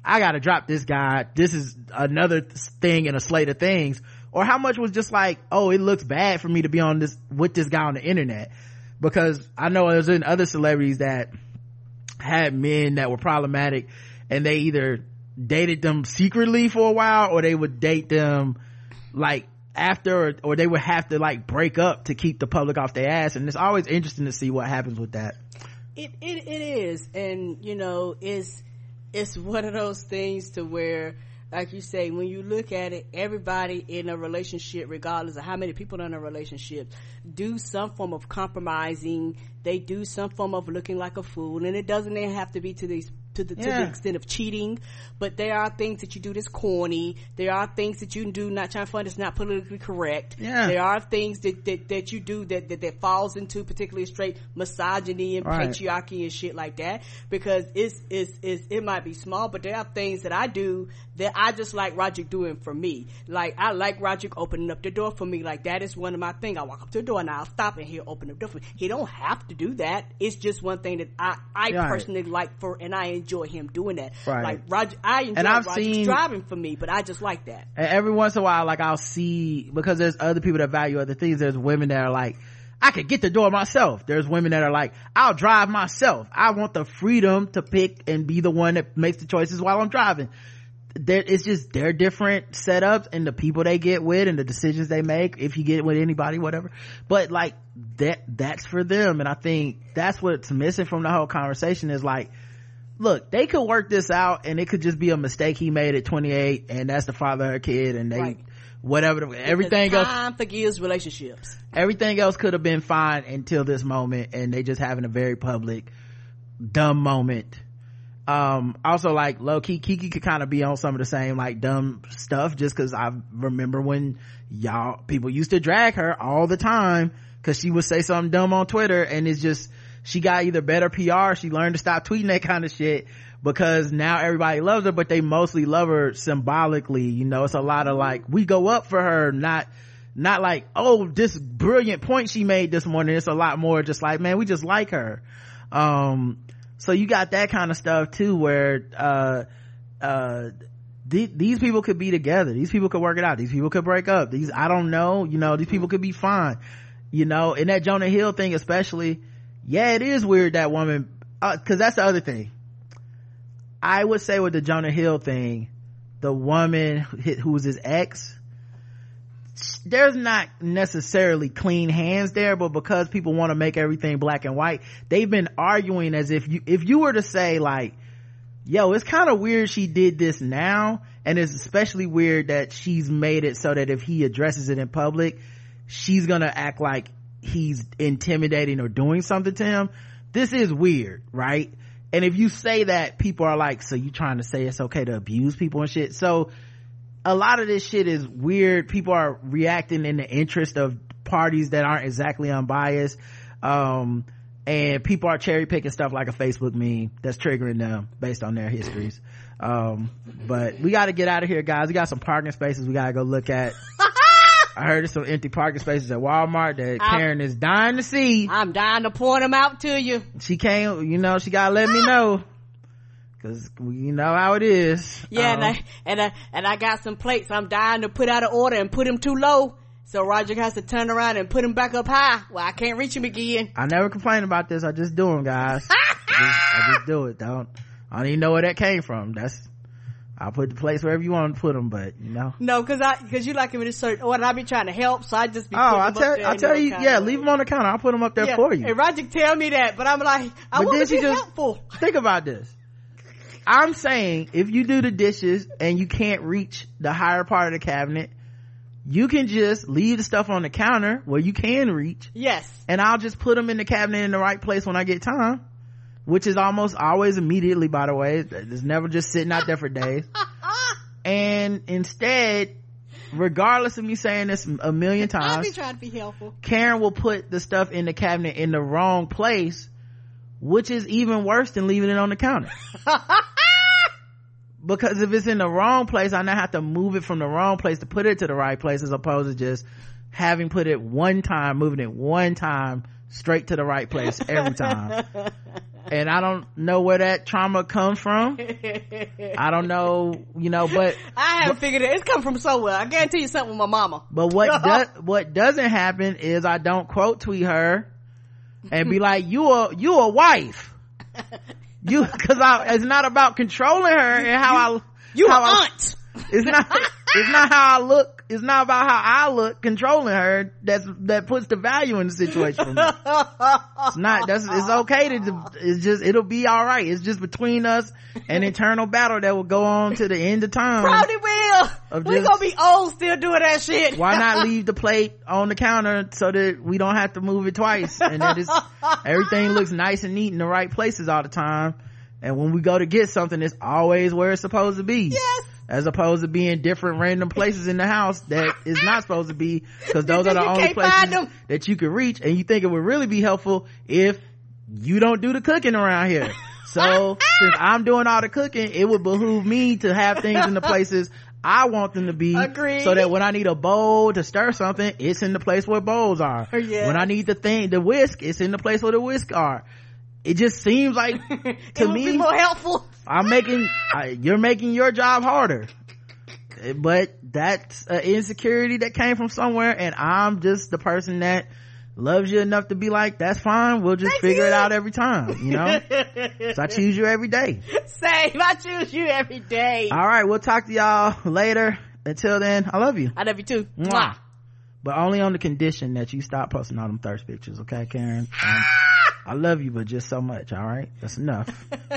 I gotta drop this guy. This is another thing in a slate of things. Or how much was just like, oh, it looks bad for me to be on this, with this guy on the internet. Because I know there's in other celebrities that had men that were problematic and they either dated them secretly for a while or they would date them like after or, or, they would have to like break up to keep the public off their ass and it's always interesting to see what happens with that it it, it is and you know it's it's one of those things to where like you say, when you look at it, everybody in a relationship, regardless of how many people are in a relationship, do some form of compromising. They do some form of looking like a fool, and it doesn't even have to be to these to the, yeah. to the extent of cheating, but there are things that you do that's corny. There are things that you do not trying to find that's not politically correct. Yeah. There are things that, that, that you do that, that, that falls into particularly straight misogyny and right. patriarchy and shit like that because it's, it's, it's, it might be small, but there are things that I do that I just like Roger doing for me. Like I like Roger opening up the door for me. Like that is one of my things. I walk up to the door and I'll stop and he'll open up the door for me. He don't have to do that. It's just one thing that I, I yeah. personally like for, and I enjoy him doing that. Right. Like Roger, I enjoy and I've Roger's seen, driving for me, but I just like that. And every once in a while, like I'll see, because there's other people that value other things. There's women that are like, I could get the door myself. There's women that are like, I'll drive myself. I want the freedom to pick and be the one that makes the choices while I'm driving. There, it's just their different setups and the people they get with and the decisions they make. If you get with anybody, whatever. But like that, that's for them. And I think that's what's missing from the whole conversation is like, look, they could work this out and it could just be a mistake he made at 28 and that's the father of her kid and they, right. whatever, everything time else. Time forgives relationships. Everything else could have been fine until this moment and they just having a very public, dumb moment. Um, also like low key, Keke could kind of be on some of the same like dumb stuff just cause I remember when y'all, people used to drag her all the time cause she would say something dumb on Twitter and it's just, she got either better PR, she learned to stop tweeting that kind of shit because now everybody loves her, but they mostly love her symbolically. You know, it's a lot of like, we go up for her, not, not like, oh, this brilliant point she made this morning. It's a lot more just like, man, we just like her. Um, so you got that kind of stuff too, where, uh, uh, th- these people could be together. These people could work it out. These people could break up. These, I don't know, you know, these people could be fine. You know, and that Jonah Hill thing especially, yeah it is weird that woman uh, cause that's the other thing i would say with the jonah hill thing the woman who was his ex there's not necessarily clean hands there but because people want to make everything black and white they've been arguing as if you if you were to say like yo it's kind of weird she did this now and it's especially weird that she's made it so that if he addresses it in public she's gonna act like he's intimidating or doing something to him. This is weird right? And if you say that people are like so you trying to say it's okay to abuse people and shit? So a lot of this shit is weird people are reacting in the interest of parties that aren't exactly unbiased um, and people are cherry picking stuff like a facebook meme that's triggering them based on their histories um, but we got to get out of here guys we got some parking spaces we got to go look at I heard there's some empty parking spaces at Walmart that I'm- Karen is dying to see. I'm dying to point them out to you. She can't, you know, she gotta let me know. Cause you know how it is. Yeah, Um, and I and I and I got some plates. I'm dying to put out an order and put them too low, so Roger has to turn around and put them back up high. Well, I can't reach him again. I never complain about this. I just do them, guys. I, just, I just do it. Don't. I don't even know where that came from. That's. I'll put the place wherever you want to put them, but you know. No, cause I cause you like him in a certain order. I be trying to help, so I just be. Oh, I them tell, I tell you, yeah, leave them on the counter. I'll put them up there Yeah, for you. And Roger tell me that, but I'm like, I want to be just- helpful. Think about this. I'm saying if you do the dishes and you can't reach the higher part of the cabinet, you can just leave the stuff on the counter where you can reach Yes. and I'll just put them in the cabinet in the right place when I get time, which is almost always immediately, by the way. It's never just sitting out there for days. and instead, regardless of me saying this a million times, I times, be trying to be helpful. Karen will put the stuff in the cabinet in the wrong place, which is even worse than leaving it on the counter. because if it's in the wrong place, I now have to move it from the wrong place to put it to the right place as opposed to just having put it one time, moving it one time straight to the right place every time. and I don't know where that trauma comes from. I don't know, you know, but I haven't figured it. It's come from somewhere. I guarantee you something with my mama. But what does what doesn't happen is I don't quote tweet her and be like, "You a you a wife." You because I it's not about controlling her and how I You how an I- aunt. It's not it's not how I look. It's not about how I look controlling her. That's that puts the value in the situation. It's not. That's it's okay to. It's just it'll be all right. It's just between us an internal battle that will go on to the end of time. Probably will. We just- gonna be old still doing that shit. why not leave the plate on the counter so that we don't have to move it twice and that it's everything looks nice and neat in the right places all the time and when we go to get something it's always where it's supposed to be Yes. As opposed to being different random places in the house that is not supposed to be because those are the only places that you can reach and you think it would really be helpful if you don't do the cooking around here so since i'm doing all the cooking it would behoove me to have things in the places I want them to be Agreed. so that when I need a bowl to stir something, it's in the place where bowls are. Oh, yeah. When I need the thing, the whisk, it's in the place where the whisk are. It just seems like to it would me, be more helpful. I'm making, I, you're making your job harder. But that's an insecurity that came from somewhere and I'm just the person that loves you enough to be like, that's fine. We'll just Thank figure it out every time, you know? so I choose you every day. Same. I choose you every day. All right. We'll talk to y'all later. Until then, I love you. I love you too. Mwah. But only on the condition that you stop posting all them thirst pictures, okay, Karen? Um, I love you, but just so much, all right? That's enough.